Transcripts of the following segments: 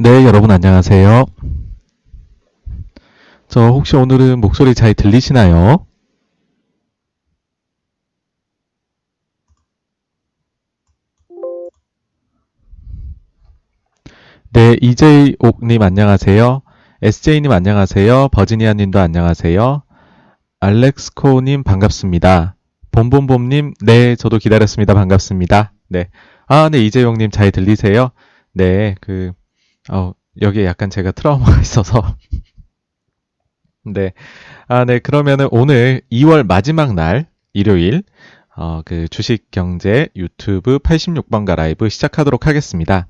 네, 여러분 안녕하세요. 저 혹시 오늘은 목소리 잘 들리시나요? 네, EJ옥님 안녕하세요. SJ님 안녕하세요. 버지니아님도 안녕하세요. 알렉스코님 반갑습니다. 봄봄봄님, 네, 저도 기다렸습니다. 반갑습니다. 네. 아, 네, 이재용님 잘 들리세요? 네, 그, 어, 여기에 약간 제가 트라우마가 있어서. 네. 아, 네, 그러면은 오늘 2월 마지막 날, 일요일, 어, 그 주식 경제 유튜브 86번가 라이브 시작하도록 하겠습니다.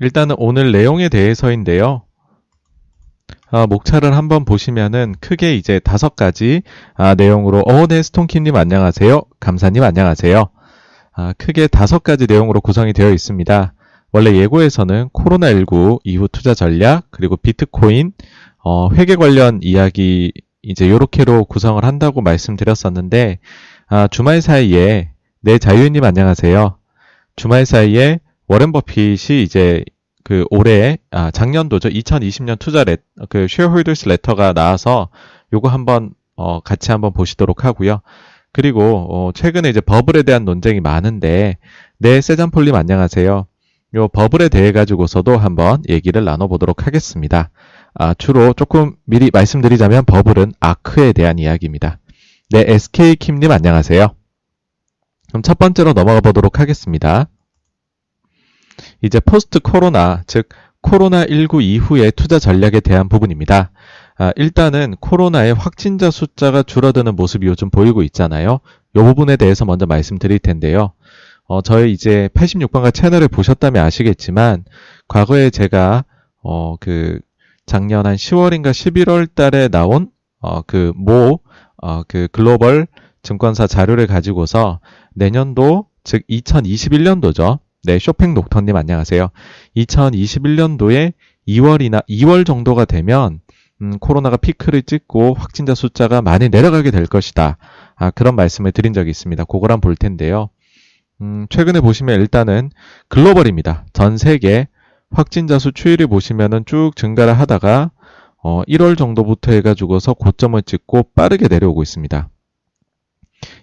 일단은 오늘 내용에 대해서인데요. 아, 목차를 한번 보시면은 크게 이제 다섯 가지 아, 내용으로 어, 네, 스톤키님 안녕하세요. 감사님 안녕하세요. 아, 크게 다섯 가지 내용으로 구성이 되어 있습니다. 원래 예고에서는 코로나19 이후 투자 전략, 그리고 비트코인, 어, 회계 관련 이야기 이제 요렇게로 구성을 한다고 말씀드렸었는데, 아, 주말 사이에, 네, 자유님 안녕하세요. 주말 사이에 워렌 버핏이 이제 그 올해 아 작년도죠 2020년 투자 레, 그 쉐어홀더스 레터가 나와서 요거 한번 어 같이 한번 보시도록 하고요. 그리고 어 최근에 이제 버블에 대한 논쟁이 많은데 네 세잔폴님 안녕하세요. 요 버블에 대해 가지고서도 한번 얘기를 나눠보도록 하겠습니다. 아, 주로 조금 미리 말씀드리자면 버블은 아크에 대한 이야기입니다. 네, SK킴님 안녕하세요. 그럼 첫 번째로 넘어가 보도록 하겠습니다. 이제 포스트 코로나, 즉 코로나19 이후의 투자 전략에 대한 부분입니다. 아, 일단은 코로나의 확진자 숫자가 줄어드는 모습이 요즘 보이고 있잖아요. 이 부분에 대해서 먼저 말씀드릴 텐데요. 어, 저희 이제 86번가 채널을 보셨다면 아시겠지만 과거에 제가 어, 그 작년 한 10월인가 11월 달에 나온 어, 그 모, 어, 그 글로벌 증권사 자료를 가지고서 내년도 즉 2021년도죠. 네, 쇼팽 녹턴님 안녕하세요. 2021년도에 2월이나 2월 정도가 되면 음, 코로나가 피크를 찍고 확진자 숫자가 많이 내려가게 될 것이다. 아, 그런 말씀을 드린 적이 있습니다. 한번 볼 텐데요. 음, 최근에 보시면 일단은 글로벌입니다. 전 세계 확진자 수 추이를 보시면은 쭉 증가를 하다가 어, 1월 정도부터 해가지고서 고점을 찍고 빠르게 내려오고 있습니다.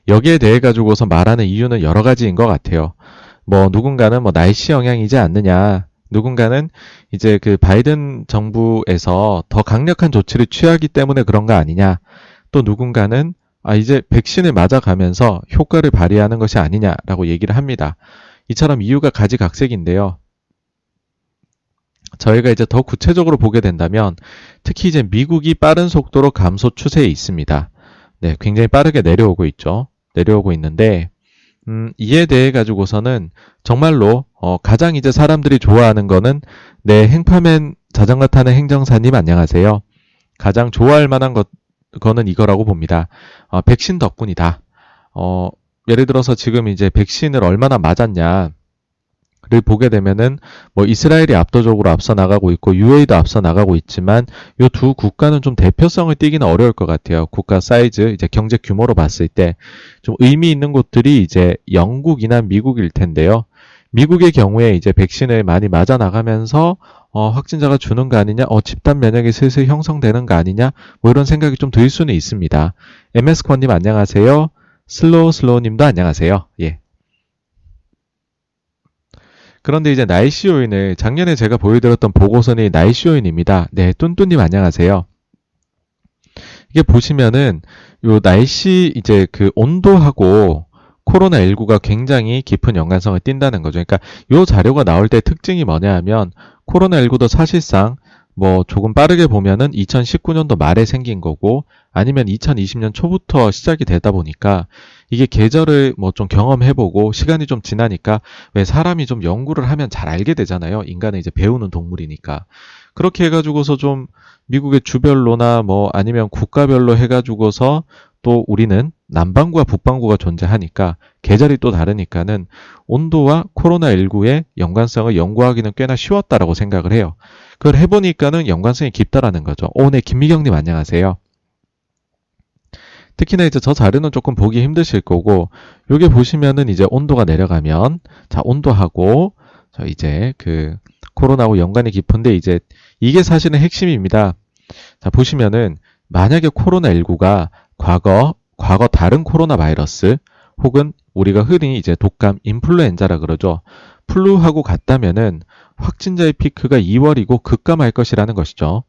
여기에 대해 가지고서 말하는 이유는 여러 가지인 것 같아요. 뭐 누군가는 뭐 날씨 영향이지 않느냐. 누군가는 이제 그 바이든 정부에서 더 강력한 조치를 취하기 때문에 그런 거 아니냐. 또 누군가는 아 이제 백신을 맞아가면서 효과를 발휘하는 것이 아니냐라고 얘기를 합니다. 이처럼 이유가 가지각색인데요. 저희가 이제 더 구체적으로 보게 된다면 특히 이제 미국이 빠른 속도로 감소 추세에 있습니다. 네, 굉장히 빠르게 내려오고 있죠. 내려오고 있는데 음, 이에 대해 가지고서는 정말로 어, 가장 이제 사람들이 좋아하는 거는 내 행파맨 자전거 타는 행정사님 안녕하세요. 가장 좋아할 만한 것 거는 이거라고 봅니다. 어, 백신 덕분이다. 어, 예를 들어서 지금 이제 백신을 얼마나 맞았냐. 를 보게 되면은 뭐 이스라엘이 압도적으로 앞서 나가고 있고 UAE도 앞서 나가고 있지만 이 두 국가는 좀 대표성을 띠기는 어려울 것 같아요. 국가 사이즈 이제 경제 규모로 봤을 때 좀 의미 있는 곳들이 이제 영국이나 미국일 텐데요. 미국의 경우에 이제 백신을 많이 맞아 나가면서 어, 확진자가 주는 거 아니냐, 어, 집단 면역이 슬슬 형성되는 거 아니냐, 뭐 이런 생각이 좀 들 수는 있습니다. MS권님 안녕하세요. 슬로우 슬로우님도 안녕하세요. 예. 그런데 이제 날씨 요인을 작년에 제가 보여드렸던 보고서는 날씨 요인입니다. 네, 뚠뚠님 안녕하세요. 이게 보시면은 요 날씨 이제 그 온도하고 코로나19가 굉장히 깊은 연관성을 띈다는 거죠. 그러니까 요 자료가 나올 때 특징이 뭐냐 하면 코로나19도 사실상 뭐 조금 빠르게 보면은 2019년도 말에 생긴 거고 아니면 2020년 초부터 시작이 되다 보니까 이게 계절을 뭐 좀 경험해보고 시간이 좀 지나니까 왜 사람이 좀 연구를 하면 잘 알게 되잖아요. 인간은 이제 배우는 동물이니까. 그렇게 해가지고서 좀 미국의 주별로나 뭐 아니면 국가별로 해가지고서 또 우리는 남반구와 북반구가 존재하니까 계절이 또 다르니까는 온도와 코로나19의 연관성을 연구하기는 꽤나 쉬웠다라고 생각을 해요. 그걸 해보니까는 연관성이 깊다라는 거죠. 오, 네, 김미경님 안녕하세요. 특히나 이제 저 자료는 조금 보기 힘드실 거고, 요게 보시면은 이제 온도가 내려가면, 자, 온도하고, 저 이제 그 코로나하고 연관이 깊은데 이제 이게 사실은 핵심입니다. 자, 보시면은 만약에 코로나19가 과거, 과거 다른 코로나 바이러스 혹은 우리가 흔히 이제 독감, 인플루엔자라 그러죠. 플루하고 같다면은 확진자의 피크가 2월이고 급감할 것이라는 것이죠.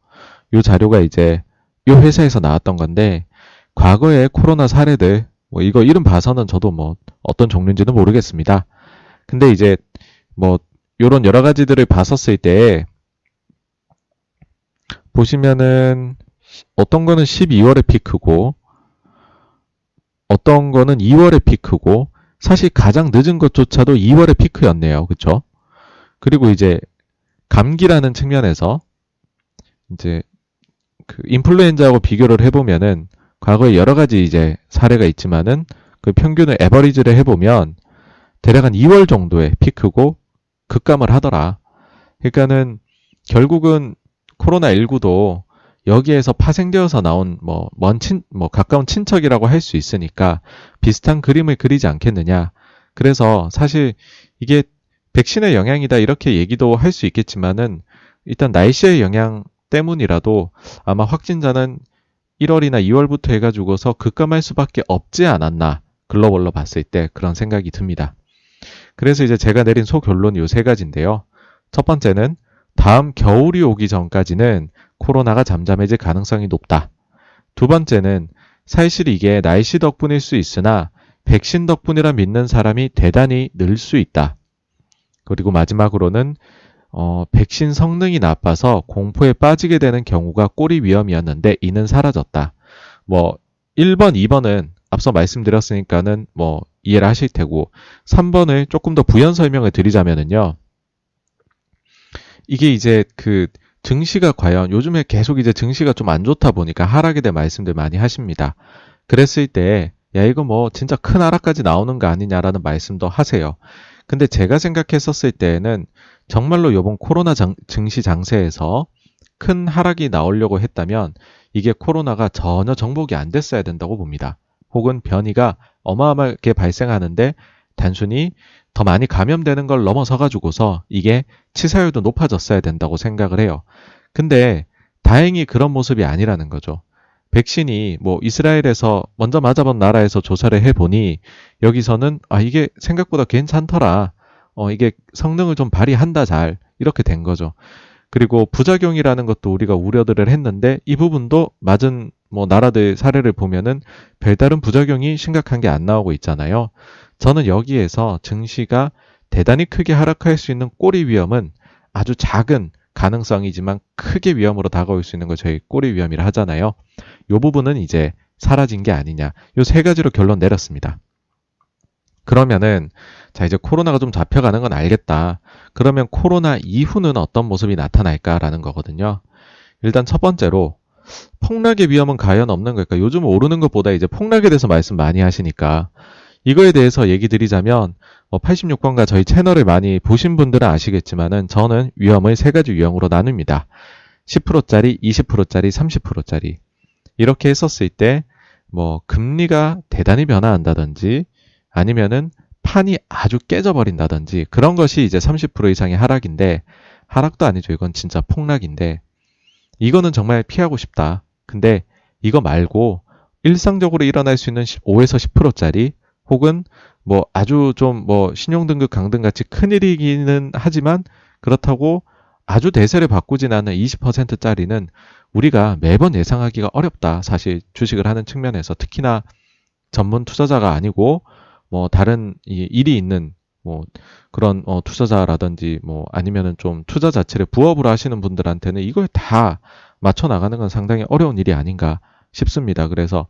이 자료가 이제 이 회사에서 나왔던 건데 과거의 코로나 사례들 뭐 이거 이름 봐서는 저도 뭐 어떤 종류인지는 모르겠습니다. 근데 이제 뭐 요런 여러 가지들을 봤었을 때 보시면은 어떤 거는 12월에 피크고 어떤 거는 2월에 피크고 사실 가장 늦은 것조차도 2월에 피크였네요. 그쵸? 그리고 이제 감기라는 측면에서 이제 그 인플루엔자하고 비교를 해보면은 과거에 여러 가지 이제 사례가 있지만은 그 평균을 에버리지를 해보면 대략 한 2월 정도의 피크고 급감을 하더라. 그러니까는 결국은 코로나19도 여기에서 파생되어서 나온 뭐, 먼 친, 뭐, 가까운 친척이라고 할 수 있으니까 비슷한 그림을 그리지 않겠느냐. 그래서 사실 이게 백신의 영향이다 이렇게 얘기도 할 수 있겠지만은 일단 날씨의 영향 때문이라도 아마 확진자는 1월이나 2월부터 해가지고서 급감할 수밖에 없지 않았나. 글로벌로 봤을 때 그런 생각이 듭니다. 그래서 이제 제가 내린 소결론이 요세 가지인데요. 첫 번째는 다음 겨울이 오기 전까지는 코로나가 잠잠해질 가능성이 높다. 두 번째는 사실 이게 날씨 덕분일 수 있으나 백신 덕분이라 믿는 사람이 대단히 늘 수 있다. 그리고 마지막으로는 어, 백신 성능이 나빠서 공포에 빠지게 되는 경우가 꼬리 위험이었는데 이는 사라졌다. 뭐 1번, 2번은 앞서 말씀드렸으니까는 뭐 이해를 하실 테고 3번을 조금 더 부연 설명을 드리자면은요. 이게 이제 그 증시가 과연 요즘에 계속 이제 증시가 좀 안 좋다 보니까 하락에 대한 말씀들 많이 하십니다. 그랬을 때, 야, 이거 뭐 진짜 큰 하락까지 나오는 거 아니냐라는 말씀도 하세요. 근데 제가 생각했었을 때에는 정말로 요번 코로나 장, 증시 장세에서 큰 하락이 나오려고 했다면 이게 코로나가 전혀 정복이 안 됐어야 된다고 봅니다. 혹은 변이가 어마어마하게 발생하는데 단순히 더 많이 감염되는 걸 넘어서 가지고서 이게 치사율도 높아졌어야 된다고 생각을 해요. 근데 다행히 그런 모습이 아니라는 거죠. 백신이 뭐 이스라엘에서 먼저 맞아본 나라에서 조사를 해보니 여기서는 아 이게 생각보다 괜찮더라. 어 이게 성능을 좀 발휘한다 잘 이렇게 된 거죠. 그리고 부작용이라는 것도 우리가 우려들을 했는데 이 부분도 맞은 뭐 나라들 사례를 보면은 별다른 부작용이 심각한 게 안 나오고 있잖아요. 저는 여기에서 증시가 대단히 크게 하락할 수 있는 꼬리 위험은 아주 작은 가능성이지만 크게 위험으로 다가올 수 있는 걸 저희 꼬리 위험이라 하잖아요. 이 부분은 이제 사라진 게 아니냐. 요세 가지로 결론 내렸습니다. 그러면은 자 이제 코로나가 좀 잡혀가는 건 알겠다. 그러면 코로나 이후는 어떤 모습이 나타날까라는 거거든요. 일단 첫 번째로 폭락의 위험은 과연 없는 걸까? 요즘 오르는 것보다 이제 폭락에 대해서 말씀 많이 하시니까 이거에 대해서 얘기 드리자면 86번가 뭐 저희 채널을 많이 보신 분들은 아시겠지만은 저는 위험을 세 가지 유형으로 나눕니다. 10%짜리, 20%짜리, 30%짜리. 이렇게 했었을 때 뭐 금리가 대단히 변화한다든지 아니면은 판이 아주 깨져버린다든지 그런 것이 이제 30% 이상의 하락인데 하락도 아니죠. 이건 진짜 폭락인데 이거는 정말 피하고 싶다. 근데 이거 말고 일상적으로 일어날 수 있는 5에서 10%짜리 혹은 뭐 아주 좀 뭐 신용등급 강등 같이 큰일이기는 하지만 그렇다고 아주 대세를 바꾸진 않은 20%짜리는 우리가 매번 예상하기가 어렵다. 사실 주식을 하는 측면에서 특히나 전문 투자자가 아니고 뭐 다른 일이 있는 뭐 그런 어 투자자라든지 뭐 아니면은 좀 투자 자체를 부업으로 하시는 분들한테는 이걸 다 맞춰 나가는 건 상당히 어려운 일이 아닌가 싶습니다. 그래서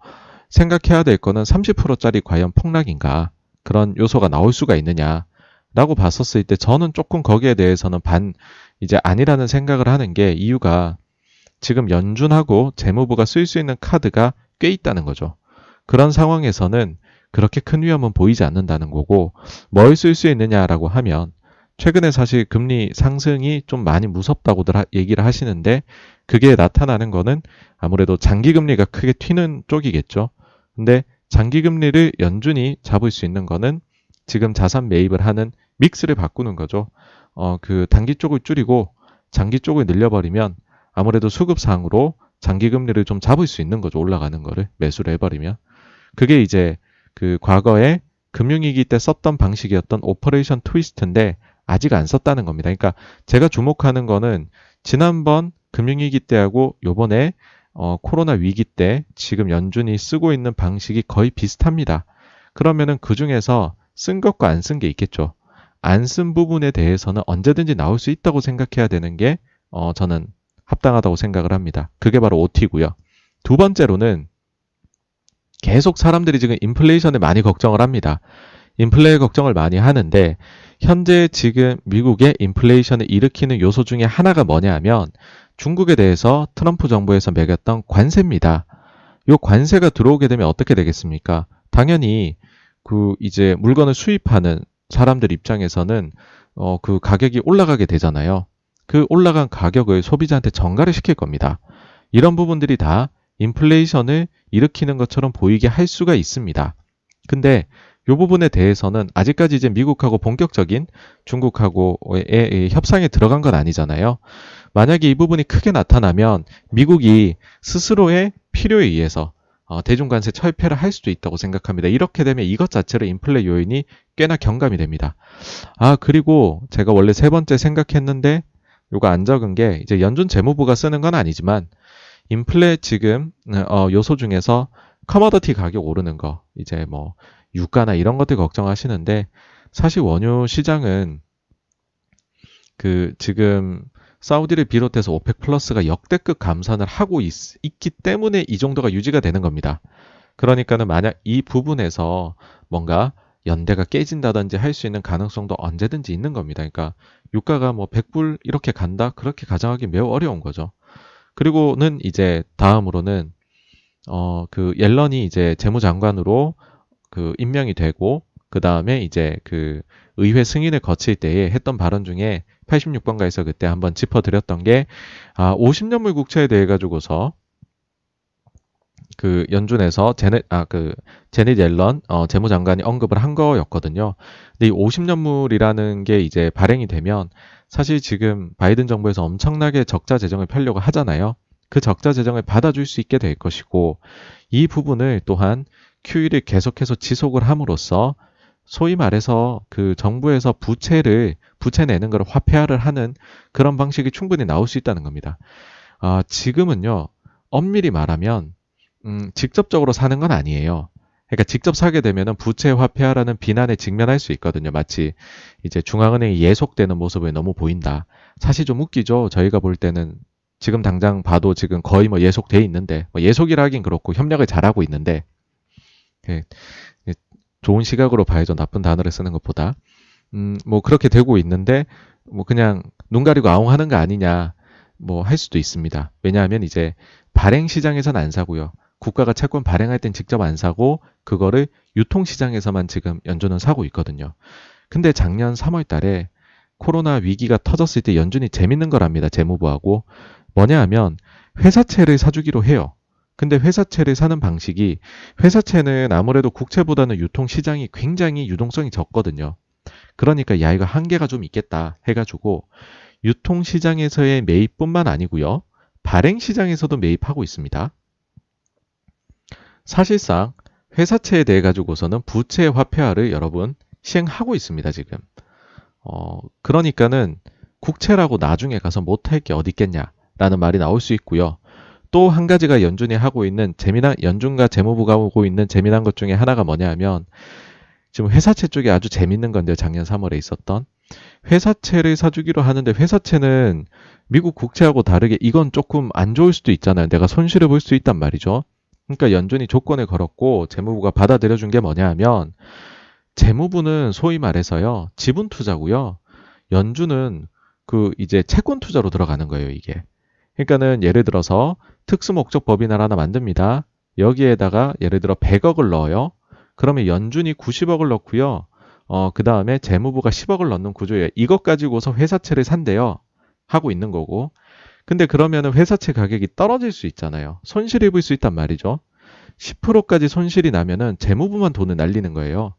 생각해야 될 거는 30%짜리 과연 폭락인가 그런 요소가 나올 수가 있느냐라고 봤었을 때 저는 조금 거기에 대해서는 반 이제 아니라는 생각을 하는 게 이유가 지금 연준하고 재무부가 쓸 수 있는 카드가 꽤 있다는 거죠. 그런 상황에서는 그렇게 큰 위험은 보이지 않는다는 거고 뭘 쓸 수 있느냐라고 하면 최근에 사실 금리 상승이 좀 많이 무섭다고들 하, 얘기를 하시는데 그게 나타나는 거는 아무래도 장기 금리가 크게 튀는 쪽이겠죠. 근데 장기 금리를 연준이 잡을 수 있는 거는 지금 자산 매입을 하는 믹스를 바꾸는 거죠. 어, 그 단기 쪽을 줄이고 장기 쪽을 늘려버리면 아무래도 수급상으로 장기 금리를 좀 잡을 수 있는 거죠. 올라가는 거를 매수를 해버리면. 그게 이제 그 과거에 금융위기 때 썼던 방식이었던 Operation Twist인데 아직 안 썼다는 겁니다. 그러니까 제가 주목하는 거는 지난번 금융위기 때하고 요번에 어, 코로나 위기 때 지금 연준이 쓰고 있는 방식이 거의 비슷합니다. 그러면은 그 중에서 쓴 것과 안 쓴 게 있겠죠. 안 쓴 부분에 대해서는 언제든지 나올 수 있다고 생각해야 되는 게 어, 저는 합당하다고 생각을 합니다. 그게 바로 OT고요. 두 번째로는 계속 사람들이 지금 인플레이션에 많이 걱정을 합니다. 인플레 걱정을 많이 하는데 현재 지금 미국의 인플레이션을 일으키는 요소 중에 하나가 뭐냐 하면 중국에 대해서 트럼프 정부에서 매겼던 관세입니다. 요 관세가 들어오게 되면 어떻게 되겠습니까? 당연히 그 이제 물건을 수입하는 사람들 입장에서는 어 그 가격이 올라가게 되잖아요. 그 올라간 가격을 소비자한테 전가를 시킬 겁니다. 이런 부분들이 다 인플레이션을 일으키는 것처럼 보이게 할 수가 있습니다. 근데 이 부분에 대해서는 아직까지 이제 미국하고 본격적인 중국하고의 협상에 들어간 건 아니잖아요. 만약에 이 부분이 크게 나타나면 미국이 스스로의 필요에 의해서 어, 대중관세 철폐를 할 수도 있다고 생각합니다. 이렇게 되면 이것 자체로 인플레 요인이 꽤나 경감이 됩니다. 아, 그리고 제가 원래 세 번째 생각했는데 요거 안 적은 게 이제 연준 재무부가 쓰는 건 아니지만 인플레 지금 어, 요소 중에서 commodity 가격 오르는 거 이제 뭐 유가나 이런 것들 걱정하시는데 사실 원유 시장은 그 지금 사우디를 비롯해서 오펙 플러스가 역대급 감산을 하고 있, 기 때문에 이 정도가 유지가 되는 겁니다. 그러니까는 만약 이 부분에서 뭔가 연대가 깨진다든지 할 수 있는 가능성도 언제든지 있는 겁니다. 그러니까 유가가 뭐 100불 이렇게 간다? 그렇게 가정하기 매우 어려운 거죠. 그리고는 이제 다음으로는 어 그 옐런이 이제 재무장관으로 그 임명이 되고 그 다음에 이제 그 의회 승인을 거칠 때에 했던 발언 중에 86번가에서 그때 한번 짚어드렸던 게, 아, 50년물 국채에 대해 가지고서 그 연준에서 제넷, 아, 그, 제넷 옐런, 어, 재무장관이 언급을 한 거였거든요. 근데 이 50년물이라는 게 이제 발행이 되면 사실 지금 바이든 정부에서 엄청나게 적자 재정을 펴려고 하잖아요. 그 적자 재정을 받아줄 수 있게 될 것이고, 이 부분을 또한 QE를 계속해서 지속을 함으로써 소위 말해서 그 정부에서 부채를 부채 내는 걸 화폐화를 하는 그런 방식이 충분히 나올 수 있다는 겁니다. 아, 지금은요 엄밀히 말하면 음, 직접적으로 사는 건 아니에요. 그러니까 직접 사게 되면은 부채 화폐화라는 비난에 직면할 수 있거든요. 마치 이제 중앙은행이 예속되는 모습을 너무 보인다. 사실 좀 웃기죠. 저희가 볼 때는 지금 당장 봐도 지금 거의 뭐 예속돼 있는데 뭐 예속이라 하긴 그렇고 협력을 잘하고 있는데 좋은 시각으로 봐야죠. 나쁜 단어를 쓰는 것보다. 음, 뭐 그렇게 되고 있는데 뭐 그냥 눈 가리고 아웅하는 거 아니냐 뭐 할 수도 있습니다. 왜냐하면 이제 발행 시장에선 안 사고요. 국가가 채권 발행할 땐 직접 안 사고 그거를 유통 시장에서만 지금 연준은 사고 있거든요. 근데 작년 3월 달에 코로나 위기가 터졌을 때 연준이 재밌는 거랍니다. 재무부하고 뭐냐 하면 회사채를 사주기로 해요. 근데 회사채를 사는 방식이 회사채는 아무래도 국채보다는 유통 시장이 굉장히 유동성이 적거든요. 그러니까 야 이거 한계가 좀 있겠다 해가지고 유통 시장에서의 매입뿐만 아니고요. 발행 시장에서도 매입하고 있습니다. 사실상 회사채에 대해 가지고서는 부채 화폐화를 여러분 시행하고 있습니다, 지금. 어, 그러니까는 국채라고 나중에 가서 못할 게 어디 있겠냐라는 말이 나올 수 있고요. 또 한 가지가 연준이 하고 있는 재미난 연준과 재무부가 하고 있는 재미난 것 중에 하나가 뭐냐 하면 지금 회사채 쪽에 아주 재밌는 건데요. 작년 3월에 있었던 회사채를 사주기로 하는데 회사채는 미국 국채하고 다르게 이건 조금 안 좋을 수도 있잖아요. 내가 손실을 볼 수 있단 말이죠. 그러니까 연준이 조건을 걸었고 재무부가 받아들여 준 게 뭐냐 하면 재무부는 소위 말해서요. 지분 투자고요. 연준은 그 이제 채권 투자로 들어가는 거예요, 이게. 그러니까는 예를 들어서 특수 목적 법인을 하나 만듭니다. 여기에다가 예를 들어 100억을 넣어요. 그러면 연준이 90억을 넣고요. 어, 그 다음에 재무부가 10억을 넣는 구조예요. 이것 가지고서 회사채를 산대요. 하고 있는 거고. 근데 그러면은 회사채 가격이 떨어질 수 있잖아요. 손실 입을 수 있단 말이죠. 10%까지 손실이 나면은 재무부만 돈을 날리는 거예요.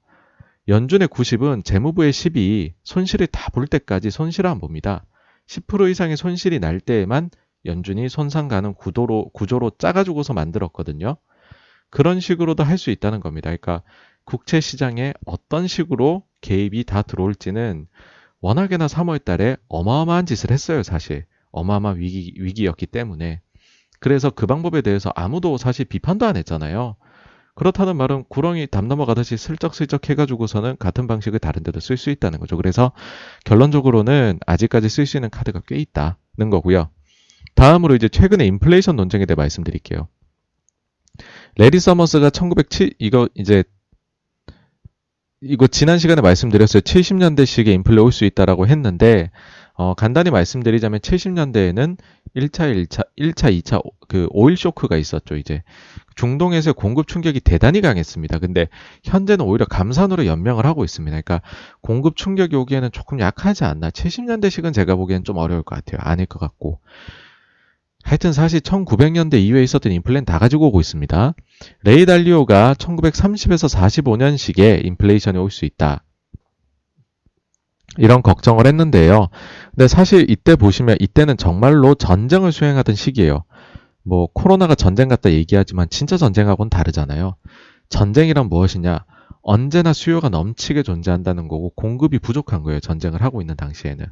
연준의 90은 재무부의 10이 손실이 다볼 때까지 손실을 안 봅니다. 10% 이상의 손실이 날 때에만 연준이 손상 가는 구도로, 구조로 짜가지고서 만들었거든요. 그런 식으로도 할 수 있다는 겁니다. 그러니까 국채 시장에 어떤 식으로 개입이 다 들어올지는 워낙에나 3월 달에 어마어마한 짓을 했어요, 사실. 어마어마한 위기, 위기였기 때문에. 그래서 그 방법에 대해서 아무도 사실 비판도 안 했잖아요. 그렇다는 말은 구렁이 담 넘어가듯이 슬쩍슬쩍 해가지고서는 같은 방식을 다른 데도 쓸 수 있다는 거죠. 그래서 결론적으로는 아직까지 쓸 수 있는 카드가 꽤 있다는 거고요. 다음으로 이제 최근의 인플레이션 논쟁에 대해 말씀드릴게요. 래리 서머스가 1907 이거 이제 이거 지난 시간에 말씀드렸어요. 70년대식의 인플레 올 수 있다라고 했는데 어, 간단히 말씀드리자면 70년대에는 1차, 1차, 1차, 2차 그 오일 쇼크가 있었죠. 이제 중동에서 공급 충격이 대단히 강했습니다. 근데 현재는 오히려 감산으로 연명을 하고 있습니다. 그러니까 공급 충격이 오기에는 조금 약하지 않나. 70년대식은 제가 보기엔 좀 어려울 것 같아요. 아닐 것 같고. 하여튼 사실 1900년대 이후에 있었던 인플레는 다 가지고 오고 있습니다. 레이 달리오가 1930에서 45년식에 인플레이션이 올 수 있다. 이런 걱정을 했는데요. 근데 사실 이때 보시면 이때는 정말로 전쟁을 수행하던 시기예요. 뭐 코로나가 전쟁 같다 얘기하지만 진짜 전쟁하고는 다르잖아요. 전쟁이란 무엇이냐? 언제나 수요가 넘치게 존재한다는 거고 공급이 부족한 거예요. 전쟁을 하고 있는 당시에는.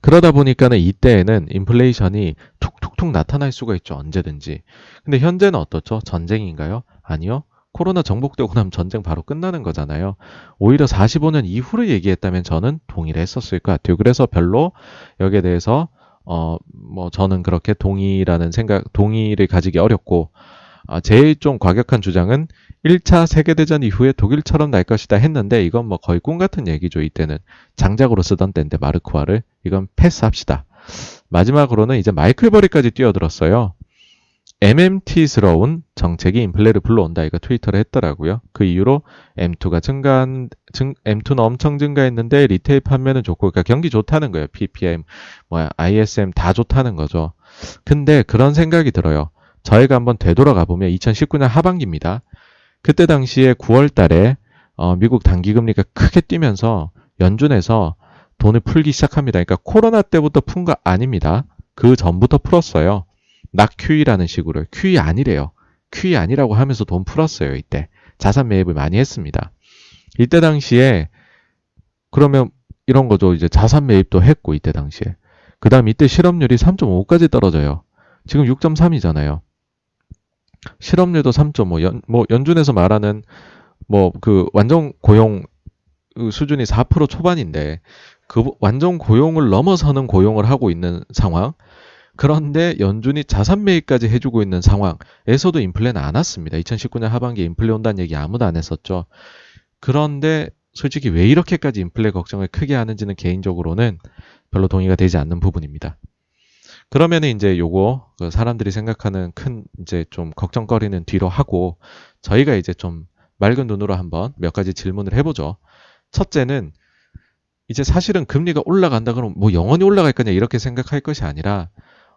그러다 보니까는 이때에는 인플레이션이 툭툭툭 나타날 수가 있죠. 언제든지. 근데 현재는 어떻죠? 전쟁인가요? 아니요. 코로나 정복되고 나면 전쟁 바로 끝나는 거잖아요. 오히려 45년 이후를 얘기했다면 저는 동의를 했었을 것 같아요. 그래서 별로 여기에 대해서 어, 뭐 저는 그렇게 동의라는 생각, 동의를 가지기 어렵고 아, 제일 좀 과격한 주장은 1차 세계대전 이후에 독일처럼 날 것이다 했는데 이건 뭐 거의 꿈 같은 얘기죠. 이때는 장작으로 쓰던 때인데 마르크화를 이건 패스합시다. 마지막으로는 이제 마이클 버리까지 뛰어들었어요. MMT스러운 정책이 인플레를 불러온다. 이거 트위터를 했더라고요. 그 이후로 M2가 증가한, 증, M2는 엄청 증가했는데 retail 판매는 좋고, 그러니까 경기 좋다는 거예요. PPM, 뭐야, ISM 다 좋다는 거죠. 근데 그런 생각이 들어요. 저희가 한번 되돌아가 보면 2019년 하반기입니다. 그때 당시에 9월 달에 어, 미국 단기 금리가 크게 뛰면서 연준에서 돈을 풀기 시작합니다. 그러니까 코로나 때부터 푼 거 아닙니다. 그 전부터 풀었어요. 낙 QE라는 식으로. QE 아니래요. QE 아니라고 하면서 돈 풀었어요. 이때. 자산 매입을 많이 했습니다. 이때 당시에 그러면 이런 거죠. 이제 자산 매입도 했고 이때 당시에. 그 다음 이때 실업률이 3.5까지 떨어져요. 지금 6.3이잖아요. 실업률도 3.5. 연, 뭐 연준에서 말하는 뭐 그 완전 고용 수준이 4% 초반인데 그 완전 고용을 넘어서는 고용을 하고 있는 상황. 그런데 연준이 자산 매입까지 해주고 있는 상황에서도 인플레는 안 왔습니다. 2019년 하반기에 인플레 온다는 얘기 아무도 안 했었죠. 그런데 솔직히 왜 이렇게까지 인플레 걱정을 크게 하는지는 개인적으로는 별로 동의가 되지 않는 부분입니다. 그러면 이제 요거 그 사람들이 생각하는 큰 이제 좀 걱정거리는 뒤로 하고 저희가 이제 좀 맑은 눈으로 한번 몇 가지 질문을 해보죠. 첫째는 이제 사실은 금리가 올라간다 그러면 뭐 영원히 올라갈 거냐 이렇게 생각할 것이 아니라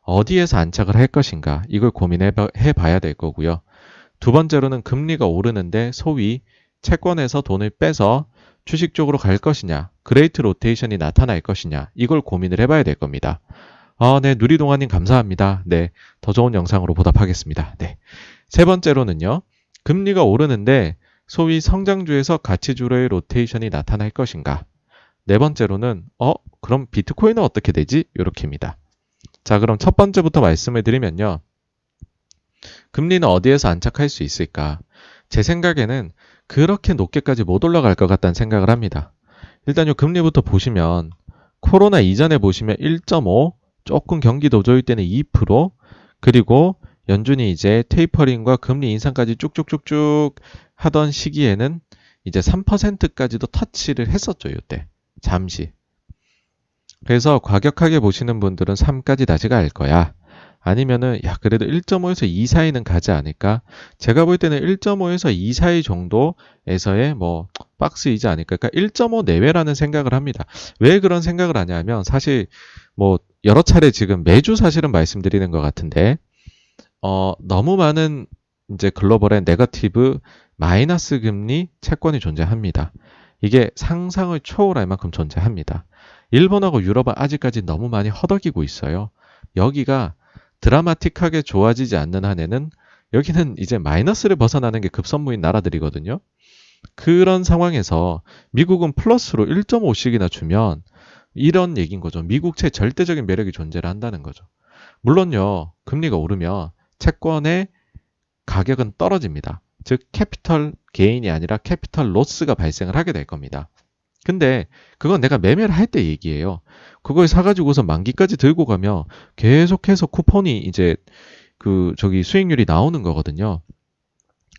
어디에서 안착을 할 것인가 이걸 고민해 봐야 될 거고요. 두 번째로는 금리가 오르는데 소위 채권에서 돈을 빼서 주식 쪽으로 갈 것이냐, great rotation이 나타날 것이냐, 이걸 고민을 해봐야 될 겁니다. 아, 네, 누리동아님 감사합니다. 네, 더 좋은 영상으로 보답하겠습니다. 네. 세 번째로는요, 금리가 오르는데 소위 성장주에서 가치주로의 로테이션이 나타날 것인가. 네 번째로는, 어, 그럼 비트코인은 어떻게 되지? 이렇게입니다. 자, 그럼 첫 번째부터 말씀을 드리면요. 금리는 어디에서 안착할 수 있을까? 제 생각에는 그렇게 높게까지 못 올라갈 것 같다는 생각을 합니다. 일단 요 금리부터 보시면 코로나 이전에 보시면 1.5, 조금 경기 도조일 때는 2%, 그리고 연준이 이제 테이퍼링과 금리 인상까지 쭉쭉쭉쭉 하던 시기에는 이제 3%까지도 터치를 했었죠, 이때. 잠시. 그래서 과격하게 보시는 분들은 3까지 다시 갈 거야. 아니면은 야 그래도 1.5에서 2 사이는 가지 않을까? 제가 볼 때는 1.5에서 2 사이 정도에서의 뭐 박스이지 않을까? 그러니까 1.5 내외라는 생각을 합니다. 왜 그런 생각을 하냐면 사실 뭐 여러 차례 지금 매주 사실은 말씀드리는 것 같은데 어 너무 많은 이제 글로벌의 네거티브 마이너스 금리 채권이 존재합니다. 이게 상상을 초월할 만큼 존재합니다. 일본하고 유럽은 아직까지 너무 많이 허덕이고 있어요. 여기가 드라마틱하게 좋아지지 않는 한에는 여기는 이제 마이너스를 벗어나는 게 급선무인 나라들이거든요. 그런 상황에서 미국은 플러스로 1.5씩이나 주면 이런 얘기인 거죠. 미국채 절대적인 매력이 존재를 한다는 거죠. 물론요, 금리가 오르면 채권의 가격은 떨어집니다. 즉, 캐피털 게인이 아니라 캐피털 로스가 발생을 하게 될 겁니다. 근데 그건 내가 매매를 할 때 얘기예요. 그걸 사가지고서 만기까지 들고 가면 계속해서 쿠폰이 이제 그 저기 수익률이 나오는 거거든요.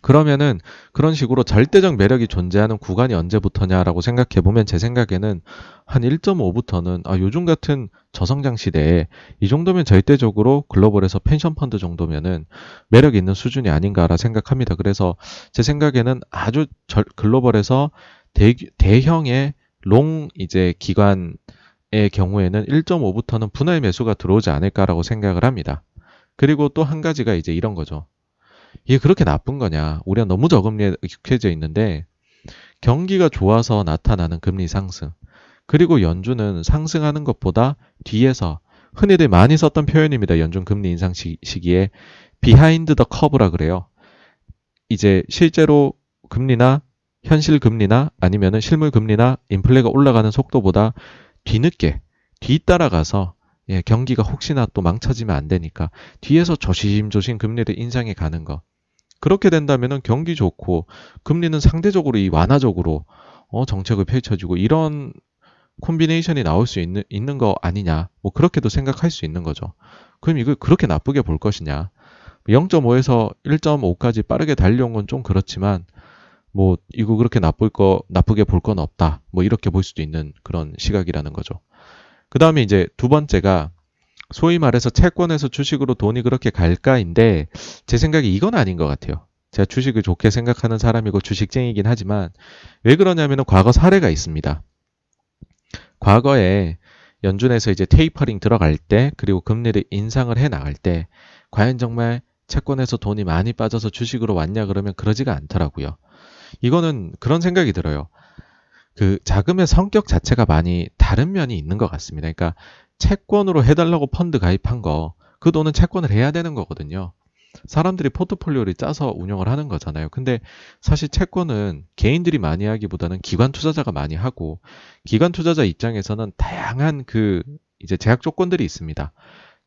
그러면은 그런 식으로 절대적 매력이 존재하는 구간이 언제부터냐라고 생각해 보면 제 생각에는 한 1.5부터는 아 요즘 같은 저성장 시대에 이 정도면 절대적으로 글로벌에서 펜션 펀드 정도면은 매력 있는 수준이 아닌가라 생각합니다. 그래서 제 생각에는 아주 절, 글로벌에서 대, 대형의 롱 이제 기관 의 경우에는 1.5부터는 분할 매수가 들어오지 않을까라고 생각을 합니다. 그리고 또 한 가지가 이제 이런 거죠. 이게 그렇게 나쁜 거냐. 우리가 너무 저금리에 익숙해져 있는데 경기가 좋아서 나타나는 금리 상승. 그리고 연준은 상승하는 것보다 뒤에서 흔히들 많이 썼던 표현입니다. 연준 금리 인상 시기에 behind the curve라 그래요. 이제 실제로 금리나 현실 금리나 아니면은 실물 금리나 인플레가 올라가는 속도보다 뒤늦게 뒤따라가서 예, 경기가 혹시나 또 망쳐지면 안 되니까 뒤에서 조심조심 금리를 인상해 가는 거. 그렇게 된다면은 경기 좋고 금리는 상대적으로 이 완화적으로 어, 정책을 펼쳐주고 이런 콤비네이션이 나올 수 있는, 있는 거 아니냐. 뭐 그렇게도 생각할 수 있는 거죠. 그럼 이걸 그렇게 나쁘게 볼 것이냐. 0.5에서 1.5까지 빠르게 달려온 건 좀 그렇지만 뭐 이거 그렇게 나쁠 거 나쁘게 볼 건 없다. 뭐 이렇게 볼 수도 있는 그런 시각이라는 거죠. 그 다음에 이제 두 번째가 소위 말해서 채권에서 주식으로 돈이 그렇게 갈까인데 제 생각에 이건 아닌 것 같아요. 제가 주식을 좋게 생각하는 사람이고 주식쟁이긴 하지만 왜 그러냐면 과거 사례가 있습니다. 과거에 연준에서 이제 테이퍼링 들어갈 때 그리고 금리를 인상을 해 나갈 때 과연 정말 채권에서 돈이 많이 빠져서 주식으로 왔냐 그러면 그러지가 않더라고요. 이거는 그런 생각이 들어요. 그 자금의 성격 자체가 많이 다른 면이 있는 것 같습니다. 그러니까 채권으로 해달라고 펀드 가입한 거, 그 돈은 채권을 해야 되는 거거든요. 사람들이 포트폴리오를 짜서 운영을 하는 거잖아요. 근데 사실 채권은 개인들이 많이 하기보다는 기관 투자자가 많이 하고, 기관 투자자 입장에서는 다양한 그 이제 제약 조건들이 있습니다.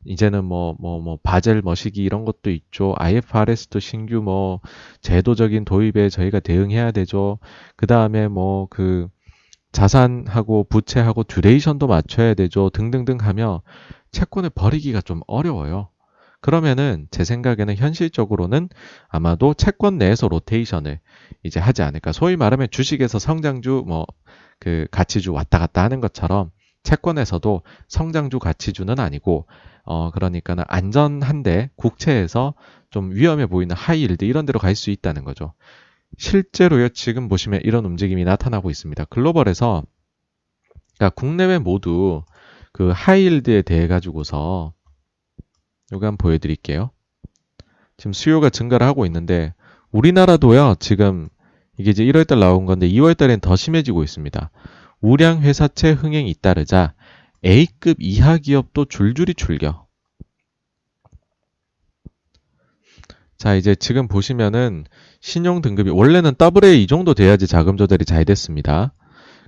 이제는 뭐, 뭐, 뭐, 바젤 머시기 이런 것도 있죠. IFRS도 신규 뭐, 제도적인 도입에 저희가 대응해야 되죠. 그 다음에 뭐, 그, 자산하고 부채하고 duration도 맞춰야 되죠. 등등등 하며 채권을 버리기가 좀 어려워요. 그러면은 제 생각에는 현실적으로는 아마도 채권 내에서 로테이션을 이제 하지 않을까. 소위 말하면 주식에서 성장주 뭐 그 가치주 왔다 갔다 하는 것처럼 채권에서도 성장주 가치주는 아니고 어 그러니까는 안전한데 국채에서 좀 위험해 보이는 high yield 이런 데로 갈 수 있다는 거죠. 실제로요, 지금 보시면 이런 움직임이 나타나고 있습니다. 글로벌에서, 그러니까 국내외 모두 그 하이힐드에 대해 가지고서, 요거 한번 보여드릴게요. 지금 수요가 증가를 하고 있는데, 우리나라도요, 지금 이게 이제 1월달 나온 건데 2월달엔 더 심해지고 있습니다. 우량 회사채 흥행이 잇따르자 A급 이하 기업도 줄줄이 출격. 자, 이제 지금 보시면은 신용 등급이 원래는 더블A 이 정도 돼야지 자금 조달이 잘 됐습니다.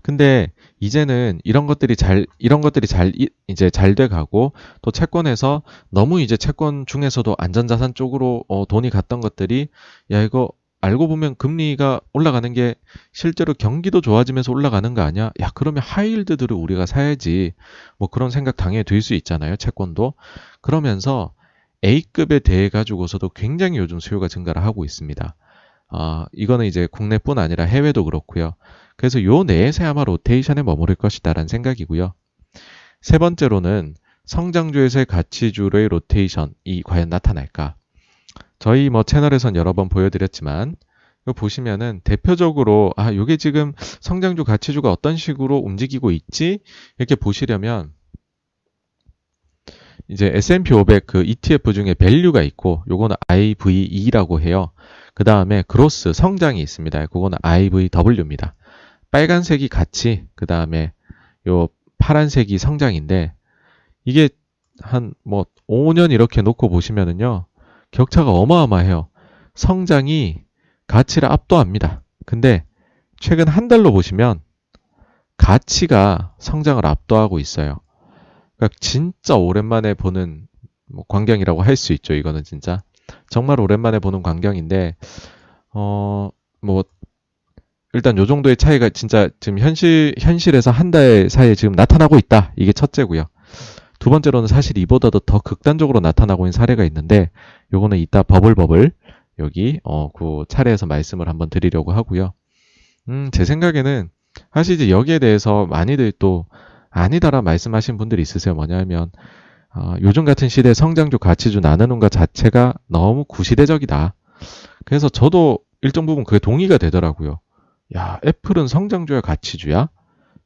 근데 이제는 이런 것들이 잘 이런 것들이 잘 이제 잘 돼 가고 또 채권에서 너무 이제 채권 중에서도 안전자산 쪽으로 어, 돈이 갔던 것들이 야 이거 알고 보면 금리가 올라가는 게 실제로 경기도 좋아지면서 올라가는 거 아니야? 야 그러면 하이힐드들을 우리가 사야지 뭐 그런 생각 당연히 들 수 있잖아요 채권도 그러면서 A급에 대해 가지고서도 굉장히 요즘 수요가 증가를 하고 있습니다. 아, 이거는 이제 국내뿐 아니라 해외도 그렇고요. 그래서 요 내에서 아마 로테이션에 머무를 것이다라는 생각이고요. 세 번째로는 성장주에서의 가치주로의 로테이션이 과연 나타날까? 저희 뭐 채널에선 여러 번 보여드렸지만 보시면은 대표적으로 아 요게 지금 성장주 가치주가 어떤 식으로 움직이고 있지 이렇게 보시려면 이제 S&P 500 그 ETF 중에 value가 있고 요거는 IVE라고 해요. 그 다음에 growth 성장이 있습니다. 그거는 IVW입니다. 빨간색이 가치 그 다음에 요 파란색이 성장인데 이게 한 뭐 5년 이렇게 놓고 보시면은요 격차가 어마어마해요. 성장이 가치를 압도합니다. 근데 최근 한 달로 보시면 가치가 성장을 압도하고 있어요. 그러니까 진짜 오랜만에 보는 뭐 광경이라고 할 수 있죠. 이거는 진짜 정말 오랜만에 보는 광경인데 어 뭐 일단 요 정도의 차이가 진짜 지금 현실 현실에서 한 달 사이에 지금 나타나고 있다. 이게 첫째고요. 두 번째로는 사실 이보다도 더 극단적으로 나타나고 있는 사례가 있는데 요거는 이따 버블버블 여기 어 그 차례에서 말씀을 한번 드리려고 하고요. 음, 제 생각에는 사실 이제 여기에 대해서 많이들 또 아니다라 말씀하신 분들이 있으세요. 뭐냐면 어, 요즘 같은 시대에 성장주, 가치주 나누는 것 자체가 너무 구시대적이다. 그래서 저도 일정 부분 그게 동의가 되더라고요. 야, 애플은 성장주야, 가치주야?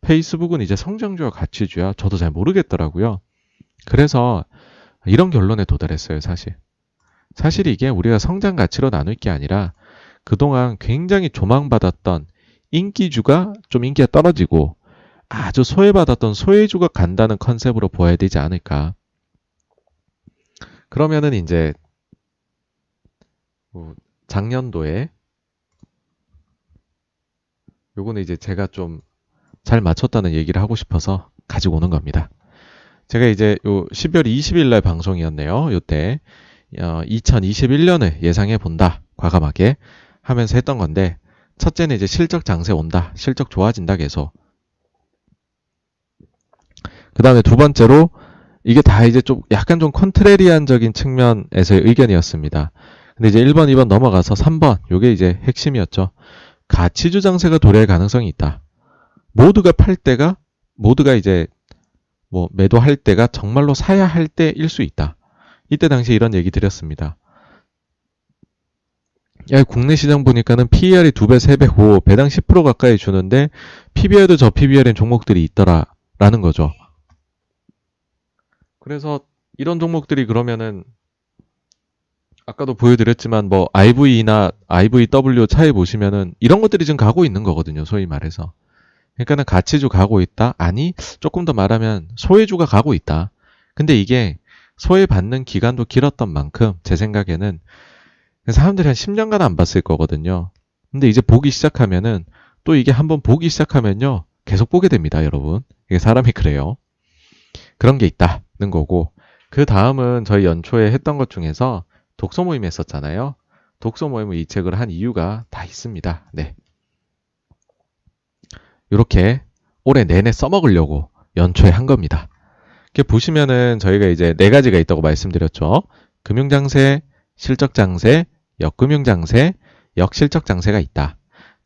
페이스북은 이제 성장주야, 가치주야? 저도 잘 모르겠더라고요. 그래서 이런 결론에 도달했어요, 사실. 사실 이게 우리가 성장 가치로 나눌 게 아니라 그동안 굉장히 조망받았던 인기주가 좀 인기가 떨어지고 아주 소외받았던 소외주가 간다는 컨셉으로 보아야 되지 않을까. 그러면은 이제 뭐 작년도에 요거는 이제 제가 좀 잘 맞췄다는 얘기를 하고 싶어서 가지고 오는 겁니다. 제가 이제 요 12월 20일 날 방송이었네요. 요때 어, 2021년을 예상해 본다. 과감하게 하면서 했던 건데 첫째는 이제 실적 장세 온다. 실적 좋아진다 계속. 그 다음에 두 번째로 이게 다 이제 좀 약간 좀 컨트레리안적인 측면에서의 의견이었습니다. 근데 이제 1번, 2번 넘어가서 3번, 요게 이제 핵심이었죠. 가치주 장세가 도래할 가능성이 있다. 모두가 팔 때가, 모두가 이제 뭐 매도할 때가 정말로 사야 할 때일 수 있다. 이때 당시 이런 얘기 드렸습니다. 야, 국내 시장 보니까는 PER이 2배, 3배, 5, 배당 10% 가까이 주는데 PBR도 저 PBR인 종목들이 있더라. 라는 거죠. 그래서 이런 종목들이 그러면은 아까도 보여드렸지만 뭐 IV나 IVW 차에 보시면은 이런 것들이 지금 가고 있는 거거든요. 소위 말해서. 그러니까는 가치주 가고 있다. 아니 조금 더 말하면 소외주가 가고 있다. 근데 이게 소외받는 기간도 길었던 만큼 제 생각에는 사람들이 한 10년간 안 봤을 거거든요. 근데 이제 보기 시작하면은 또 이게 한번 보기 시작하면요. 계속 보게 됩니다, 여러분. 이게 사람이 그래요. 그런 게 있다 는 거고 그 다음은 저희 연초에 했던 것 중에서 독서 모임 했었잖아요. 독서 모임을 이 책을 한 이유가 다 있습니다. 네. 이렇게 올해 내내 써먹으려고 연초에 한 겁니다. 이렇게 보시면은 저희가 이제 네 가지가 있다고 말씀드렸죠. 금융장세, 실적장세, 역금융장세, 역실적장세가 있다.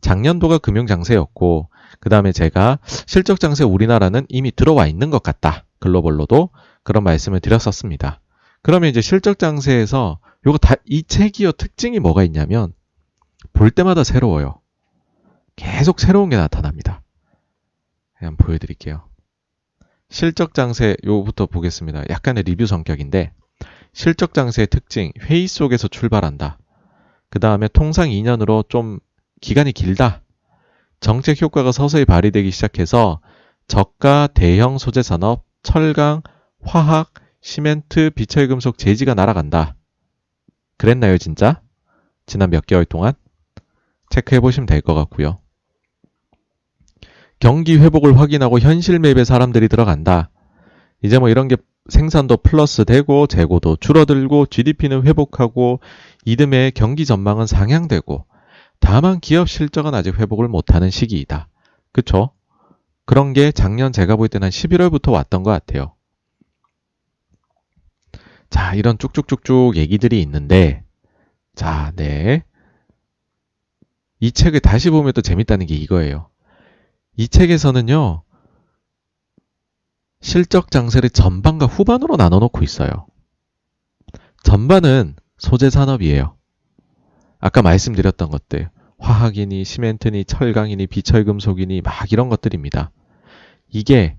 작년도가 금융장세였고, 그 다음에 제가 실적장세 우리나라는 이미 들어와 있는 것 같다. 글로벌로도 그런 말씀을 드렸었습니다. 그러면 이제 실적 장세에서 요거 다 이 책이요 특징이 뭐가 있냐면 볼 때마다 새로워요. 계속 새로운 게 나타납니다. 한번 보여드릴게요. 실적 장세 요부터 보겠습니다. 약간의 리뷰 성격인데 실적 장세의 특징 회의 속에서 출발한다. 그 다음에 통상 2년으로 좀 기간이 길다. 정책 효과가 서서히 발휘되기 시작해서 저가 대형 소재 산업 철강, 화학, 시멘트, 비철금속, 재지가 날아간다. 그랬나요, 진짜? 지난 몇 개월 동안? 체크해 보시면 될 것 같고요. 경기 회복을 확인하고 현실 맵에 사람들이 들어간다. 이제 뭐 이런 게 생산도 플러스 되고 재고도 줄어들고 GDP는 회복하고 이듬해 경기 전망은 상향되고 다만 기업 실적은 아직 회복을 못하는 시기이다. 그쵸? 그런 게 작년 제가 볼 때는 한 11월부터 왔던 것 같아요. 자, 이런 쭉쭉쭉쭉 얘기들이 있는데, 자, 네. 이 책을 다시 보면 또 재밌다는 게 이거예요. 이 책에서는요, 실적 장세를 전반과 후반으로 나눠 놓고 있어요. 전반은 소재 산업이에요. 아까 말씀드렸던 것들. 화학이니 시멘트니 철강이니 비철금속이니 막 이런 것들입니다. 이게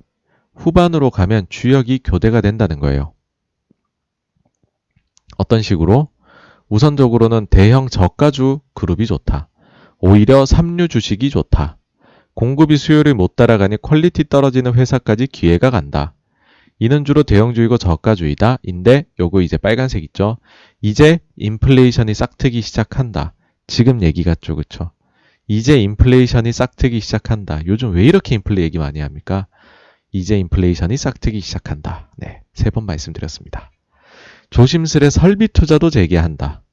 후반으로 가면 주역이 교대가 된다는 거예요. 어떤 식으로? 우선적으로는 대형 저가주 그룹이 좋다. 오히려 삼류 주식이 좋다. 공급이 수요를 못 따라가니 quality 떨어지는 회사까지 기회가 간다. 이는 주로 대형주의고 저가주의다. 인데 요거 이제 빨간색 있죠. 이제 인플레이션이 싹트기 시작한다. 지금 얘기 같죠, 그쵸? 이제 인플레이션이 싹트기 시작한다. 요즘 왜 이렇게 인플레 얘기 많이 합니까? 이제 인플레이션이 싹트기 시작한다. 네, 세 번 말씀드렸습니다. 조심스레 설비 투자도 재개한다.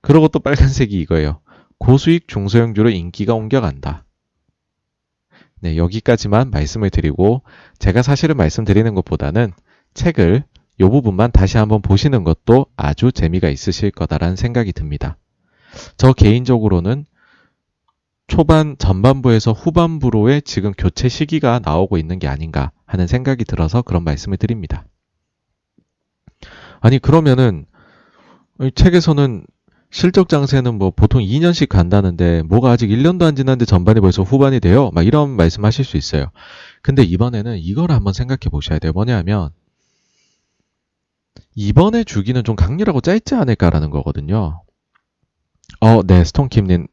그러고 또 빨간색이 이거예요. 고수익 중소형주로 인기가 옮겨간다. 네, 여기까지만 말씀을 드리고 제가 사실은 말씀드리는 것보다는 책을 이 부분만 다시 한번 보시는 것도 아주 재미가 있으실 거다라는 생각이 듭니다. 저 개인적으로는 초반 전반부에서 후반부로의 지금 교체 시기가 나오고 있는 게 아닌가 하는 생각이 들어서 그런 말씀을 드립니다. 아니 그러면은 책에서는 실적 장세는 뭐 보통 2년씩 간다는데 뭐가 아직 1년도 안 지났는데 전반이 벌써 후반이 돼요? 막 이런 말씀 하실 수 있어요. 근데 이번에는 이걸 한번 생각해 보셔야 돼요. 뭐냐면 이번에 주기는 좀 강렬하고 짧지 않을까라는 거거든요. 어, 네, 스톤킴님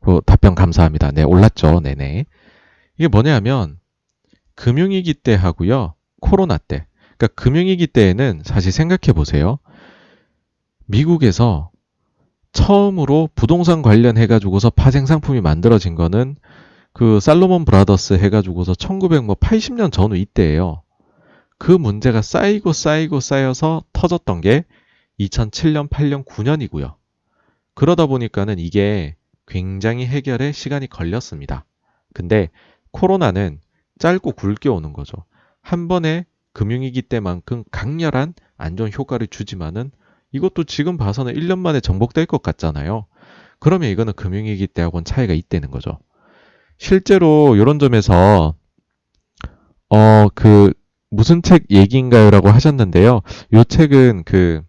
그 답변 감사합니다. 네, 올랐죠. 네네. 이게 뭐냐면 금융위기 때 하고요. 코로나 때. 그러니까 금융위기 때에는 사실 생각해 보세요. 미국에서 처음으로 부동산 관련해 가지고서 파생 상품이 만들어진 거는 그 살로몬 브라더스 해 가지고서 1980년 뭐 전후 이때예요. 그 문제가 쌓이고 쌓이고 쌓여서 터졌던 게 2007년, 8년, 9년이고요. 그러다 보니까는 이게 굉장히 해결에 시간이 걸렸습니다. 근데 코로나는 짧고 굵게 오는 거죠. 한 번에 금융위기 때만큼 강렬한 안전 효과를 주지만은 이것도 지금 봐서는 1년 만에 정복될 것 같잖아요. 그러면 이거는 금융위기 때하고는 차이가 있다는 거죠. 실제로 이런 점에서 어 그 무슨 책 얘기인가요라고 하셨는데요. 이 책은 그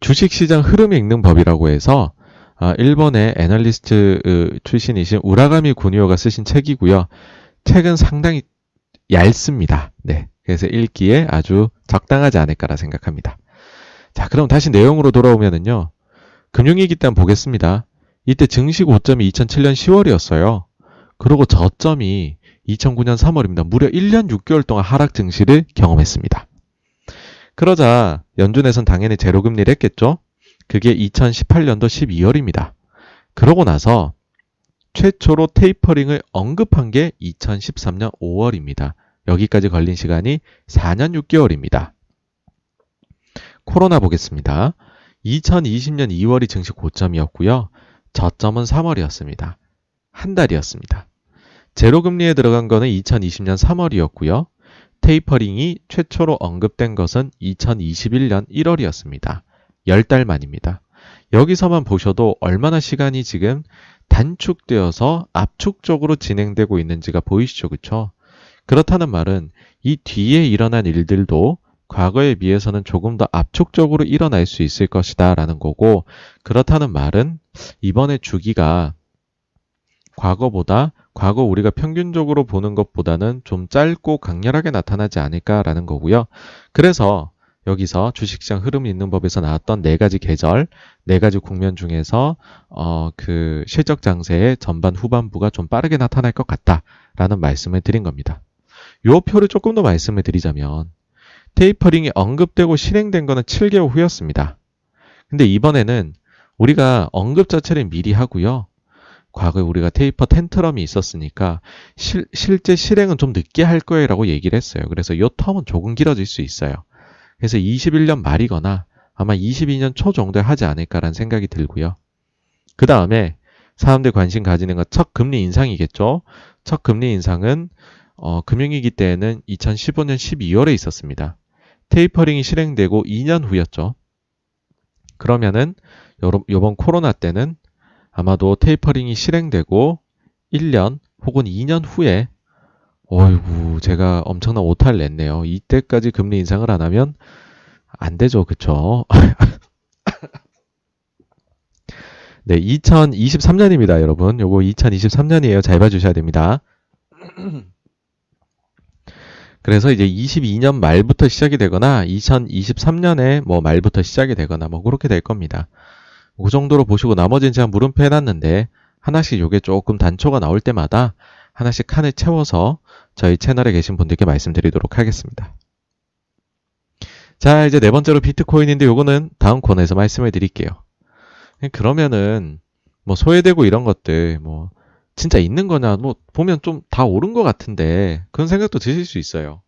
주식시장 흐름 읽는 법이라고 해서 아, 일본의 애널리스트 출신이신 우라가미 구니오가 쓰신 책이고요. 책은 상당히 얇습니다. 네. 그래서 읽기에 아주 적당하지 않을까라 생각합니다. 자, 그럼 다시 내용으로 돌아오면은요. 금융위기 때 보겠습니다. 이때 증시 고점이 2007년 10월이었어요. 그리고 저점이 2009년 3월입니다. 무려 1년 6개월 동안 하락 증시를 경험했습니다. 그러자 연준에선 당연히 제로금리를 했겠죠. 그게 2018년도 12월입니다. 그러고 나서 최초로 테이퍼링을 언급한 게 2013년 5월입니다. 여기까지 걸린 시간이 4년 6개월입니다. 코로나 보겠습니다. 2020년 2월이 증시 고점이었고요. 저점은 3월이었습니다. 한 달이었습니다. 제로금리에 들어간 거는 2020년 3월이었고요. 테이퍼링이 최초로 언급된 것은 2021년 1월이었습니다. 10달 만입니다. 여기서만 보셔도 얼마나 시간이 지금 단축되어서 압축적으로 진행되고 있는지가 보이시죠? 그쵸? 그렇다는 말은 이 뒤에 일어난 일들도 과거에 비해서는 조금 더 압축적으로 일어날 수 있을 것이다 라는 거고 그렇다는 말은 이번에 주기가 과거보다 과거 우리가 평균적으로 보는 것보다는 좀 짧고 강렬하게 나타나지 않을까라는 거고요. 그래서 여기서 주식시장 흐름 있는 법에서 나왔던 네 가지 계절, 네 가지 국면 중에서 어, 그 실적 장세의 전반 후반부가 좀 빠르게 나타날 것 같다라는 말씀을 드린 겁니다. 요 표를 조금 더 말씀을 드리자면 테이퍼링이 언급되고 실행된 거는 7개월 후였습니다. 근데 이번에는 우리가 언급 자체를 미리 하고요. 과거에 우리가 테이퍼 텐트럼이 있었으니까 실, 실제 실행은 좀 늦게 할 거예요라고 얘기를 했어요. 그래서 이 텀은 조금 길어질 수 있어요. 그래서 21년 말이거나 아마 22년 초 정도에 하지 않을까라는 생각이 들고요. 그 다음에 사람들 관심 가지는 건 첫 금리 인상이겠죠. 첫 금리 인상은 어, 금융위기 때에는 2015년 12월에 있었습니다. 테이퍼링이 실행되고 2년 후였죠. 그러면은 요번 코로나 때는 아마도 테이퍼링이 실행되고 1년 혹은 2년 후에 어이구, 제가 엄청난 오타를 냈네요. 이때까지 금리 인상을 안 하면 안 되죠. 그쵸? 네, 2023년입니다, 여러분. 요거 2023년이에요. 잘 봐주셔야 됩니다. 그래서 이제 22년 말부터 시작이 되거나 2023년에 뭐 말부터 시작이 되거나 뭐 그렇게 될 겁니다. 그 정도로 보시고 나머지는 제가 물음표 해놨는데 하나씩 요게 조금 단초가 나올 때마다 하나씩 칸을 채워서 저희 채널에 계신 분들께 말씀드리도록 하겠습니다. 자, 이제 네 번째로 비트코인인데 요거는 다음 코너에서 말씀을 드릴게요. 그러면은 뭐 소외되고 이런 것들 뭐 진짜 있는 거냐 뭐 보면 좀다 옳은 것 같은데 그런 생각도 드실 수 있어요.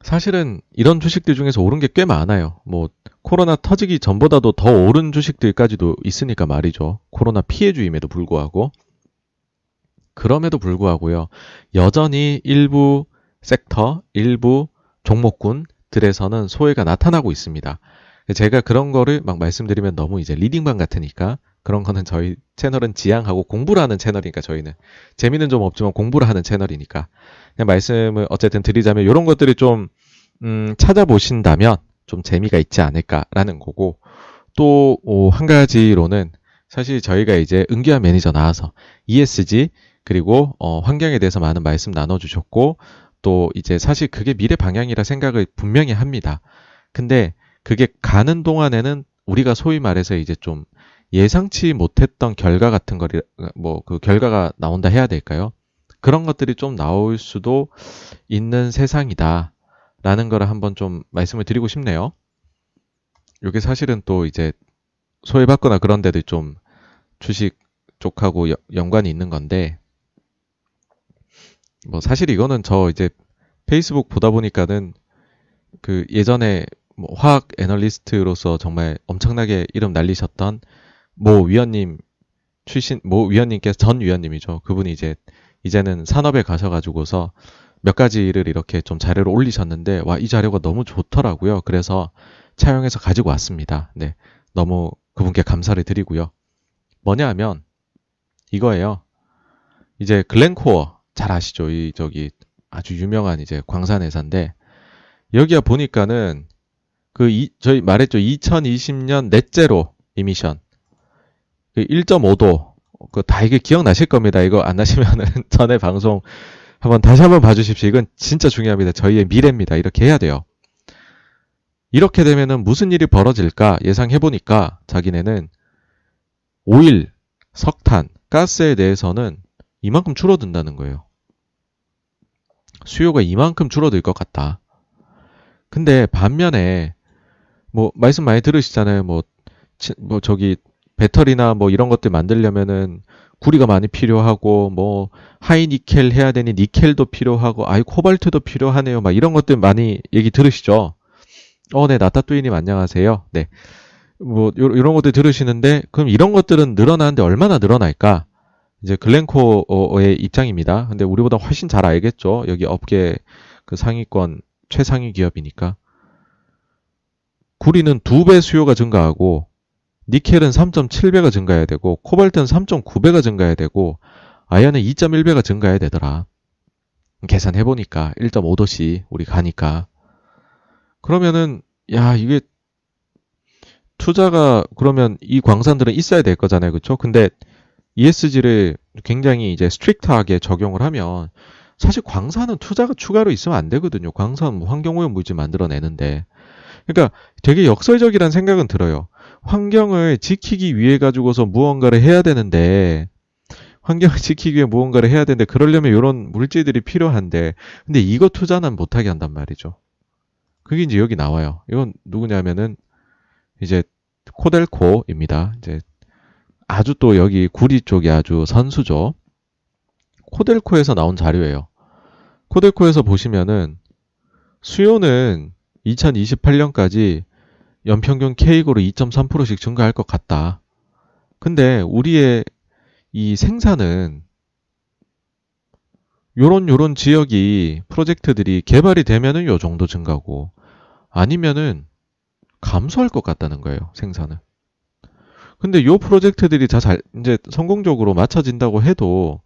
사실은 이런 주식들 중에서 오른 게 꽤 많아요. 뭐 코로나 터지기 전보다도 더 오른 주식들까지도 있으니까 말이죠. 코로나 피해주임에도 불구하고 그럼에도 불구하고요. 여전히 일부 섹터, 일부 종목군들에서는 소외가 나타나고 있습니다. 제가 그런 거를 막 말씀드리면 너무 이제 리딩방 같으니까 그런 거는 저희 채널은 지향하고 공부를 하는 채널이니까 저희는 재미는 좀 없지만 공부를 하는 채널이니까 그냥 말씀을 어쨌든 드리자면 이런 것들이 좀 음, 찾아보신다면 좀 재미가 있지 않을까라는 거고 또 한 가지로는 사실 저희가 이제 은기화 매니저 나와서 ESG 그리고 어, 환경에 대해서 많은 말씀 나눠주셨고 또 이제 사실 그게 미래 방향이라 생각을 분명히 합니다. 근데 그게 가는 동안에는 우리가 소위 말해서 이제 좀 예상치 못했던 결과 같은 거리, 뭐, 그 결과가 나온다 해야 될까요? 그런 것들이 좀 나올 수도 있는 세상이다. 라는 거를 한번 좀 말씀을 드리고 싶네요. 이게 사실은 또 이제 소외받거나 그런 데도 좀 주식 쪽하고 여, 연관이 있는 건데, 뭐 사실 이거는 저 이제 페이스북 보다 보니까는 그 예전에 뭐 화학 애널리스트로서 정말 엄청나게 이름 날리셨던 모 위원님 출신 모 위원님께서 전 위원님이죠. 그분이 이제 이제는 산업에 가셔가지고서 몇 가지를 이렇게 좀 자료를 올리셨는데 와 이 자료가 너무 좋더라고요. 그래서 차용해서 가지고 왔습니다. 네, 너무 그분께 감사를 드리고요. 뭐냐 하면 이거예요. 이제 글렌코어 잘 아시죠? 이 저기 아주 유명한 이제 광산 회사인데 여기가 보니까는 그 이, 저희 말했죠. 2020년 넷제로 이미션 그 1.5도 그 다 이게 기억나실 겁니다. 이거 안 나시면은 전에 방송 한번 다시 한번 봐주십시오. 이건 진짜 중요합니다. 저희의 미래입니다. 이렇게 해야 돼요. 이렇게 되면은 무슨 일이 벌어질까 예상해 보니까 자기네는 오일, 석탄, 가스에 대해서는 이만큼 줄어든다는 거예요. 수요가 이만큼 줄어들 것 같다. 근데 반면에 뭐 말씀 많이 들으시잖아요. 뭐, 뭐 저기 배터리나 뭐 이런 것들 만들려면은 구리가 많이 필요하고 뭐 하이니켈 해야 되니 니켈도 필요하고 아이 코발트도 필요하네요. 막 이런 것들 많이 얘기 들으시죠? 어, 네, 나타뚜이님 안녕하세요. 네. 뭐 요, 이런 것들 들으시는데 그럼 이런 것들은 늘어나는데 얼마나 늘어날까? 이제 글렌코어의 입장입니다. 근데 우리보다 훨씬 잘 알겠죠. 여기 업계 그 상위권 최상위 기업이니까. 구리는 두 배 수요가 증가하고 니켈은 3.7배가 증가해야 되고 코발트는 3.9배가 증가해야 되고 아연은 2.1배가 증가해야 되더라. 계산해 보니까 1.5도씩 우리 가니까 그러면은 야 이게 투자가 그러면 이 광산들은 있어야 될 거잖아요. 그렇죠? 근데 ESG를 굉장히 이제 strict하게 적용을 하면 사실 광산은 투자가 추가로 있으면 안 되거든요. 광산 뭐 환경오염 물질 만들어내는데 그러니까 되게 역설적이라는 생각은 들어요. 환경을 지키기 위해 가지고서 무언가를 해야 되는데 환경을 지키기 위해 무언가를 해야 되는데 그러려면 이런 물질들이 필요한데 근데 이거 투자는 못하게 한단 말이죠. 그게 이제 여기 나와요. 이건 누구냐면은 이제 코델코입니다. 이제 아주 또 여기 구리 쪽이 아주 선수죠. 코델코에서 나온 자료예요. 코델코에서 보시면은 수요는 2028년까지 연평균 케이크로 2.3%씩 증가할 것 같다. 근데 우리의 이 생산은 요런 요런 지역이 프로젝트들이 개발이 되면은 요 정도 증가고 아니면은 감소할 것 같다는 거예요. 생산은. 근데 요 프로젝트들이 다 잘 이제 성공적으로 맞춰진다고 해도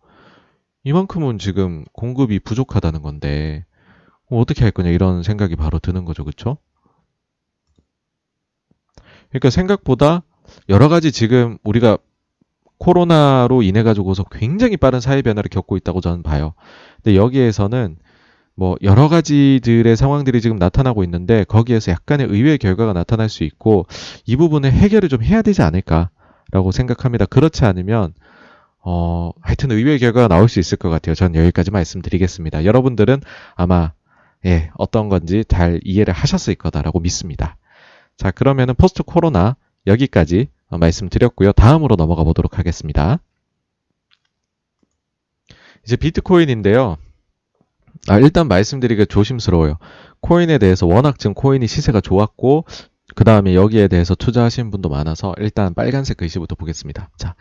이만큼은 지금 공급이 부족하다는 건데 뭐 어떻게 할 거냐 이런 생각이 바로 드는 거죠. 그렇죠? 그러니까 생각보다 여러 가지 지금 우리가 코로나로 인해 가지고서 굉장히 빠른 사회 변화를 겪고 있다고 저는 봐요. 근데 여기에서는 뭐 여러 가지들의 상황들이 지금 나타나고 있는데 거기에서 약간의 의외의 결과가 나타날 수 있고 이 부분을 해결을 좀 해야 되지 않을까라고 생각합니다. 그렇지 않으면 어 하여튼 의외의 결과가 나올 수 있을 것 같아요. 전 여기까지 말씀드리겠습니다. 여러분들은 아마 예, 어떤 건지 잘 이해를 하셨을 거다라고 믿습니다. 자, 그러면은 포스트 코로나 여기까지 말씀드렸고요. 다음으로 넘어가 보도록 하겠습니다. 이제 비트코인인데요. 아, 일단 말씀드리기 조심스러워요. 코인에 대해서 워낙 지금 코인이 시세가 좋았고, 그 다음에 여기에 대해서 투자하시는 분도 많아서 일단 빨간색 글씨부터 보겠습니다. 자,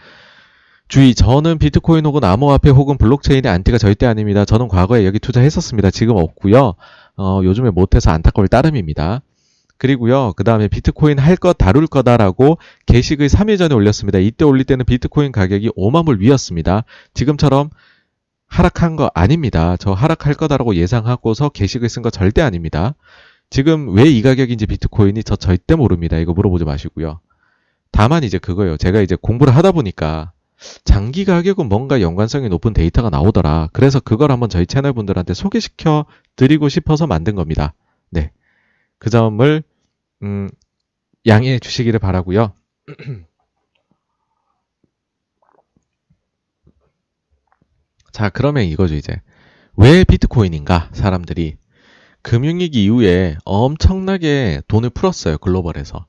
주의, 저는 비트코인 혹은 암호화폐 혹은 블록체인의 안티가 절대 아닙니다. 저는 과거에 여기 투자했었습니다. 지금 없고요. 어, 요즘에 못해서 안타까울 따름입니다. 그리고요, 그 다음에 비트코인 할 것 다룰 거다라고 게시글 3일 전에 올렸습니다. 이때 올릴 때는 비트코인 가격이 5만 불 위였습니다. 지금처럼 하락한 거 아닙니다. 저 하락할 거다라고 예상하고서 게시글 쓴 거 절대 아닙니다. 지금 왜 이 가격인지 비트코인이 저 절대 모릅니다. 이거 물어보지 마시고요. 다만 이제 그거예요. 제가 이제 공부를 하다 보니까 장기 가격은 뭔가 연관성이 높은 데이터가 나오더라. 그래서 그걸 한번 저희 채널 분들한테 소개시켜 드리고 싶어서 만든 겁니다. 네. 그 점을 음, 양해해 주시기를 바라고요. 자, 그러면 이거죠, 이제. 왜 비트코인인가? 사람들이 금융위기 이후에 엄청나게 돈을 풀었어요, 글로벌에서.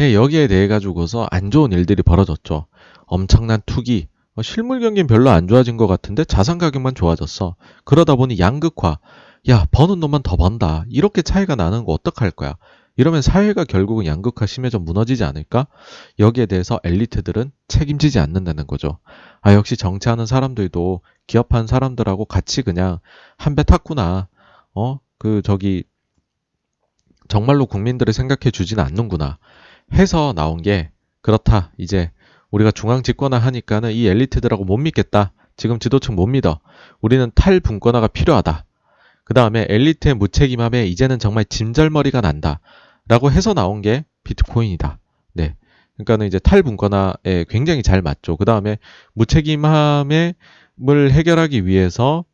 예, 여기에 대해 가지고서 안 좋은 일들이 벌어졌죠. 엄청난 투기, 어, 실물 경기는 별로 안 좋아진 것 같은데 자산 가격만 좋아졌어. 그러다 보니 양극화. 야, 버는 놈만 더 번다. 이렇게 차이가 나는 거 어떡할 거야? 이러면 사회가 결국은 양극화 심해져 무너지지 않을까? 여기에 대해서 엘리트들은 책임지지 않는다는 거죠. 아, 역시 정치하는 사람들도 기업한 사람들하고 같이 그냥 한 배 탔구나. 어, 그, 저기, 정말로 국민들을 생각해 주진 않는구나. 해서 나온 게, 그렇다. 이제 우리가 중앙 집권화 하니까는 이 엘리트들하고 못 믿겠다. 지금 지도층 못 믿어. 우리는 탈분권화가 필요하다. 그 다음에 엘리트의 무책임함에 이제는 정말 짐절머리가 난다. 라고 해서 나온 게 비트코인이다. 네. 그러니까는 이제 탈분권화에 굉장히 잘 맞죠. 그 다음에 무책임함을 해결하기 위해서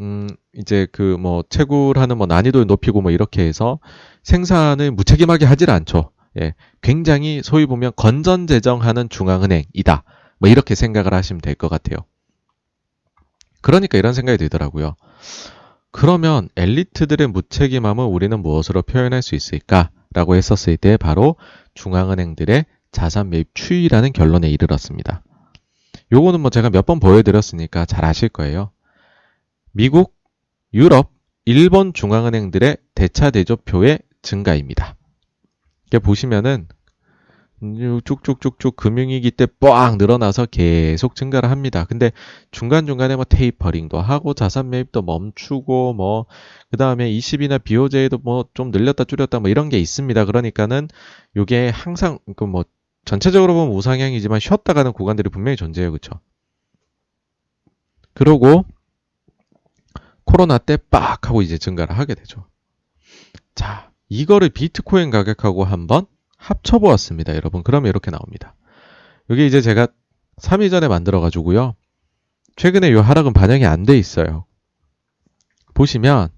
음, 이제 그 뭐 채굴하는 뭐 난이도를 높이고 뭐 이렇게 해서 생산을 무책임하게 하질 않죠. 예, 굉장히 소위 보면 건전 재정하는 중앙은행이다. 뭐 이렇게 생각을 하시면 될 것 같아요. 그러니까 이런 생각이 들더라고요. 그러면 엘리트들의 무책임함을 우리는 무엇으로 표현할 수 있을까? 라고 했었을 때 바로 중앙은행들의 자산 매입 추이라는 결론에 이르렀습니다. 요거는 뭐 제가 몇 번 보여드렸으니까 잘 아실 거예요. 미국, 유럽, 일본 중앙은행들의 대차 대조표의 증가입니다. 이렇게 보시면은 쭉쭉쭉쭉 금융위기 때 뻥 늘어나서 계속 증가를 합니다. 근데 중간중간에 뭐 테이퍼링도 하고 자산 매입도 멈추고 뭐 그 다음에 20이나 비호제도 뭐 좀 늘렸다 줄였다 뭐 이런 게 있습니다. 그러니까는 요게 항상 그 뭐 전체적으로 보면 우상향이지만 쉬었다 가는 구간들이 분명히 존재해요. 그쵸 그러고 코로나 때 빡 하고 이제 증가를 하게 되죠. 자, 이거를 비트코인 가격하고 한번 합쳐보았습니다. 여러분. 그러면 이렇게 나옵니다. 여기 이제 제가 3일 전에 만들어가지고요. 최근에 이 하락은 반영이 안 돼 있어요. 보시면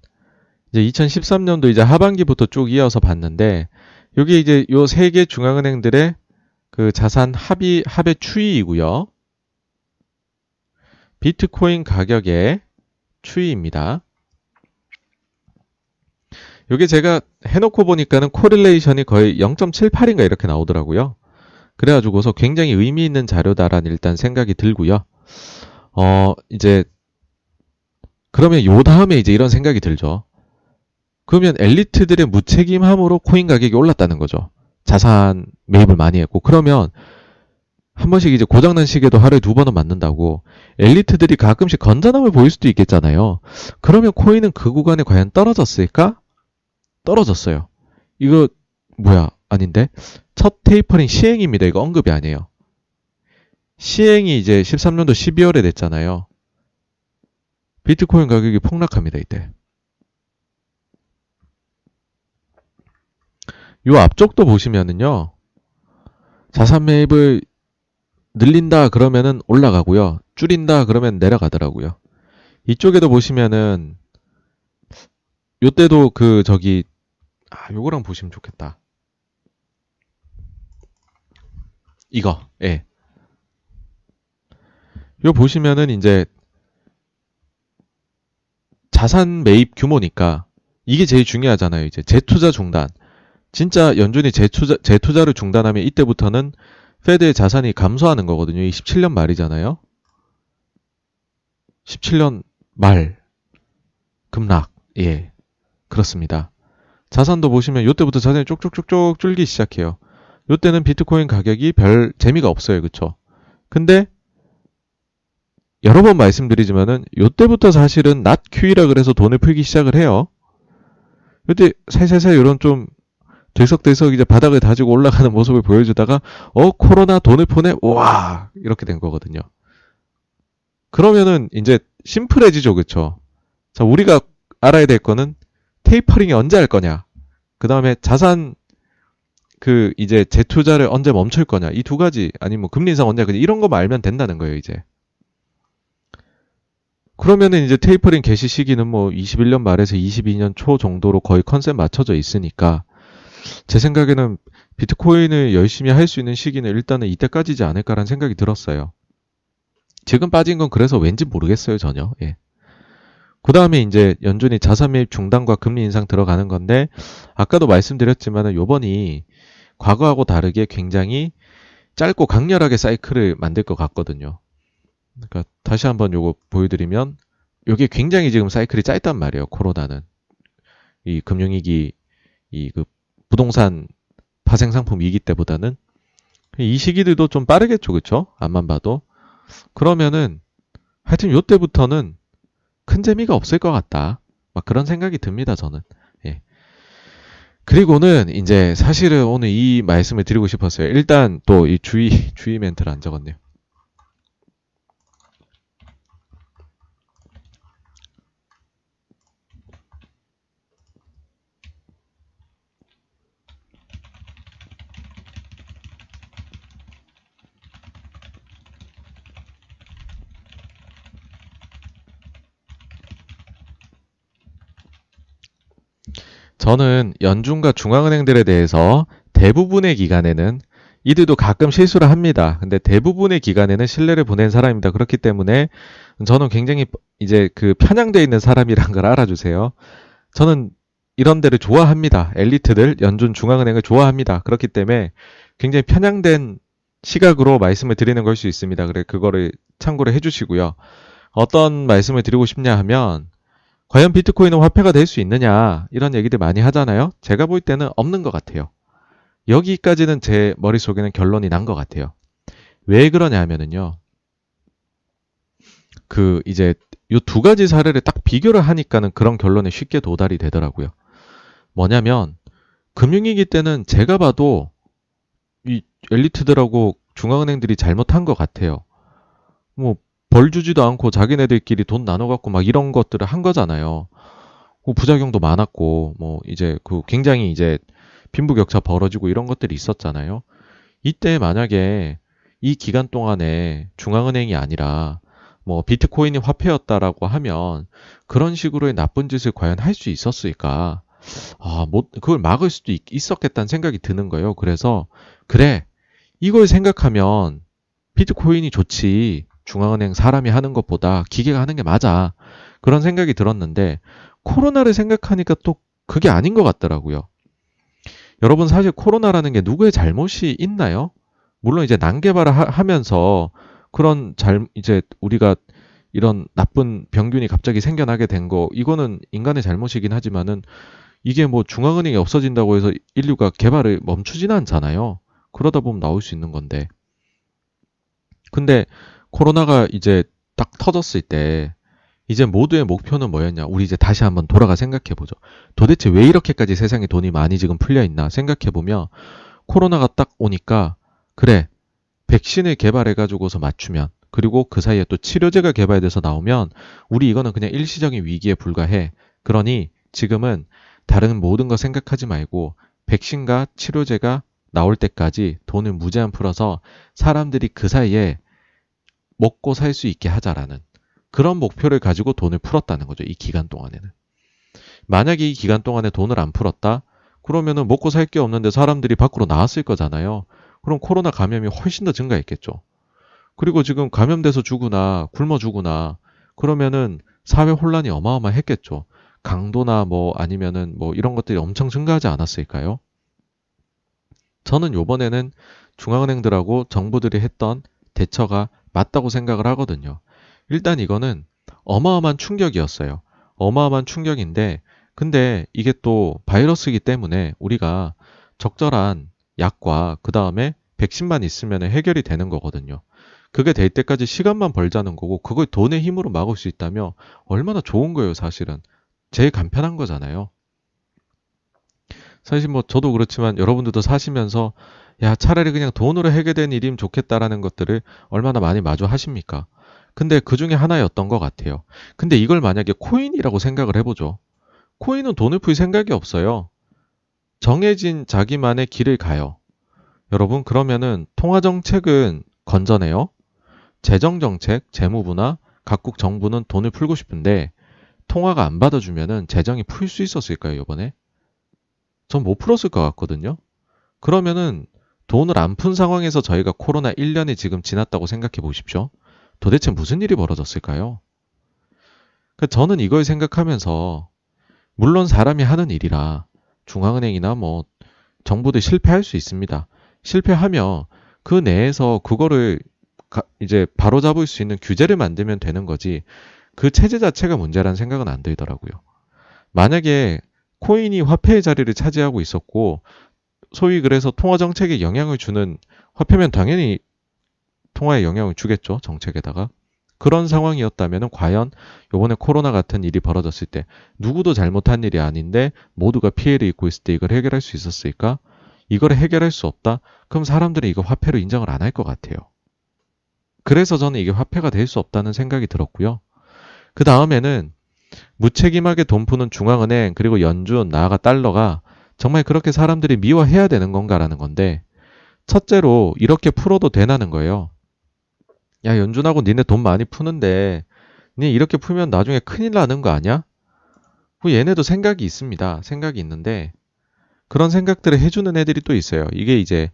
이제 2013년도 이제 하반기부터 쭉 이어서 봤는데 여기 이제 요 세 개 중앙은행들의 그 자산 합의 합의 추이이고요. 비트코인 가격의 추이입니다. 이게 제가 해놓고 보니까는 correlation이 거의 0.78인가 이렇게 나오더라고요. 그래가지고서 굉장히 의미 있는 자료다라는 일단 생각이 들고요. 어, 이제, 그러면 요 다음에 이제 이런 생각이 들죠. 그러면 엘리트들의 무책임함으로 코인 가격이 올랐다는 거죠. 자산 매입을 많이 했고. 그러면 한 번씩 이제 고장난 시계도 하루에 두 번은 맞는다고 엘리트들이 가끔씩 건전함을 보일 수도 있겠잖아요. 그러면 코인은 그 구간에 과연 떨어졌을까? 떨어졌어요. 이거 뭐야? 아닌데? 첫 테이퍼링 시행입니다. 이거 언급이 아니에요. 시행이 이제 13년도 12월에 됐잖아요. 비트코인 가격이 폭락합니다. 이때. 요 앞쪽도 보시면은요. 자산 매입을 늘린다 그러면은 올라가고요. 줄인다 그러면 내려가더라고요. 이쪽에도 보시면은 요때도 그 저기 아 요거랑 보시면 좋겠다. 이거 예. 요 보시면은 이제 자산 매입 규모니까 이게 제일 중요하잖아요. 이제 재투자 중단. 진짜 연준이 재투자, 재투자를 중단하면 이때부터는 페드의 자산이 감소하는 거거든요. 이 17년 말이잖아요. 17년 말 급락. 예. 그렇습니다. 자산도 보시면 이때부터 자산이 쪽쪽쪽쪽 줄기 시작해요. 이때는 비트코인 가격이 별 재미가 없어요. 그쵸? 근데 여러 번 말씀드리지만은 이때부터 사실은 낮 QE라 그래서 돈을 풀기 시작을 해요. 이때 살살살 이런 좀 들썩들썩 이제 바닥을 다지고 올라가는 모습을 보여주다가 어 코로나 돈을 푸네 와 이렇게 된 거거든요. 그러면은 이제 심플해지죠, 그쵸? 자 우리가 알아야 될 거는 테이퍼링이 언제 할 거냐. 그 다음에 자산 그 이제 재투자를 언제 멈출 거냐. 이 두 가지 아니면 뭐 금리 인상 언제 그냥 이런 거만 알면 된다는 거예요, 이제. 그러면은 이제 테이퍼링 개시 시기는 뭐 21년 말에서 22년 초 정도로 거의 컨셉 맞춰져 있으니까 제 생각에는 비트코인을 열심히 할 수 있는 시기는 일단은 이때까지지 않을까라는 생각이 들었어요. 지금 빠진 건 그래서 왠지 모르겠어요, 전혀. 예. 그 다음에 이제 연준이 자산 매입 중단과 금리 인상 들어가는 건데, 아까도 말씀드렸지만은 요번이 과거하고 다르게 굉장히 짧고 강렬하게 사이클을 만들 것 같거든요. 그러니까 다시 한번 요거 보여드리면 요게 굉장히 지금 사이클이 짧단 말이에요. 코로나는 이 금융위기 이 그 부동산 파생 상품 위기 때보다는 이 시기들도 좀 빠르겠죠, 그쵸? 앞만 봐도 그러면은 하여튼 요때부터는 큰 재미가 없을 것 같다. 막 그런 생각이 듭니다, 저는. 예. 그리고는 이제 사실은 오늘 이 말씀을 드리고 싶었어요. 일단 또 이 주의 주의 멘트를 안 적었네요. 저는 연준과 중앙은행들에 대해서 대부분의 기간에는 이들도 가끔 실수를 합니다. 근데 대부분의 기간에는 신뢰를 보낸 사람입니다. 그렇기 때문에 저는 굉장히 이제 그 편향되어 있는 사람이란 걸 알아주세요. 저는 이런 데를 좋아합니다. 엘리트들, 연준 중앙은행을 좋아합니다. 그렇기 때문에 굉장히 편향된 시각으로 말씀을 드리는 걸 수 있습니다. 그래, 그거를 참고를 해주시고요. 어떤 말씀을 드리고 싶냐 하면, 과연 비트코인은 화폐가 될 수 있느냐 이런 얘기들 많이 하잖아요. 제가 볼 때는 없는 것 같아요. 여기까지는 제 머릿속에는 결론이 난 것 같아요. 왜 그러냐 하면은요. 그 이제 이두 가지 사례를 딱 비교를 하니까는 그런 결론에 쉽게 도달이 되더라고요. 뭐냐면 금융위기 때는 제가 봐도 이 엘리트들하고 중앙은행들이 잘못한 것 같아요. 뭐 벌 주지도 않고 자기네들끼리 돈 나눠 갖고 막 이런 것들을 한 거잖아요. 그 부작용도 많았고, 뭐, 이제 그 굉장히 이제 빈부격차 벌어지고 이런 것들이 있었잖아요. 이때 만약에 이 기간 동안에 중앙은행이 아니라 뭐 비트코인이 화폐였다라고 하면 그런 식으로의 나쁜 짓을 과연 할 수 있었을까? 아, 뭐, 그걸 막을 수도 있, 있었겠다는 생각이 드는 거예요. 그래서, 그래, 이걸 생각하면 비트코인이 좋지. 중앙은행 사람이 하는 것보다 기계가 하는 게 맞아. 그런 생각이 들었는데 코로나를 생각하니까 또 그게 아닌 것 같더라고요. 여러분 사실 코로나라는 게 누구의 잘못이 있나요? 물론 이제 난개발을 하, 면서 그런 잘 이제 우리가 이런 나쁜 병균이 갑자기 생겨나게 된 거 이거는 인간의 잘못이긴 하지만은 이게 뭐 중앙은행이 없어진다고 해서 인류가 개발을 멈추지는 않잖아요. 그러다 보면 나올 수 있는 건데. 근데 코로나가 이제 딱 터졌을 때 이제 모두의 목표는 뭐였냐? 우리 이제 다시 한번 돌아가 생각해 보죠. 도대체 왜 이렇게까지 세상에 돈이 많이 지금 풀려 있나 생각해 보면 코로나가 딱 오니까 그래 백신을 개발해 가지고서 맞추면 그리고 그 사이에 또 치료제가 개발돼서 나오면 우리 이거는 그냥 일시적인 위기에 불과해. 그러니 지금은 다른 모든 거 생각하지 말고 백신과 치료제가 나올 때까지 돈을 무제한 풀어서 사람들이 그 사이에 먹고 살 수 있게 하자라는 그런 목표를 가지고 돈을 풀었다는 거죠. 이 기간 동안에는. 만약에 이 기간 동안에 돈을 안 풀었다? 그러면은 먹고 살 게 없는데 사람들이 밖으로 나왔을 거잖아요. 그럼 코로나 감염이 훨씬 더 증가했겠죠. 그리고 지금 감염돼서 죽으나 굶어 죽으나 그러면은 사회 혼란이 어마어마했겠죠. 강도나 뭐 아니면은 뭐 이런 것들이 엄청 증가하지 않았을까요? 저는 요번에는 중앙은행들하고 정부들이 했던 대처가 맞다고 생각을 하거든요. 일단 이거는 어마어마한 충격이었어요. 어마어마한 충격인데, 근데 이게 또 바이러스이기 때문에 우리가 적절한 약과 그 다음에 백신만 있으면 해결이 되는 거거든요. 그게 될 때까지 시간만 벌자는 거고, 그걸 돈의 힘으로 막을 수 있다면 얼마나 좋은 거예요, 사실은. 제일 간편한 거잖아요. 사실 뭐 저도 그렇지만 여러분들도 사시면서 야, 차라리 그냥 돈으로 해결된 일이면 좋겠다라는 것들을 얼마나 많이 마주 하십니까? 근데 그 중에 하나였던 것 같아요. 근데 이걸 만약에 코인이라고 생각을 해보죠. 코인은 돈을 풀 생각이 없어요. 정해진 자기만의 길을 가요. 여러분, 그러면은 통화 정책은 건전해요. 재정 정책, 재무부나 각국 정부는 돈을 풀고 싶은데 통화가 안 받아주면은 재정이 풀 수 있었을까요, 이번에? 전 못 풀었을 것 같거든요. 그러면은 돈을 안 푼 상황에서 저희가 코로나 1년이 지금 지났다고 생각해 보십시오. 도대체 무슨 일이 벌어졌을까요? 그러니까 저는 이걸 생각하면서 물론 사람이 하는 일이라 중앙은행이나 뭐 정부도 실패할 수 있습니다. 실패하면 그 내에서 그거를 이제 바로 잡을 수 있는 규제를 만들면 되는 거지 그 체제 자체가 문제라는 생각은 안 들더라고요. 만약에 코인이 화폐의 자리를 차지하고 있었고 소위 그래서 통화 정책에 영향을 주는 화폐면 당연히 통화에 영향을 주겠죠. 정책에다가. 그런 상황이었다면 과연 요번에 코로나 같은 일이 벌어졌을 때 누구도 잘못한 일이 아닌데 모두가 피해를 입고 있을 때 이걸 해결할 수 있었을까? 이걸 해결할 수 없다? 그럼 사람들이 이거 화폐로 인정을 안 할 것 같아요. 그래서 저는 이게 화폐가 될 수 없다는 생각이 들었고요. 그 다음에는 무책임하게 돈 푸는 중앙은행 그리고 연준 나아가 달러가 정말 그렇게 사람들이 미워해야 되는 건가라는 건데 첫째로 이렇게 풀어도 되나는 거예요. 야, 연준하고 니네 돈 많이 푸는데, 니 이렇게 풀면 나중에 큰일 나는 거 아니야? 뭐 얘네도 생각이 있습니다. 생각이 있는데, 그런 생각들을 해주는 애들이 또 있어요. 이게 이제,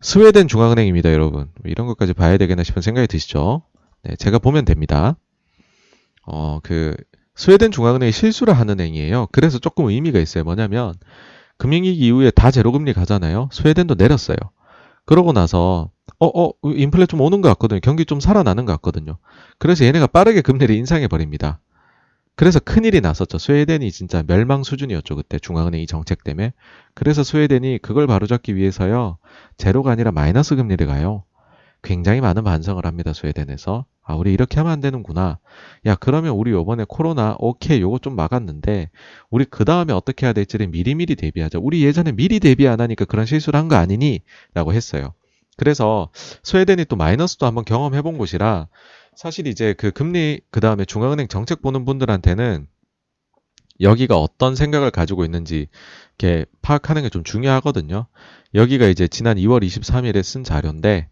스웨덴 중앙은행입니다, 여러분. 뭐 이런 것까지 봐야 되겠나 싶은 생각이 드시죠? 네, 제가 보면 됩니다. 어, 그, 스웨덴 중앙은행이 실수를 하는 행위예요. 그래서 조금 의미가 있어요. 뭐냐면, 금융위기 이후에 다 제로금리 가잖아요. 스웨덴도 내렸어요. 그러고 나서 어, 어, 인플레 좀 오는 것 같거든요. 경기 좀 살아나는 것 같거든요. 그래서 얘네가 빠르게 금리를 인상해 버립니다. 그래서 큰일이 났었죠. 스웨덴이 진짜 멸망 수준이었죠. 그때 중앙은행 이 정책 때문에. 그래서 스웨덴이 그걸 바로잡기 위해서요. 제로가 아니라 마이너스 금리를 가요. 굉장히 많은 반성을 합니다. 스웨덴에서. 아, 우리 이렇게 하면 안 되는구나. 야, 그러면 우리 요번에 코로나, 오케이, 요거 좀 막았는데, 우리 그 다음에 어떻게 해야 될지를 미리미리 대비하자. 우리 예전에 미리 대비 안 하니까 그런 실수를 한 거 아니니? 라고 했어요. 그래서 스웨덴이 또 마이너스도 한번 경험해 본 곳이라 사실 이제 그 금리 그 다음에 중앙은행 정책 보는 분들한테는 여기가 어떤 생각을 가지고 있는지 이렇게 파악하는 게 좀 중요하거든요. 여기가 이제 지난 2월 23일에 쓴 자료인데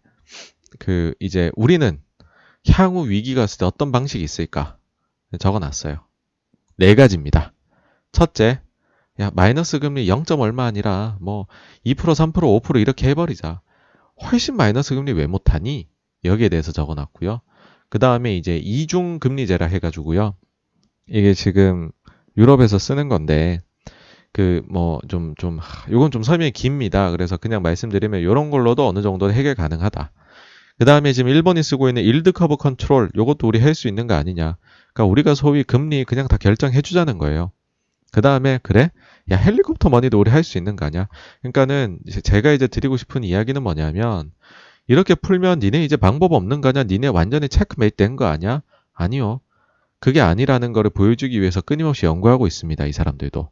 그 이제 우리는 향후 위기가 왔을 때 어떤 방식이 있을까 적어놨어요. 네 가지입니다. 첫째, 야 마이너스 금리 0. 얼마 아니라 뭐 2% 3% 5% 이렇게 해버리자. 훨씬 마이너스 금리 왜 못하니? 여기에 대해서 적어놨고요. 그 다음에 이제 이중 금리제라 해가지고요. 이게 지금 유럽에서 쓰는 건데 그 뭐 좀좀 요건 좀 설명이 깁니다. 그래서 그냥 말씀드리면 이런 걸로도 어느 정도 해결 가능하다. 그 다음에 지금 일본이 쓰고 있는 yield curve control 요것도 우리 할 수 있는 거 아니냐. 그러니까 우리가 소위 금리 그냥 다 결정해 주자는 거예요. 그 다음에 그래 야 헬리콥터 머니도 우리 할 수 있는 거 아니야? 그러니까는 이제 제가 이제 드리고 싶은 이야기는 뭐냐면 이렇게 풀면 니네 이제 방법 없는 거냐? 니네 완전히 체크메이트 된 거 아니야? 아니요. 그게 아니라는 거를 보여주기 위해서 끊임없이 연구하고 있습니다. 이 사람들도.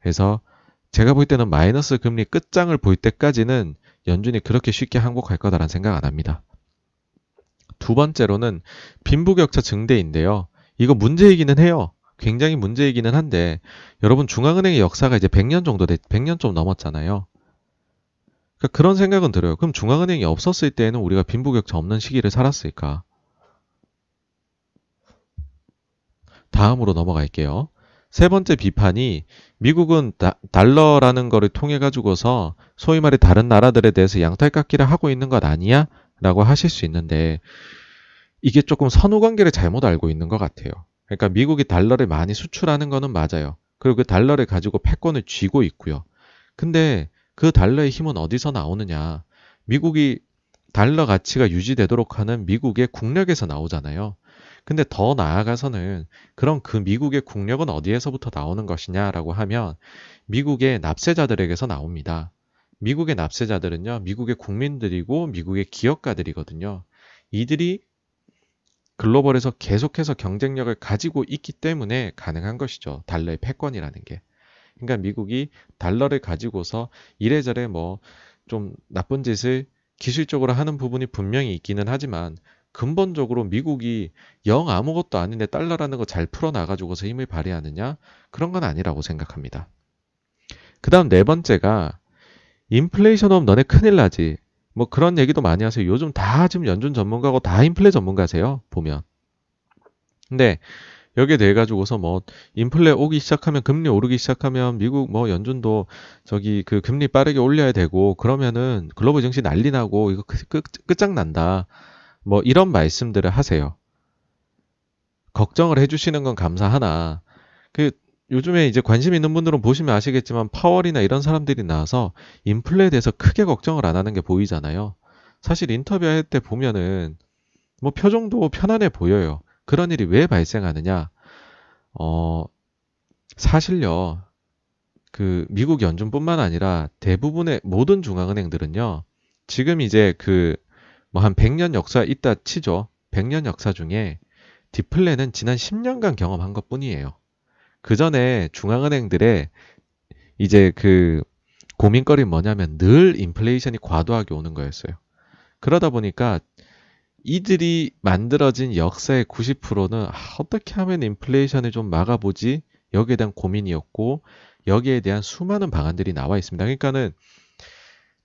그래서 제가 볼 때는 마이너스 금리 끝장을 볼 때까지는 연준이 그렇게 쉽게 항복할 거다라는 생각 안 합니다. 두 번째로는 빈부격차 증대인데요. 이거 문제이기는 해요. 굉장히 문제이기는 한데 여러분 중앙은행의 역사가 이제 100년 정도 돼 100년 좀 넘었잖아요. 그러니까 그런 생각은 들어요. 그럼 중앙은행이 없었을 때에는 우리가 빈부격차 없는 시기를 살았을까? 다음으로 넘어갈게요. 세 번째 비판이 미국은 다, 달러라는 거를 통해 가지고서 소위 말해 다른 나라들에 대해서 양탈깎기를 하고 있는 것 아니야? 라고 하실 수 있는데 이게 조금 선후 관계를 잘못 알고 있는 것 같아요. 그러니까 미국이 달러를 많이 수출하는 거는 맞아요. 그리고 그 달러를 가지고 패권을 쥐고 있고요. 근데 그 달러의 힘은 어디서 나오느냐? 미국이 달러 가치가 유지되도록 하는 미국의 국력에서 나오잖아요. 근데 더 나아가서는 그럼 그 미국의 국력은 어디에서부터 나오는 것이냐라고 하면 미국의 납세자들에게서 나옵니다. 미국의 납세자들은요, 미국의 국민들이고 미국의 기업가들이거든요. 이들이 글로벌에서 계속해서 경쟁력을 가지고 있기 때문에 가능한 것이죠. 달러의 패권이라는 게. 그러니까 미국이 달러를 가지고서 이래저래 뭐 좀 나쁜 짓을 기술적으로 하는 부분이 분명히 있기는 하지만 근본적으로 미국이 영 아무것도 아닌데 달러라는 거 잘 풀어나가지고서 힘을 발휘하느냐? 그런 건 아니라고 생각합니다. 그 다음 네 번째가 인플레이션 오면 너네 큰일 나지. 뭐 그런 얘기도 많이 하세요. 요즘 다 지금 연준 전문가고 다 인플레 전문가세요. 보면. 근데 여기에 대해 가지고서 뭐 인플레 오기 시작하면 금리 오르기 시작하면 미국 뭐 연준도 저기 그 금리 빠르게 올려야 되고 그러면은 글로벌 증시 난리 나고 이거 끝, 끝, 끝장난다. 뭐 이런 말씀들을 하세요. 걱정을 해주시는 건 감사하나 그 요즘에 이제 관심 있는 분들은 보시면 아시겠지만 파월이나 이런 사람들이 나와서 인플레에 대해서 크게 걱정을 안 하는 게 보이잖아요. 사실 인터뷰할 때 보면은 뭐 표정도 편안해 보여요. 그런 일이 왜 발생하느냐? 어, 사실요. 그 미국 연준뿐만 아니라 대부분의 모든 중앙은행들은요. 지금 이제 그 뭐 한 100년 역사 있다 치죠. 100년 역사 중에 디플레는 지난 10년간 경험한 것 뿐이에요. 그 전에 중앙은행들의 이제 그 고민거리는 뭐냐면 늘 인플레이션이 과도하게 오는 거였어요. 그러다 보니까 이들이 만들어진 역사의 90%는 아, 어떻게 하면 인플레이션을 좀 막아보지 여기에 대한 고민이었고 여기에 대한 수많은 방안들이 나와 있습니다. 그러니까는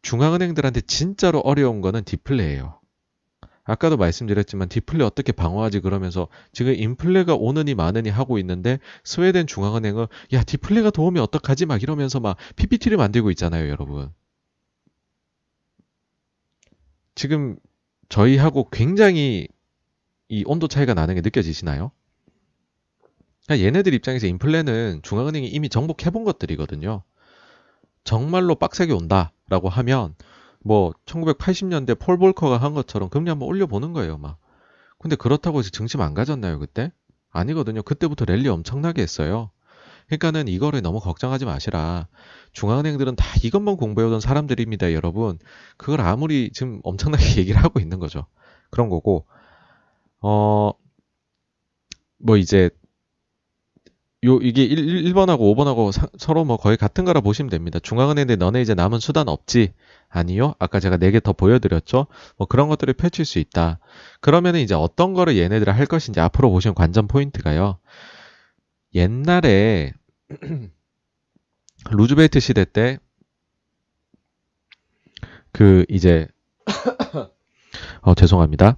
중앙은행들한테 진짜로 어려운 거는 디플레예요. 아까도 말씀드렸지만 디플레 어떻게 방어하지 그러면서 지금 인플레가 오느니 마느니 하고 있는데 스웨덴 중앙은행은 야 디플레가 도움이 어떡하지? 막 이러면서 막 PPT를 만들고 있잖아요 여러분. 지금 저희하고 굉장히 이 온도 차이가 나는 게 느껴지시나요? 그러니까 얘네들 입장에서 인플레는 중앙은행이 이미 정복해 본 것들이거든요. 정말로 빡세게 온다라고 하면 뭐 1980년대 폴 볼커가 한 것처럼 금리 한번 올려보는 거예요, 막. 근데 그렇다고 해서 증시 망가졌나요, 그때? 아니거든요. 그때부터 랠리 엄청나게 했어요. 그러니까는 이거를 너무 걱정하지 마시라. 중앙은행들은 다 이것만 공부해오던 사람들입니다, 여러분. 그걸 아무리 지금 엄청나게 얘기를 하고 있는 거죠. 그런 거고, 어, 뭐 이제 요 이게 1, 번하고 5번하고 사, 서로 뭐 거의 같은 거라 보시면 됩니다. 중앙은행인데 너네 이제 남은 수단 없지? 아니요. 아까 제가 4개 더 보여드렸죠. 뭐 그런 것들을 펼칠 수 있다. 그러면은 이제 어떤 거를 얘네들 할 것인지 앞으로 보시면 관전 포인트가요. 옛날에 루즈벨트 시대 때 그 이제 어 죄송합니다.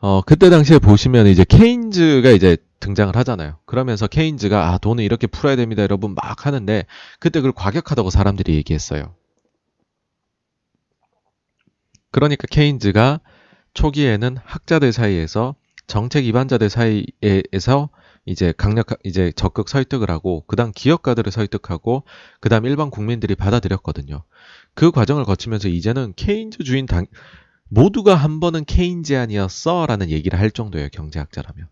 어, 그때 당시에 보시면 이제 케인즈가 이제 등장을 하잖아요. 그러면서 케인즈가 아, 돈을 이렇게 풀어야 됩니다, 여러분 막 하는데 그때 그걸 과격하다고 사람들이 얘기했어요. 그러니까 케인즈가 초기에는 학자들 사이에서 정책 위반자들 사이에서 이제 강력 이제 적극 설득을 하고 그다음 기업가들을 설득하고 그다음 일반 국민들이 받아들였거든요. 그 과정을 거치면서 이제는 케인즈 주인 당 모두가 한 번은 케인지안이었어 라는 얘기를 할 정도예요. 경제학자라면.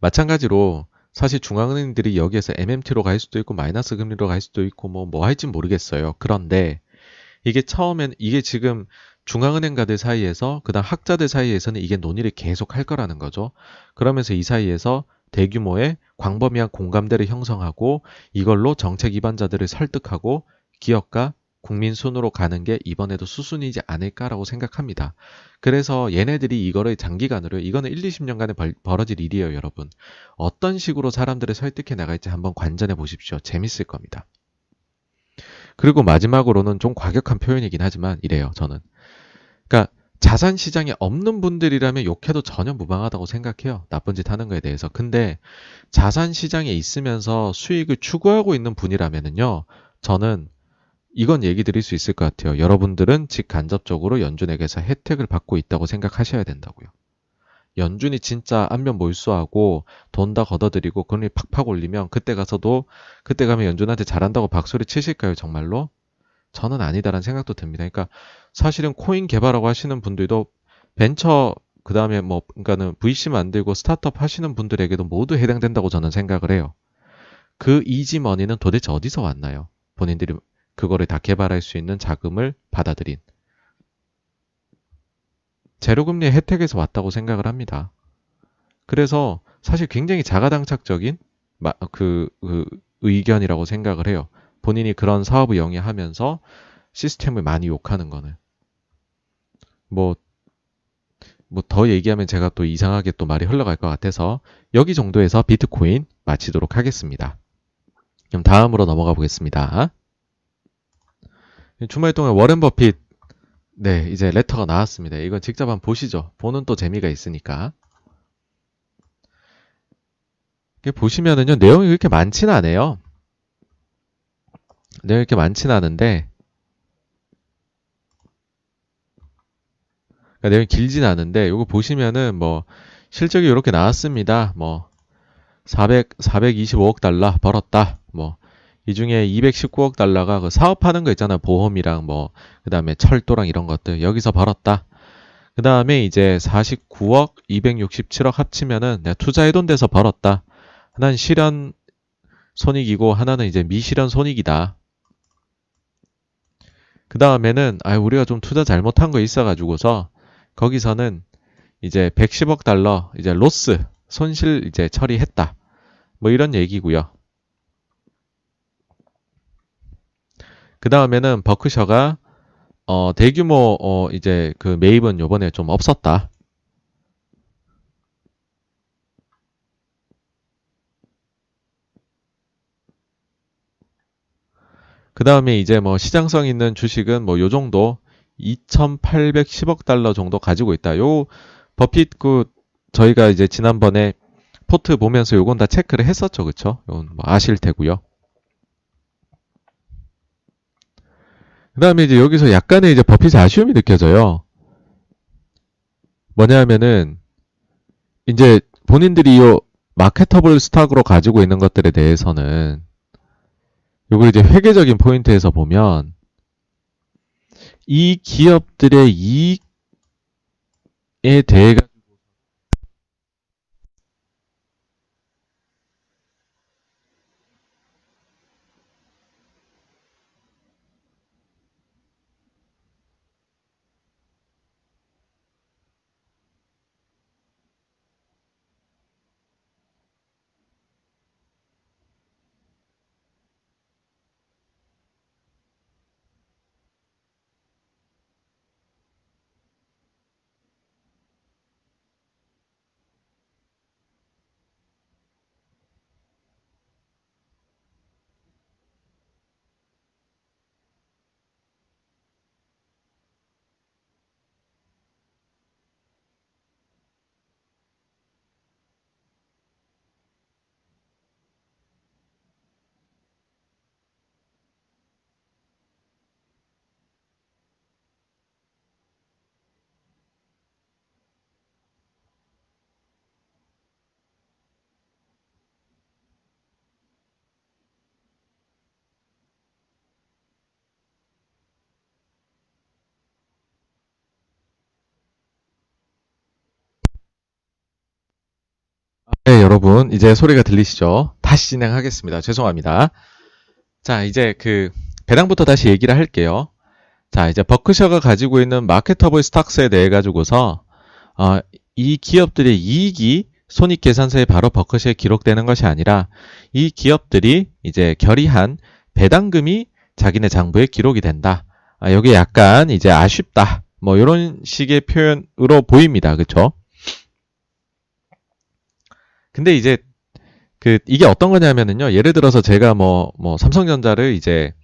마찬가지로 사실 중앙은행들이 여기에서 MMT로 갈 수도 있고 마이너스 금리로 갈 수도 있고 뭐뭐 뭐 할지 모르겠어요. 그런데 이게 처음엔 이게 지금 중앙은행가들 사이에서 그다음 학자들 사이에서는 이게 논의를 계속 할 거라는 거죠. 그러면서 이 사이에서 대규모의 광범위한 공감대를 형성하고 이걸로 정책 위반자들을 설득하고 기업과 국민 순으로 가는 게 이번에도 수순이지 않을까라고 생각합니다. 그래서 얘네들이 이거를 장기간으로 이거는 1, 20년간에 벌, 벌어질 일이에요, 여러분. 어떤 식으로 사람들을 설득해 나갈지 한번 관전해 보십시오. 재밌을 겁니다. 그리고 마지막으로는 좀 과격한 표현이긴 하지만 이래요, 저는. 그러니까 자산 시장에 없는 분들이라면 욕해도 전혀 무방하다고 생각해요. 나쁜 짓 하는 거에 대해서. 근데 자산 시장에 있으면서 수익을 추구하고 있는 분이라면은요. 저는 이건 얘기 드릴 수 있을 것 같아요. 여러분들은 직간접적으로 연준에게서 혜택을 받고 있다고 생각하셔야 된다고요. 연준이 진짜 안면 몰수하고 돈 다 걷어들이고 금리 팍팍 올리면 그때 가서도 그때 가면 연준한테 잘한다고 박수를 치실까요 정말로? 저는 아니다라는 생각도 듭니다. 그러니까 사실은 코인 개발하고 하시는 분들도 벤처 그 다음에 뭐 그러니까는 VC 만들고 스타트업 하시는 분들에게도 모두 해당된다고 저는 생각을 해요. 그 이지 머니는 도대체 어디서 왔나요? 본인들이 그거를 다 개발할 수 있는 자금을 받아들인 제로금리의 혜택에서 왔다고 생각을 합니다. 그래서 사실 굉장히 자가당착적인 그, 그 의견이라고 생각을 해요. 본인이 그런 사업을 영위하면서 시스템을 많이 욕하는 거는. 뭐, 뭐 더 얘기하면 제가 또 이상하게 또 말이 흘러갈 것 같아서 여기 정도에서 비트코인 마치도록 하겠습니다. 그럼 다음으로 넘어가 보겠습니다. 주말 동안 워렌 버핏 네, 이제 레터가 나왔습니다. 이건 직접 한번 보시죠. 보는 또 재미가 있으니까. 보시면은요, 내용이 그렇게 많지는 않아요. 내용이 그렇게 많지는 않은데, 그러니까 내용이 길진 않은데, 이거 보시면은 뭐, 실적이 이렇게 나왔습니다. 뭐, 400, 425억 달러 벌었다. 뭐, 이 중에 219억 달러가 그 사업하는 거 있잖아. 보험이랑 뭐, 그 다음에 철도랑 이런 것들. 여기서 벌었다. 그 다음에 이제 49억, 267억 합치면은 내가 투자해돈 데서 벌었다. 하나는 실현 손익이고 하나는 이제 미실현 손익이다. 그 다음에는 아 우리가 좀 투자 잘못한 거 있어가지고서 거기서는 이제 110억 달러 이제 로스 손실 이제 처리했다. 뭐 이런 얘기고요. 그 다음에는 버크셔가 어, 대규모 어, 이제 그 매입은 요번에 좀 없었다. 그 다음에 이제 뭐 시장성 있는 주식은 뭐 요 정도 2,810억 달러 정도 가지고 있다. 요 버핏 그 저희가 이제 지난번에 포트 보면서 요건 다 체크를 했었죠. 그쵸? 요건 뭐 아실 테고요. 그 다음에 이제 여기서 약간의 이제 버핏의 아쉬움이 느껴져요. 뭐냐 하면은, 이제 본인들이 이 marketable stock으로 가지고 있는 것들에 대해서는, 이걸 이제 회계적인 포인트에서 보면, 이 기업들의 이익에 대해 네, 여러분, 이제 소리가 들리시죠? 다시 진행하겠습니다. 죄송합니다. 자, 이제 그, 배당부터 다시 얘기를 할게요. 자, 이제 버크셔가 가지고 있는 마케터블 스탁스에 대해 가지고서, 어, 이 기업들의 이익이 손익계산서에 바로 버크셔에 기록되는 것이 아니라, 이 기업들이 이제 결의한 배당금이 자기네 장부에 기록이 된다. 아, 여기 약간 이제 아쉽다. 뭐 이런 식의 표현으로 보입니다. 그쵸? 근데 이제 그 이게 어떤 거냐면은요. 예를 들어서 제가 뭐뭐 뭐 삼성전자를 이제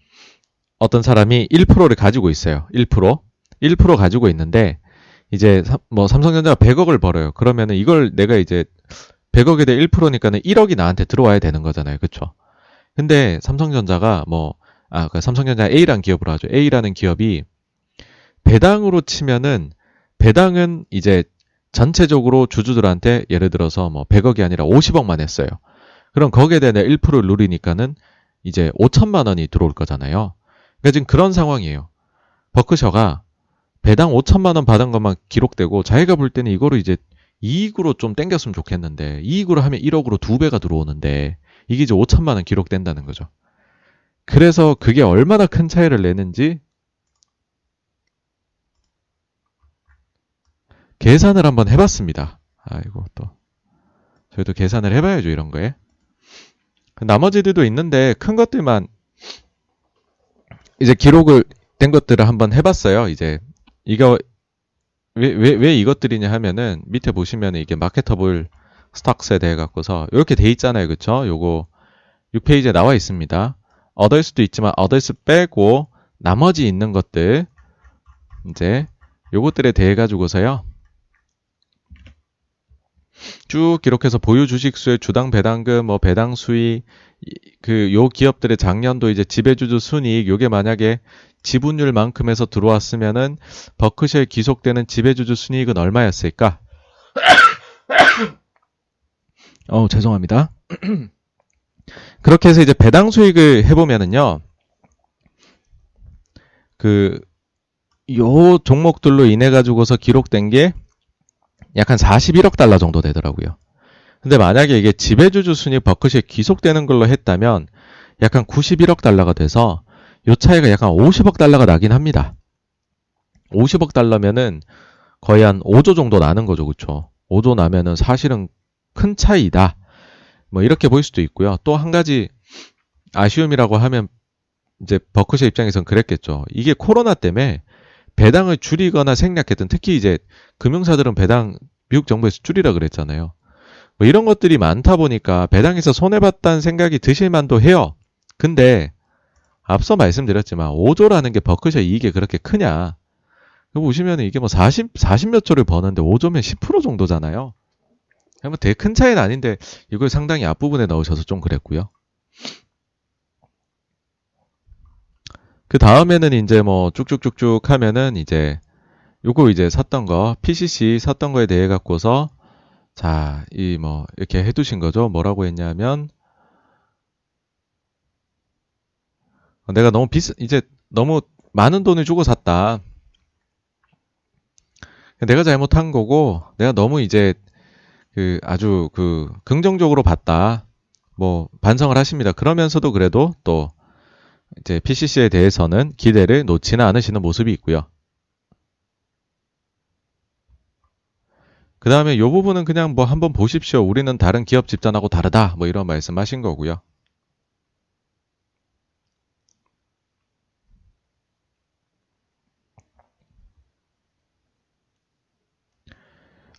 어떤 사람이 1%를 가지고 있어요. 1%. 1% 가지고 있는데 이제 뭐 삼성전자가 100억을 벌어요. 그러면은 이걸 내가 이제 100억에 대해 1%니까는 1억이 나한테 들어와야 되는 거잖아요. 그쵸? 근데 삼성전자가 뭐, 아, 그 삼성전자 A라는 기업으로 하죠. A라는 기업이 배당으로 치면은 배당은 이제 전체적으로 주주들한테 예를 들어서 뭐 100억이 아니라 50억만 했어요. 그럼 거기에 대한 1%를 누리니까는 이제 5천만 원이 들어올 거잖아요. 그러니까 지금 그런 상황이에요. 버크셔가 배당 5천만 원 받은 것만 기록되고 자기가 볼 때는 이거를 이제 이익으로 좀 땡겼으면 좋겠는데 이익으로 하면 1억으로 두 배가 들어오는데 이게 이제 5천만 원 기록된다는 거죠. 그래서 그게 얼마나 큰 차이를 내는지 계산을 한번 해봤습니다. 아이고 또 저희도 계산을 해봐야죠 이런 거에. 나머지들도 있는데 큰 것들만 이제 기록을 된 것들을 한번 해봤어요. 이제 이거 왜, 왜, 왜 이것들이냐 하면은 밑에 보시면 이게 마케터블 스탁스에 대해 갖고서 이렇게 돼 있잖아요. 그쵸? 요거 6페이지에 나와 있습니다. 얻을 수도 있지만 얻을 수 빼고 나머지 있는 것들 이제 요것들에 대해 가지고서요. 쭉 기록해서 보유 주식수의 주당 배당금, 뭐 배당 수익, 그 요 기업들의 작년도 이제 지배주주 순이익 요게 만약에 지분율만큼에서 들어왔으면은 버크셔에 귀속되는 지배주주 순이익은 얼마였을까? 어 죄송합니다. 그렇게 해서 이제 배당 수익을 해보면은요, 그, 요 종목들로 인해 가지고서 기록된 게 약 한 41억 달러 정도 되더라고요. 근데 만약에 이게 지배주주 순위 버크시에 귀속되는 걸로 했다면 약간 91억 달러가 돼서 요 차이가 약간 50억 달러가 나긴 합니다. 50억 달러면은 거의 한 5조 정도 나는 거죠. 그쵸? 5조 나면은 사실은 큰 차이다. 뭐 이렇게 보일 수도 있고요. 또 한 가지 아쉬움이라고 하면 이제 버크셔 입장에선 그랬겠죠. 이게 코로나 때문에 배당을 줄이거나 생략했던 특히 이제 금융사들은 배당 미국 정부에서 줄이라 그랬잖아요. 뭐 이런 것들이 많다 보니까 배당에서 손해봤다는 생각이 드실 만도 해요. 근데 앞서 말씀드렸지만 5조라는 게 버크셔 이익이 그렇게 크냐? 보시면 이게 뭐 40, 40 몇 조를 버는데 5조면 10% 정도잖아요. 뭐 되게 큰 차이는 아닌데 이걸 상당히 앞부분에 넣으셔서 좀 그랬고요. 그 다음에는 이제 뭐 쭉쭉쭉쭉 하면은 이제 요거 이제 샀던 거 PCC 샀던 거에 대해 갖고서 자, 이 뭐 이렇게 해두신 거죠. 뭐라고 했냐면 내가 너무 비싸 이제 너무 많은 돈을 주고 샀다. 내가 잘못한 거고 내가 너무 이제 그 아주 그 긍정적으로 봤다. 뭐 반성을 하십니다. 그러면서도 그래도 또 이제 PCC에 대해서는 기대를 놓지는 않으시는 모습이 있고요. 그 다음에 이 부분은 그냥 뭐 한번 보십시오. 우리는 다른 기업 집단하고 다르다. 뭐 이런 말씀 하신 거고요.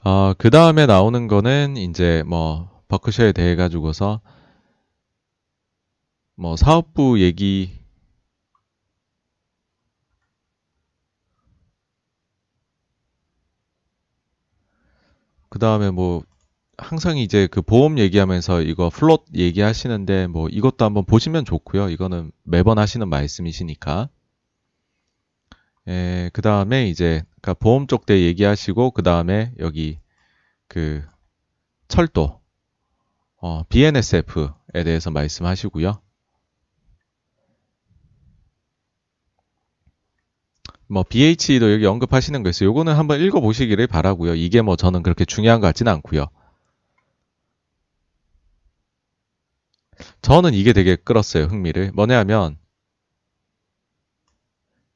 어, 그 다음에 나오는 거는 이제 뭐 버크셔에 대해 가지고서 뭐 사업부 얘기 그 다음에 뭐 항상 이제 그 보험 얘기하면서 이거 float 얘기하시는데 뭐 이것도 한번 보시면 좋고요. 이거는 매번 하시는 말씀이시니까. 예, 그 다음에 이제 그러니까 보험 쪽대 얘기하시고 그 다음에 여기 그 철도 어, BNSF에 대해서 말씀하시고요. 뭐 BH도 여기 언급하시는 거 있어요. 요거는 한번 읽어보시기를 바라고요. 이게 뭐 저는 그렇게 중요한 것 같지는 않고요. 저는 이게 되게 끌었어요. 흥미를. 뭐냐면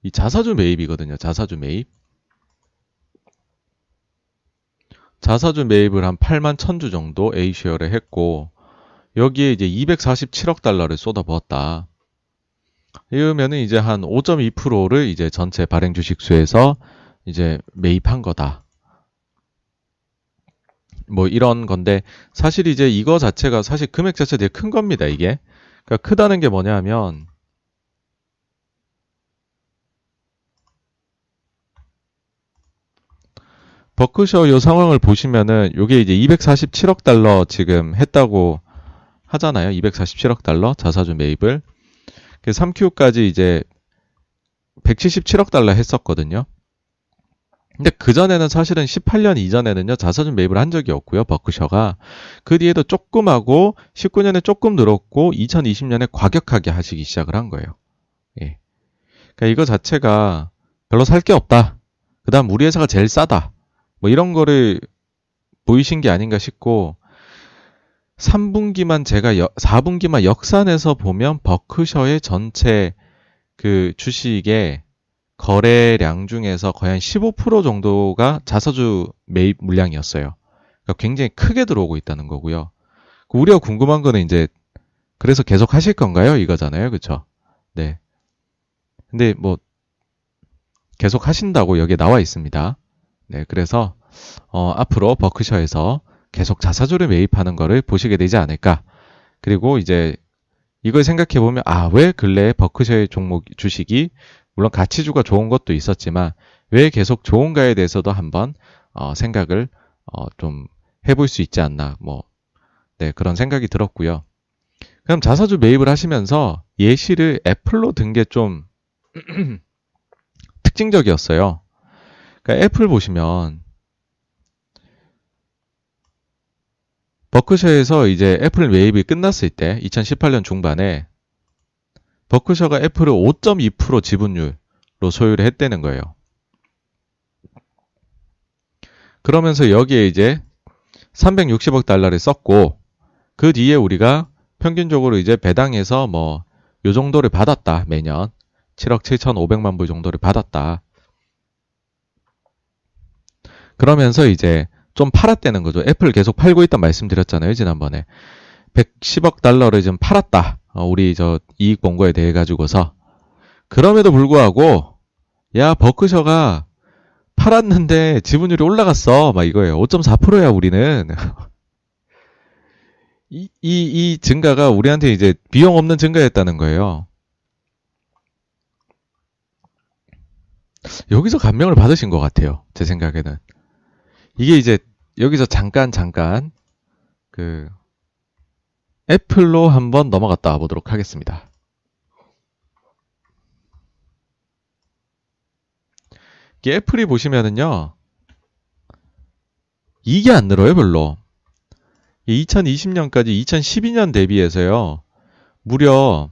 이 자사주 매입이거든요. 자사주 매입. 자사주 매입을 한 8만 1000주 정도 A쉐어를 했고 여기에 이제 247억 달러를 쏟아부었다. 이러면은 이제 한 5.2%를 이제 전체 발행 주식 수에서 이제 매입한 거다. 뭐 이런 건데 사실 이제 이거 자체가 사실 금액 자체 되게 큰 겁니다. 이게 그러니까 크다는 게 뭐냐면 버크셔 요 상황을 보시면은 요게 이제 247억 달러 지금 했다고 하잖아요. 247억 달러 자사주 매입을. 3Q까지 이제 177억 달러 했었거든요. 근데 그전에는 사실은 18년 이전에는요, 자사주 매입을 한 적이 없고요, 버크셔가. 그 뒤에도 조금 하고, 19년에 조금 늘었고, 2020년에 과격하게 하시기 시작을 한 거예요. 예. 그러니까 이거 자체가 별로 살 게 없다. 그 다음 우리 회사가 제일 싸다. 뭐 이런 거를 보이신 게 아닌가 싶고 3분기만 제가 여, 4분기만 역산해서 보면 버크셔의 전체 그 주식의 거래량 중에서 거의 한 15% 정도가 자사주 매입 물량이었어요. 그러니까 굉장히 크게 들어오고 있다는 거고요. 우리가 궁금한 거는 이제 그래서 계속 하실 건가요? 이거잖아요. 그쵸? 네. 근데 뭐 계속 하신다고 여기에 나와 있습니다. 네, 그래서 어, 앞으로 버크셔에서 계속 자사주를 매입하는 거를 보시게 되지 않을까. 그리고 이제 이걸 생각해 보면 아, 왜 근래에 버크셔의 종목 주식이 물론 가치주가 좋은 것도 있었지만 왜 계속 좋은가에 대해서도 한번 어, 생각을 어, 좀 해볼 수 있지 않나. 뭐 네, 그런 생각이 들었고요. 그럼 자사주 매입을 하시면서 예시를 애플로 든 게 좀 특징적이었어요. 그러니까 애플 보시면 버크셔에서 이제 애플 매입이 끝났을 때 2018년 중반에 버크셔가 애플을 5.2% 지분율로 소유를 했다는 거예요. 그러면서 여기에 이제 360억 달러를 썼고 그 뒤에 우리가 평균적으로 이제 배당해서 뭐 요 정도를 받았다 매년 7억 7천5백만 불 정도를 받았다. 그러면서 이제 좀 팔았다는 거죠. 애플 계속 팔고 있다 말씀드렸잖아요. 지난번에. 110억 달러를 좀 팔았다. 어, 우리 저 이익 본 거에 대해 가지고서. 그럼에도 불구하고, 야, 버크셔가 팔았는데 지분율이 올라갔어. 막 이거예요. 5.4%야, 우리는. 이, 이, 이 증가가 우리한테 이제 비용 없는 증가였다는 거예요. 여기서 감명을 받으신 것 같아요. 제 생각에는. 이게 이제 여기서 잠깐 잠깐 그 애플로 한번 넘어갔다 보도록 하겠습니다. 이 애플이 보시면은요. 이게 안 늘어요, 별로. 2020년까지 2012년 대비해서요. 무려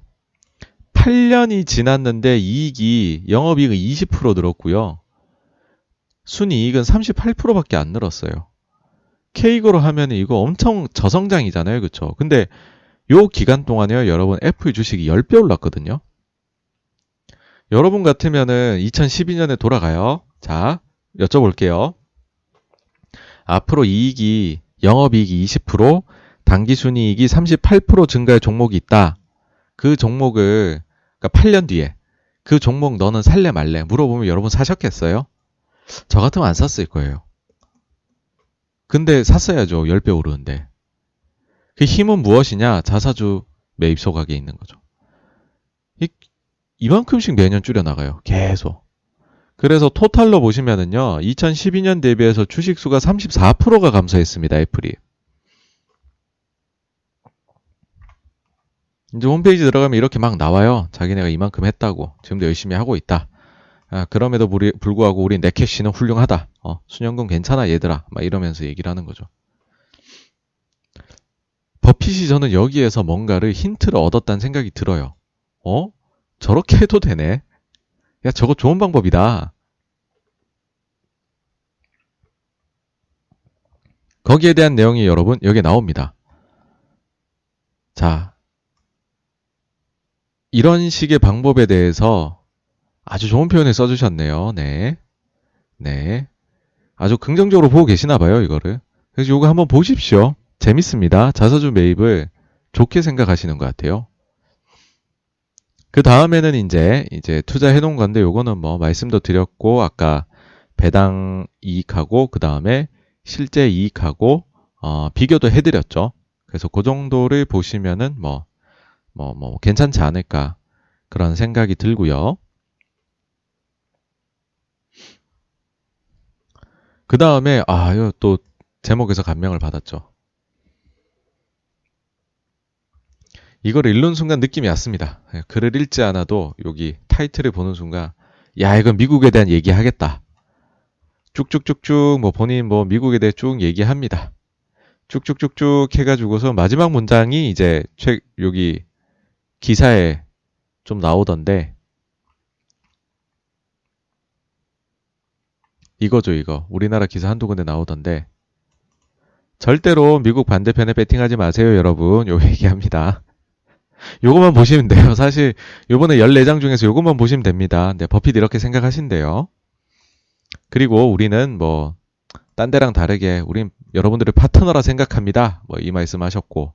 8년이 지났는데 이익이 영업이익은 20% 늘었고요. 순이익은 38%밖에 안 늘었어요. 케이크로 하면 이거 엄청 저성장이잖아요. 그쵸? 근데 요 기간 동안에요. 여러분 애플 주식이 10배 올랐거든요. 여러분 같으면은 2012년에 돌아가요. 자, 여쭤볼게요. 앞으로 이익이 영업이익이 20%, 당기순이익이 38% 증가할 종목이 있다. 그 종목을 그러니까 8년 뒤에 그 종목 너는 살래 말래 물어보면 여러분 사셨겠어요? 저 같으면 안 샀을 거예요. 근데 샀어야죠. 10배 오르는데. 그 힘은 무엇이냐? 자사주 매입 소각에 있는 거죠. 이, 이만큼씩 매년 줄여나가요. 계속. 그래서 토탈로 보시면은요, 2012년 대비해서 주식수가 34%가 감소했습니다, 애플이. 이제 홈페이지 들어가면 이렇게 막 나와요. 자기네가 이만큼 했다고. 지금도 열심히 하고 있다. 아, 그럼에도 불구하고 우리 네캐시는 훌륭하다. 어, 순연금 괜찮아 얘들아. 막 이러면서 얘기를 하는 거죠. 버핏이 저는 여기에서 뭔가를 힌트를 얻었다는 생각이 들어요. 어? 저렇게 해도 되네? 야, 저거 좋은 방법이다. 거기에 대한 내용이 여러분 여기에 나옵니다. 자, 이런 식의 방법에 대해서 아주 좋은 표현을 써주셨네요. 네. 네. 아주 긍정적으로 보고 계시나 봐요, 이거를. 그래서 이거 한번 보십시오. 재밌습니다. 자사주 매입을 좋게 생각하시는 것 같아요. 그 다음에는 이제 이제 투자해 놓은 건데 요거는 뭐 말씀도 드렸고 아까 배당 이익하고 그 다음에 실제 이익하고 어, 비교도 해드렸죠. 그래서 그 정도를 보시면은 뭐 뭐, 뭐, 괜찮지 않을까. 그런 생각이 들고요. 그 다음에, 아, 이거 또 제목에서 감명을 받았죠. 이걸 읽는 순간 느낌이 왔습니다. 예, 글을 읽지 않아도 여기 타이틀을 보는 순간, 야, 이건 미국에 대한 얘기하겠다. 쭉쭉쭉쭉 뭐 본인 뭐 미국에 대해 쭉 얘기합니다. 쭉쭉쭉쭉 해가지고서 마지막 문장이 이제 최, 여기 기사에 좀 나오던데 이거죠 이거. 우리나라 기사 한두 군데 나오던데. 절대로 미국 반대편에 배팅하지 마세요 여러분. 요 얘기합니다. 요것만 보시면 돼요. 사실 요번에 14장 중에서 요것만 보시면 됩니다. 네, 버핏 이렇게 생각하신대요. 그리고 우리는 뭐 딴 데랑 다르게 우린 여러분들의 파트너라 생각합니다. 뭐 이 말씀 하셨고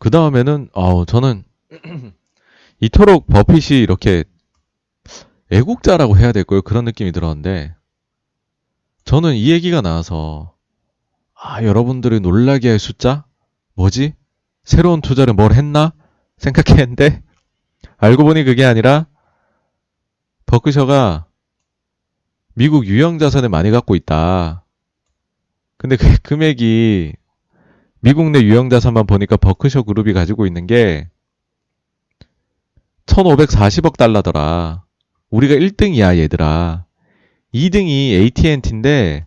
그 다음에는, 어, 저는 이토록 버핏이 이렇게 애국자라고 해야 될까요? 그런 느낌이 들었는데, 저는 이 얘기가 나와서, 아, 여러분들이 놀라게 할 숫자? 뭐지? 새로운 투자를 뭘 했나? 생각했는데, 알고 보니 그게 아니라, 버크셔가 미국 유형 자산을 많이 갖고 있다. 근데 그 금액이 미국 내 유형 자산만 보니까 버크셔 그룹이 가지고 있는 게 1540억 달러더라. 우리가 1등이야, 얘들아. 2등이 AT&T인데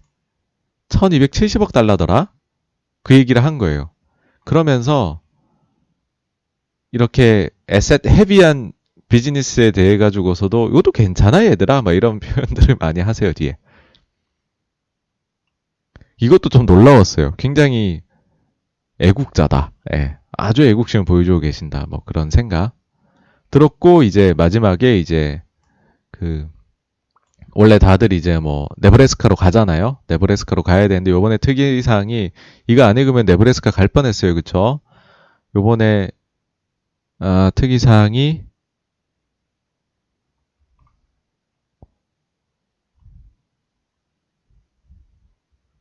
1270억 달러더라? 그 얘기를 한 거예요. 그러면서 이렇게 에셋 헤비한 비즈니스에 대해 가지고서도 이것도 괜찮아 얘들아 막 이런 표현들을 많이 하세요 뒤에 이것도 좀 놀라웠어요 굉장히 애국자다. 예. 아주 애국심을 보여주고 계신다. 뭐 그런 생각 들었고 이제 마지막에 이제 그 원래 다들 이제 뭐 네브래스카로 가잖아요. 네브래스카로 가야 되는데 요번에 특이사항이 이거 안 읽으면 네브래스카 갈 뻔했어요. 그쵸? 요번에 아, 특이사항이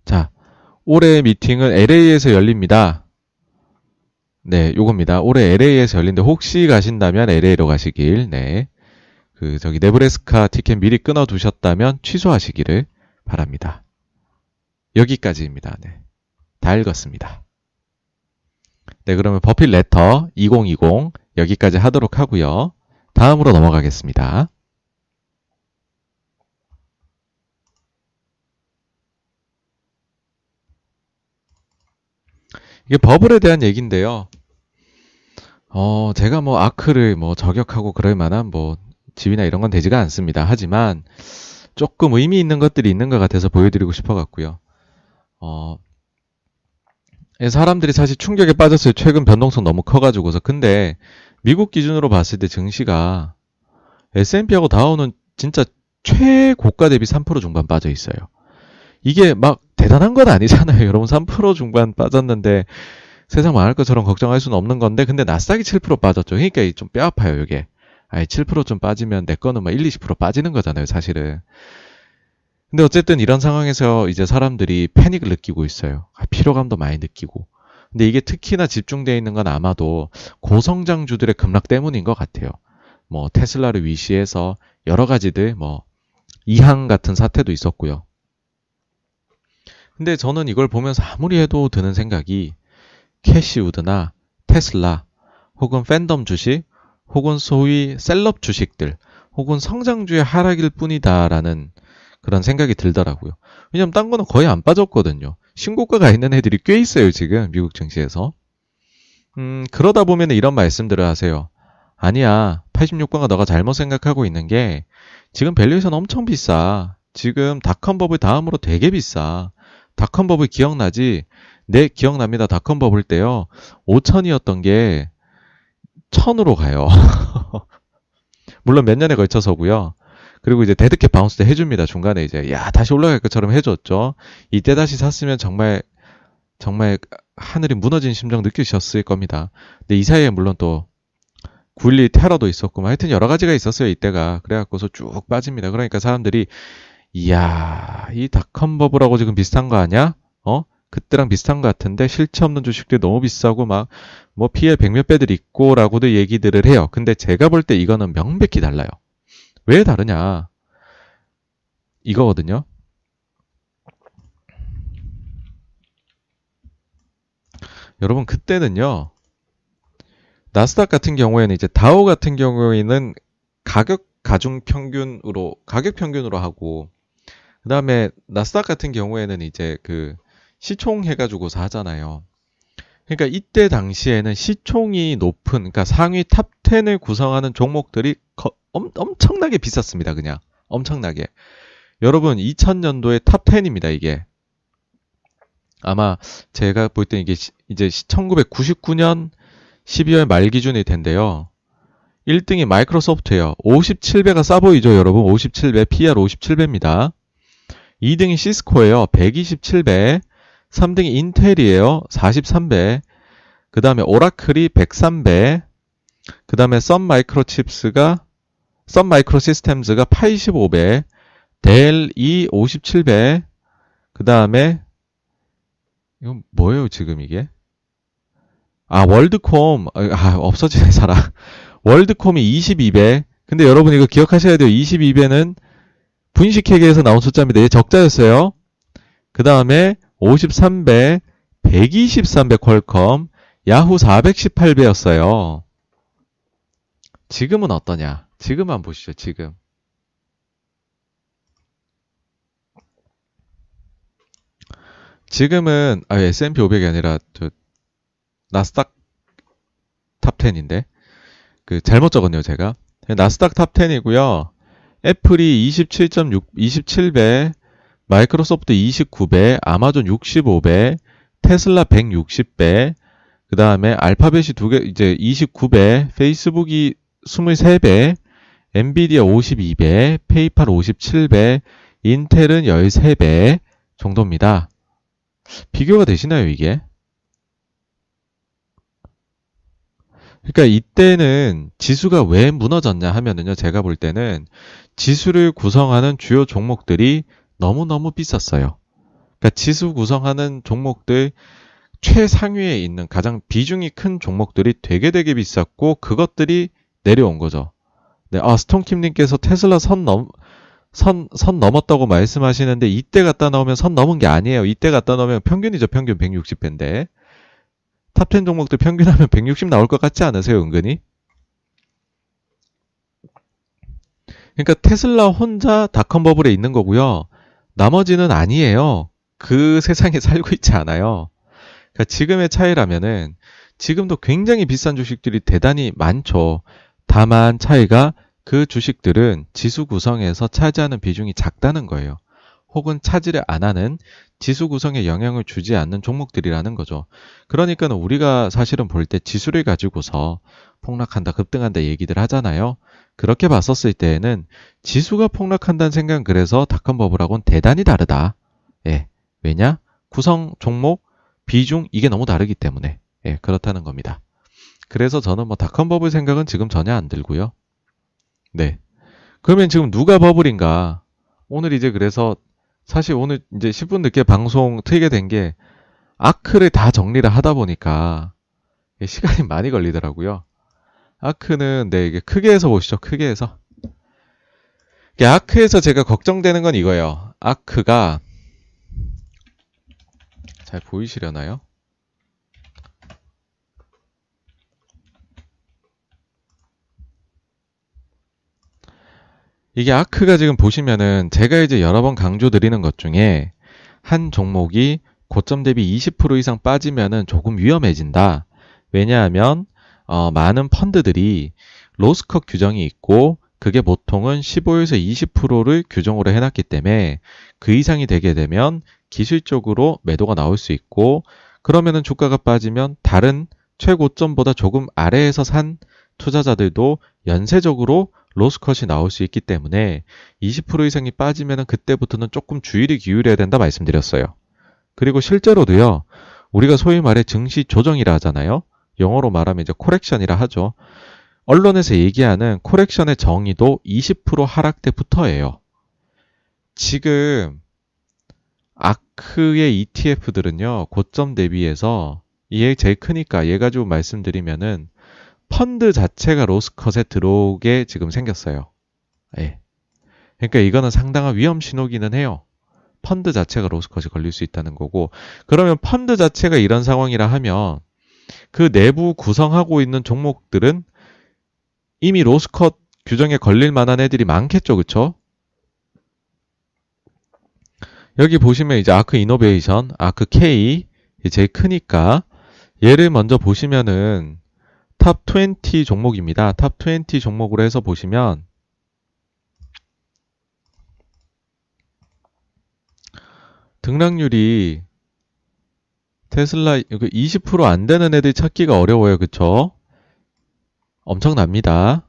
자, 올해 미팅은 LA에서 열립니다. 네, 요겁니다. 올해 LA에서 열린데 혹시 가신다면 LA로 가시길, 네. 그, 저기, 네브레스카 티켓 미리 끊어 두셨다면 취소하시기를 바랍니다. 여기까지입니다. 네. 다 읽었습니다. 네, 그러면 버핏 레터 2020 여기까지 하도록 하고요. 다음으로 넘어가겠습니다. 이게 버블에 대한 얘기인데요. 어, 제가 뭐 아크를 뭐 저격하고 그럴 만한 뭐 지위나 이런 건 되지가 않습니다. 하지만 조금 의미 있는 것들이 있는 것 같아서 보여드리고 싶어 갖고요. 어, 예, 사람들이 사실 충격에 빠졌어요. 최근 변동성 너무 커가지고서. 근데 미국 기준으로 봤을 때 증시가 S&P하고 다우는 진짜 최고가 대비 3% 중반 빠져 있어요. 이게 막 대단한 건 아니잖아요. 여러분 3% 중반 빠졌는데 세상 망할 것처럼 걱정할 수는 없는 건데 근데 나스닥이 7% 빠졌죠. 그러니까 좀 뼈 아파요, 이게. 아니 7%좀 빠지면 내 거는 막 1, 20% 빠지는 거잖아요, 사실은. 근데 어쨌든 이런 상황에서 이제 사람들이 패닉을 느끼고 있어요. 아, 피로감도 많이 느끼고. 근데 이게 특히나 집중되어 있는 건 아마도 고성장주들의 급락 때문인 것 같아요. 뭐 테슬라를 위시해서 여러 가지들 뭐 이항 같은 사태도 있었고요. 근데 저는 이걸 보면서 아무리 해도 드는 생각이 캐시우드나 테슬라 혹은 팬덤 주식 혹은 소위 셀럽 주식들 혹은 성장주의 하락일 뿐이다라는 그런 생각이 들더라고요. 왜냐면 딴 거는 거의 안 빠졌거든요. 신고가가 있는 애들이 꽤 있어요, 지금 미국 증시에서. 음, 그러다 보면 이런 말씀들을 하세요. 아니야, 86번가 너가 잘못 생각하고 있는 게 지금 valuation 엄청 비싸. 지금 dot-com bubble 다음으로 되게 비싸. dot-com bubble 기억나지? 네, 기억납니다. dot-com bubble 때요. 5천이었던 게 1000으로 가요. 물론 몇 년에 걸쳐서고요. 그리고 이제 dead cat bounce 때 해줍니다. 중간에 이제 야 다시 올라갈 것처럼 해줬죠. 이때 다시 샀으면 정말 정말 하늘이 무너진 심정 느끼셨을 겁니다. 근데 이 사이에 물론 또 9.12 테러도 있었고, 뭐 하여튼 여러 가지가 있었어요, 이때가. 그래갖고서 쭉 빠집니다. 그러니까 사람들이, 이야, 이 닷컴 버블하고 지금 비슷한 거 아니야? 어? 그때랑 비슷한 것 같은데 실체 없는 주식들이 너무 비싸고 막 뭐 피해 백몇 배들 있고라고도 얘기들을 해요. 근데 제가 볼 때 이거는 명백히 달라요. 왜 다르냐? 이거거든요. 여러분 그때는요. 나스닥 같은 경우에는 이제 다우 같은 경우에는 가격 가중 평균으로 가격 평균으로 하고 그 다음에 나스닥 같은 경우에는 이제 그 시총 해가지고서 하잖아요. 그러니까 이때 당시에는 시총이 높은 그러니까 상위 top 10을 구성하는 종목들이 거, 엄, 엄청나게 비쌌습니다. 그냥 엄청나게. 여러분 2000년도에 top 10입니다. 이게 아마 제가 볼 때 이게 시, 이제 1999년 12월 말 기준일 텐데요. 1등이 마이크로소프트예요. 57배가 싸 보이죠, 여러분? 57배, PER 57배입니다. 2등이 시스코예요. 127배. 3등이 인텔이에요. 43배. 그 다음에 오라클이 103배. 그 다음에 썬 마이크로칩스가 썬 마이크로 시스템즈가 85배. 델이 57배. 그 다음에 이건 뭐예요, 지금 이게? 아, 월드콤. 아, 없어지네, 사람. 월드콤이 22배. 근데 여러분 이거 기억하셔야 돼요. 22배는 분식회계에서 나온 숫자입니다. 얘 적자였어요. 그 다음에 53배, 123배 퀄컴, 야후 418배였어요. 지금은 어떠냐? 지금 한번 보시죠, 지금. 지금은, 아, S&P 500이 아니라, 저, 나스닥 top 10인데, 그, 잘못 적었네요, 제가. 나스닥 top 10이고요. 애플이 27.6, 27배, 마이크로소프트 29배, 아마존 65배, 테슬라 160배, 그 다음에 알파벳이 두 개, 이제 29배, 페이스북이 23배, 엔비디아 52배, 페이팔 57배, 인텔은 13배 정도입니다. 비교가 되시나요, 이게? 그러니까 이때는 지수가 왜 무너졌냐 하면은요, 제가 볼 때는 지수를 구성하는 주요 종목들이 너무너무 비쌌어요. 그러니까 지수 구성하는 종목들 최상위에 있는 가장 비중이 큰 종목들이 되게 되게 비쌌고 그것들이 내려온 거죠. 네, 아, 스톤킴님께서 테슬라 선 넘, 선, 선 넘었다고 말씀하시는데 이때 갖다 넣으면 선 넘은 게 아니에요. 이때 갖다 넣으면 평균이죠. 평균 160배인데. top 10 종목들 평균하면 160 나올 것 같지 않으세요? 은근히? 그러니까 테슬라 혼자 닷컴 버블에 있는 거고요. 나머지는 아니에요. 그 세상에 살고 있지 않아요. 그러니까 지금의 차이라면은 지금도 굉장히 비싼 주식들이 대단히 많죠. 다만 차이가 그 주식들은 지수 구성에서 차지하는 비중이 작다는 거예요. 혹은 차지를 안 하는 지수 구성에 영향을 주지 않는 종목들이라는 거죠. 그러니까 우리가 사실은 볼 때 지수를 가지고서 폭락한다, 급등한다 얘기들 하잖아요. 그렇게 봤었을 때에는 지수가 폭락한다는 생각은 그래서 닷컴 버블하고는 대단히 다르다. 예. 왜냐? 구성 종목, 비중 이게 너무 다르기 때문에 예, 그렇다는 겁니다. 그래서 저는 뭐 닷컴 버블 생각은 지금 전혀 안 들고요. 네. 그러면 지금 누가 버블인가? 오늘 이제 그래서 사실 오늘 이제 10분 늦게 방송 트이게 된 게 아크를 다 정리를 하다 보니까 시간이 많이 걸리더라고요. 아크는 네 이게 크게 해서 보시죠. 크게 해서. 아크에서 제가 걱정되는 건 이거예요. 아크가 잘 보이시려나요? 이게 아크가 지금 보시면은 제가 이제 여러 번 강조드리는 것 중에 한 종목이 고점 대비 20% 이상 빠지면은 조금 위험해진다. 왜냐하면 어, 많은 펀드들이 로스컷 규정이 있고 그게 보통은 15에서 20%를 규정으로 해놨기 때문에 그 이상이 되게 되면 기술적으로 매도가 나올 수 있고 그러면은 주가가 빠지면 다른 최고점보다 조금 아래에서 산 투자자들도 연쇄적으로 로스컷이 나올 수 있기 때문에 20% 이상이 빠지면 그때부터는 조금 주의를 기울여야 된다 말씀드렸어요. 그리고 실제로도요. 우리가 소위 말해 증시 조정이라 하잖아요. 영어로 말하면 이제 correction이라 하죠. 언론에서 얘기하는 correction의 정의도 20% 하락 때부터예요. 지금 아크의 ETF들은요, 고점 대비해서 이게 제일 크니까 얘 가지고 말씀드리면은 펀드 자체가 로스컷에 들어오게 지금 생겼어요. 예. 그러니까 이거는 상당한 위험 신호기는 해요. 펀드 자체가 로스컷이 걸릴 수 있다는 거고, 그러면 펀드 자체가 이런 상황이라 하면 그 내부 구성하고 있는 종목들은 이미 로스컷 규정에 걸릴 만한 애들이 많겠죠, 그쵸? 여기 보시면 이제 아크 이노베이션, 아크 K 제일 크니까 얘를 먼저 보시면은 top 20 종목입니다. top 20 종목으로 해서 보시면 등락률이 테슬라 20%안 되는 애들 찾기가 어려워요. 그쵸? 엄청납니다.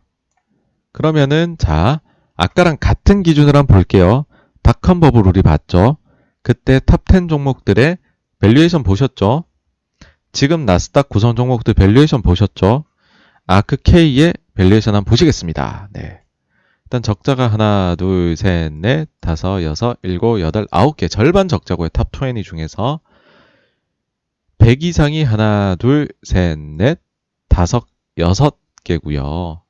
그러면은 자 아까랑 같은 기준으로 한번 볼게요. dot-com bubble 우리 봤죠? 그때 top 10 종목들의 valuation 보셨죠? 지금 나스닥 구성 종목들 valuation 보셨죠? ARKK의 valuation 한번 보시겠습니다. 네. 일단 적자가 하나, 둘, 셋, 넷, 다섯, 여섯, 일곱, 여덟, 아홉 개. 절반 적자고요. top 20 중에서. 100 이상이 하나, 둘, 셋, 넷, 다섯, 여섯 개고요.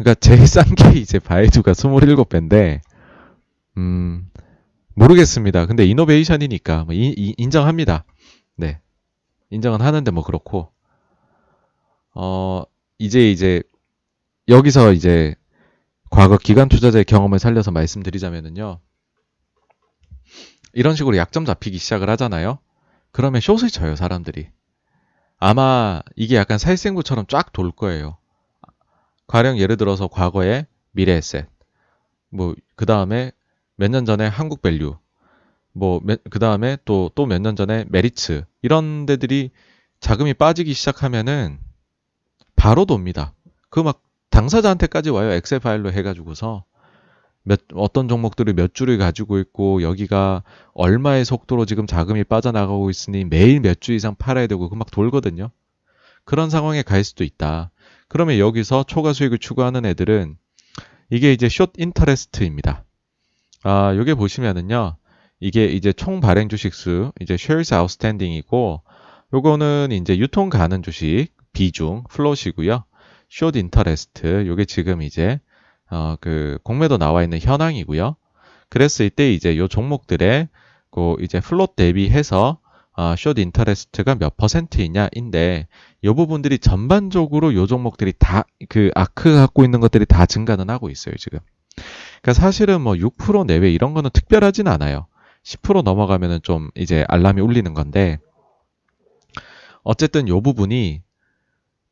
그러니까 제일 싼 게 이제 바이두가 27배인데 음 모르겠습니다. 근데 이노베이션이니까 뭐 이, 이, 인정합니다. 네. 인정은 하는데 뭐 그렇고 어 이제 이제 여기서 이제 과거 기관 투자자의 경험을 살려서 말씀드리자면은요. 이런 식으로 약점 잡히기 시작을 하잖아요. 그러면 숏을 쳐요, 사람들이. 아마 이게 약간 살생부처럼 쫙 돌 거예요. 가령 예를 들어서 과거에 미래에셋, 뭐, 그 다음에 몇 년 전에 한국밸류, 뭐, 그 다음에 또, 또 몇 년 전에 메리츠, 이런 데들이 자금이 빠지기 시작하면은 바로 돕니다. 그 막 당사자한테까지 와요. 엑셀 파일로 해가지고서. 몇, 어떤 종목들을 몇 주를 가지고 있고, 여기가 얼마의 속도로 지금 자금이 빠져나가고 있으니 매일 몇 주 이상 팔아야 되고, 그 막 돌거든요. 그런 상황에 갈 수도 있다. 그러면 여기서 초과 수익을 추구하는 애들은 이게 이제 short interest입니다. 아, 요게 보시면은요. 이게 이제 총 발행 주식수, 이제 shares outstanding이고 요거는 이제 유통 가능 주식 비중 float이고요. short interest 요게 지금 이제 어, 그 공매도 나와 있는 현황이고요. 그랬을 때 이제 요 종목들의 그 이제 float 대비해서 어, short interest가 몇 퍼센트이냐인데 요 부분들이 전반적으로 요 종목들이 다 그 아크 갖고 있는 것들이 다 증가는 하고 있어요 지금. 그러니까 사실은 뭐 6% 내외 이런 거는 특별하진 않아요. 10% 넘어가면은 좀 이제 알람이 울리는 건데 어쨌든 요 부분이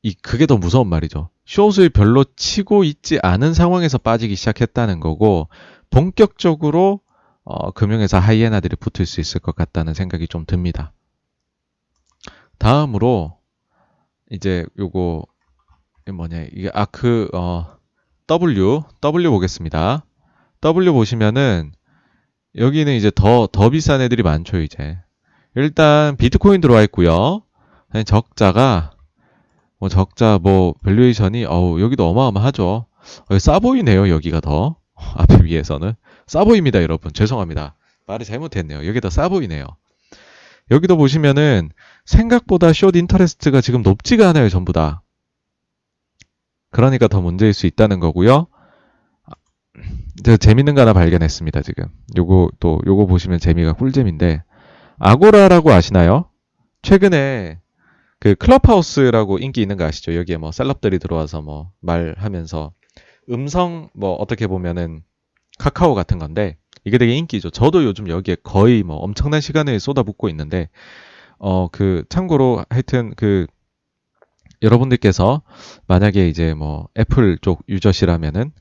이 그게 더 무서운 말이죠. 숏을 별로 치고 있지 않은 상황에서 빠지기 시작했다는 거고 본격적으로 어, 금융회사 하이에나들이 붙을 수 있을 것 같다는 생각이 좀 듭니다. 다음으로 이제 요거 뭐냐 이게 아크 어 W W 보겠습니다. W 보시면은 여기는 이제 더 더 비싼 애들이 많죠 이제. 일단 비트코인 들어와 있고요. 적자가 뭐 적자 뭐 valuation이 어우 여기도 어마어마하죠. 어, 싸 보이네요 여기가 더 앞에 위에서는 싸 보입니다 여러분 죄송합니다 말을 잘못했네요 여기 더 싸 보이네요. 여기도 보시면은 생각보다 short interest가 지금 높지가 않아요 전부 다. 그러니까 더 문제일 수 있다는 거고요. 재밌는 거 하나 발견했습니다 지금. 요거 또 요거 보시면 재미가 꿀잼인데 아고라라고 아시나요? 최근에 그 클럽하우스라고 인기 있는 거 아시죠? 여기에 뭐 셀럽들이 들어와서 뭐 말하면서 음성 뭐 어떻게 보면은 카카오 같은 건데 이게 되게 인기죠. 저도 요즘 여기에 거의 뭐 엄청난 시간을 쏟아붓고 있는데 어 그 참고로 하여튼 그 여러분들께서 만약에 이제 뭐 애플 쪽 유저시라면은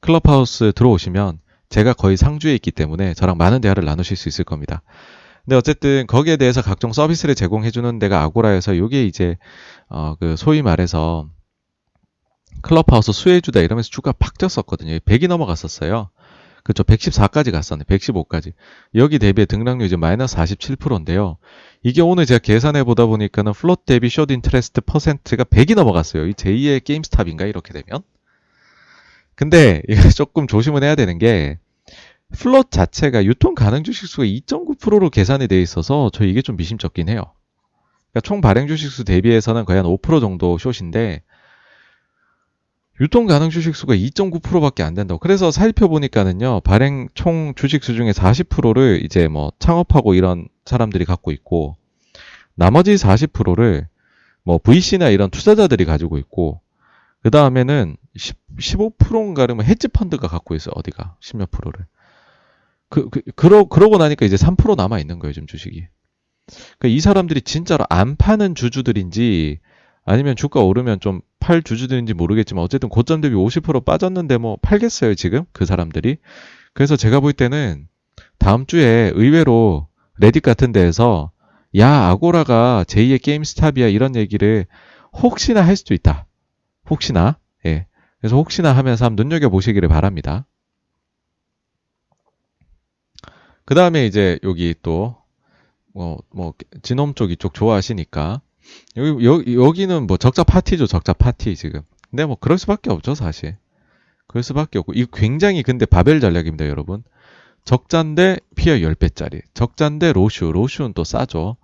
클럽하우스 들어오시면 제가 거의 상주해 있기 때문에 저랑 많은 대화를 나누실 수 있을 겁니다. 근데 어쨌든 거기에 대해서 각종 서비스를 제공해 주는 데가 아고라여서 이게 이제 어 그 소위 말해서 클럽하우스 수혜주다 이러면서 주가 팍 뛰었었거든요. 100이 넘어갔었어요. 그렇죠. 114까지 갔었네. 115까지. 여기 대비해 등락률 이제 마이너스 47%인데요. 이게 오늘 제가 계산해 보다 보니까는 float 대비 short interest 퍼센트가 100이 넘어갔어요. 이 제2의 게임스탑인가 이렇게 되면. 근데 이거 조금 조심을 해야 되는 게 float 자체가 유통 가능 주식수가 2.9%로 계산이 돼 있어서 저 이게 좀 미심쩍긴 해요. 그러니까 총 발행 주식수 대비해서는 거의 한 5% 정도 short인데 유통 가능 주식 수가 2.9%밖에 안 된다고. 그래서 살펴보니까는요, 발행 총 주식 수 중에 40%를 이제 뭐 창업하고 이런 사람들이 갖고 있고, 나머지 40%를 뭐 VC나 이런 투자자들이 가지고 있고, 그 다음에는 15%인가를 뭐 헤지 펀드가 갖고 있어요, 어디가. 10몇 프로를. 그, 그, 그러, 그러고 나니까 이제 3% 남아 있는 거예요, 지금 주식이. 그러니까 이 사람들이 진짜로 안 파는 주주들인지, 아니면 주가 오르면 좀 팔 주주들인지 모르겠지만 어쨌든 고점 대비 50% 빠졌는데 뭐 팔겠어요 지금? 그 사람들이? 그래서 제가 볼 때는 다음 주에 의외로 레딧 같은 데에서 야 아고라가 제2의 게임스탑이야 이런 얘기를 혹시나 할 수도 있다. 혹시나. 예. 그래서 혹시나 하면서 한번 눈여겨 보시기를 바랍니다. 그 다음에 이제 여기 또 뭐, 뭐, 진홈 쪽 이쪽 좋아하시니까, 여기, 여기, 여기는 뭐 적자 파티죠, 적자 파티, 지금. 근데 뭐 그럴 수밖에 없죠, 사실. 그럴 수밖에 없고. 이 굉장히 근데 바벨 전략입니다, 여러분. 적자인데 PER 10배짜리. 적자인데 로슈. 로슈는 또 싸죠.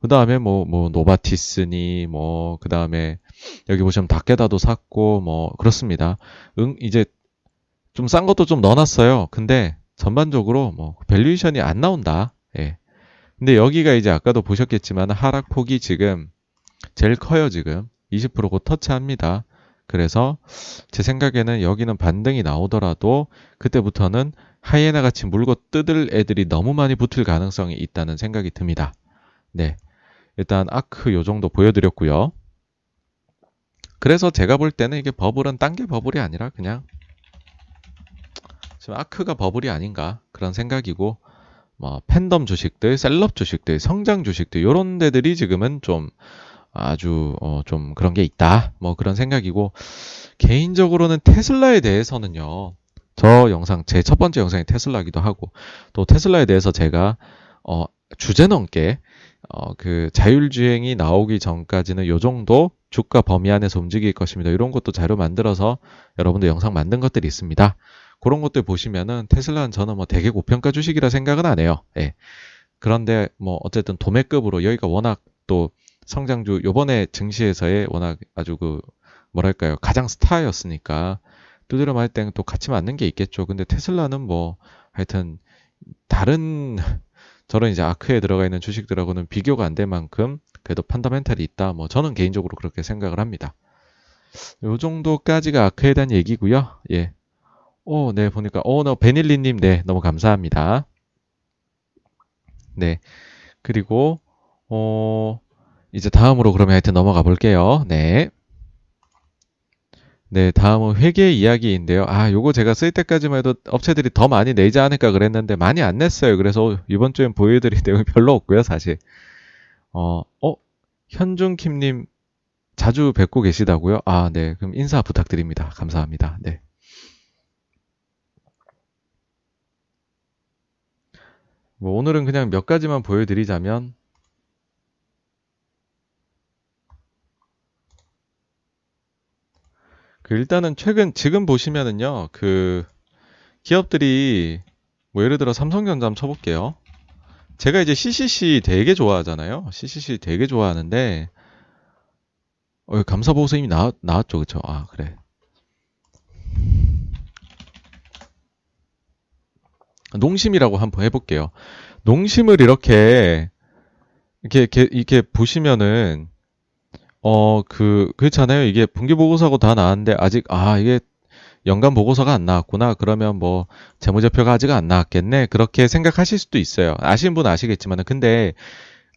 그 다음에 뭐, 뭐, 노바티스니, 뭐, 그 다음에 여기 보시면 다케다도 샀고, 뭐, 그렇습니다. 응, 이제 좀 싼 것도 좀 넣어놨어요. 근데 전반적으로 뭐, valuation이 안 나온다. 예. 근데 여기가 이제 아까도 보셨겠지만 하락폭이 지금 제일 커요, 지금. 20%곧 터치합니다. 그래서 제 생각에는 여기는 반등이 나오더라도 그때부터는 하이에나 같이 물고 뜯을 애들이 너무 많이 붙을 가능성이 있다는 생각이 듭니다. 네. 일단 아크 요 정도 보여드렸고요. 그래서 제가 볼 때는 이게 버블은 딴 게 버블이 아니라 그냥 지금 아크가 버블이 아닌가 그런 생각이고 뭐 팬덤 주식들, 셀럽 주식들, 성장 주식들 요런 데들이 지금은 좀 아주 어, 좀 그런 게 있다. 뭐 그런 생각이고 개인적으로는 테슬라에 대해서는요. 저 영상 제 첫 번째 영상이 테슬라기도 하고 또 테슬라에 대해서 제가 어, 주제 넘게 어, 그 자율주행이 나오기 전까지는 요 정도 주가 범위 안에서 움직일 것입니다. 이런 것도 자료 만들어서 여러분들 영상 만든 것들이 있습니다. 그런 것들 보시면은 테슬라는 저는 뭐 되게 고평가 주식이라 생각은 안 해요. 예. 그런데 뭐 어쨌든 도매급으로 여기가 워낙 또 성장주 요번에 증시에서의 워낙 아주 그 뭐랄까요 가장 스타였으니까 두드려 맞을 때는 또 같이 맞는 게 있겠죠. 근데 테슬라는 뭐 하여튼 다른 저런 이제 아크에 들어가 있는 주식들하고는 비교가 안 될 만큼 그래도 판다멘탈이 있다. 뭐 저는 개인적으로 그렇게 생각을 합니다. 요 정도까지가 아크에 대한 얘기고요. 예. 오, 네, 보니까, 오, 너, 베닐리 님, 네, 너무 감사합니다. 네. 그리고, 어, 이제 다음으로 그러면 하여튼 넘어가 볼게요. 네. 네, 다음은 회계 이야기인데요. 아, 요거 제가 쓸 때까지만 해도 업체들이 더 많이 내지 않을까 그랬는데 많이 안 냈어요. 그래서 이번 주엔 보여드릴 내용이 별로 없고요, 사실. 어, 어, 현중킴님 자주 뵙고 계시다고요? 아, 네. 그럼 인사 부탁드립니다. 감사합니다. 네. 뭐 오늘은 그냥 몇 가지만 보여드리자면 그 일단은 최근 지금 보시면은요 그 기업들이 뭐 예를 들어 삼성전자 한번 쳐볼게요. 제가 이제 CCC 되게 좋아하잖아요. CCC 되게 좋아하는데 어, 감사 보고서 이미 나왔, 나왔죠, 그쵸? 아 그래. 농심이라고 한번 해볼게요. 농심을 이렇게 이렇게, 이렇게 보시면은 어, 그, 그렇잖아요. 이게 분기 보고서하고 다 나왔는데, 아직, 아, 이게 연간 보고서가 안 나왔구나. 그러면 뭐, 재무제표가 아직 안 나왔겠네. 그렇게 생각하실 수도 있어요. 아시는 분은 아시겠지만은, 근데,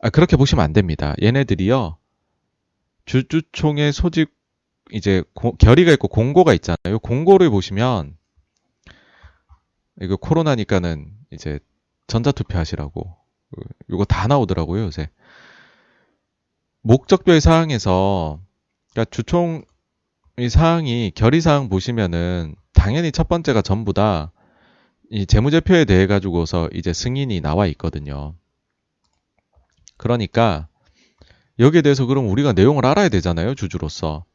아, 그렇게 보시면 안 됩니다. 얘네들이요, 주주총회 소집, 이제, 고, 결의가 있고 공고가 있잖아요. 공고를 보시면, 이거 코로나니까는 이제 전자투표 하시라고. 이거 다 나오더라고요, 요새. 목적별 사항에서 그러니까 주총 이 사항이 결의 사항 보시면은 당연히 첫 번째가 전부 다 이 재무제표에 대해 가지고서 이제 승인이 나와 있거든요. 그러니까 여기에 대해서 그럼 우리가 내용을 알아야 되잖아요, 주주로서.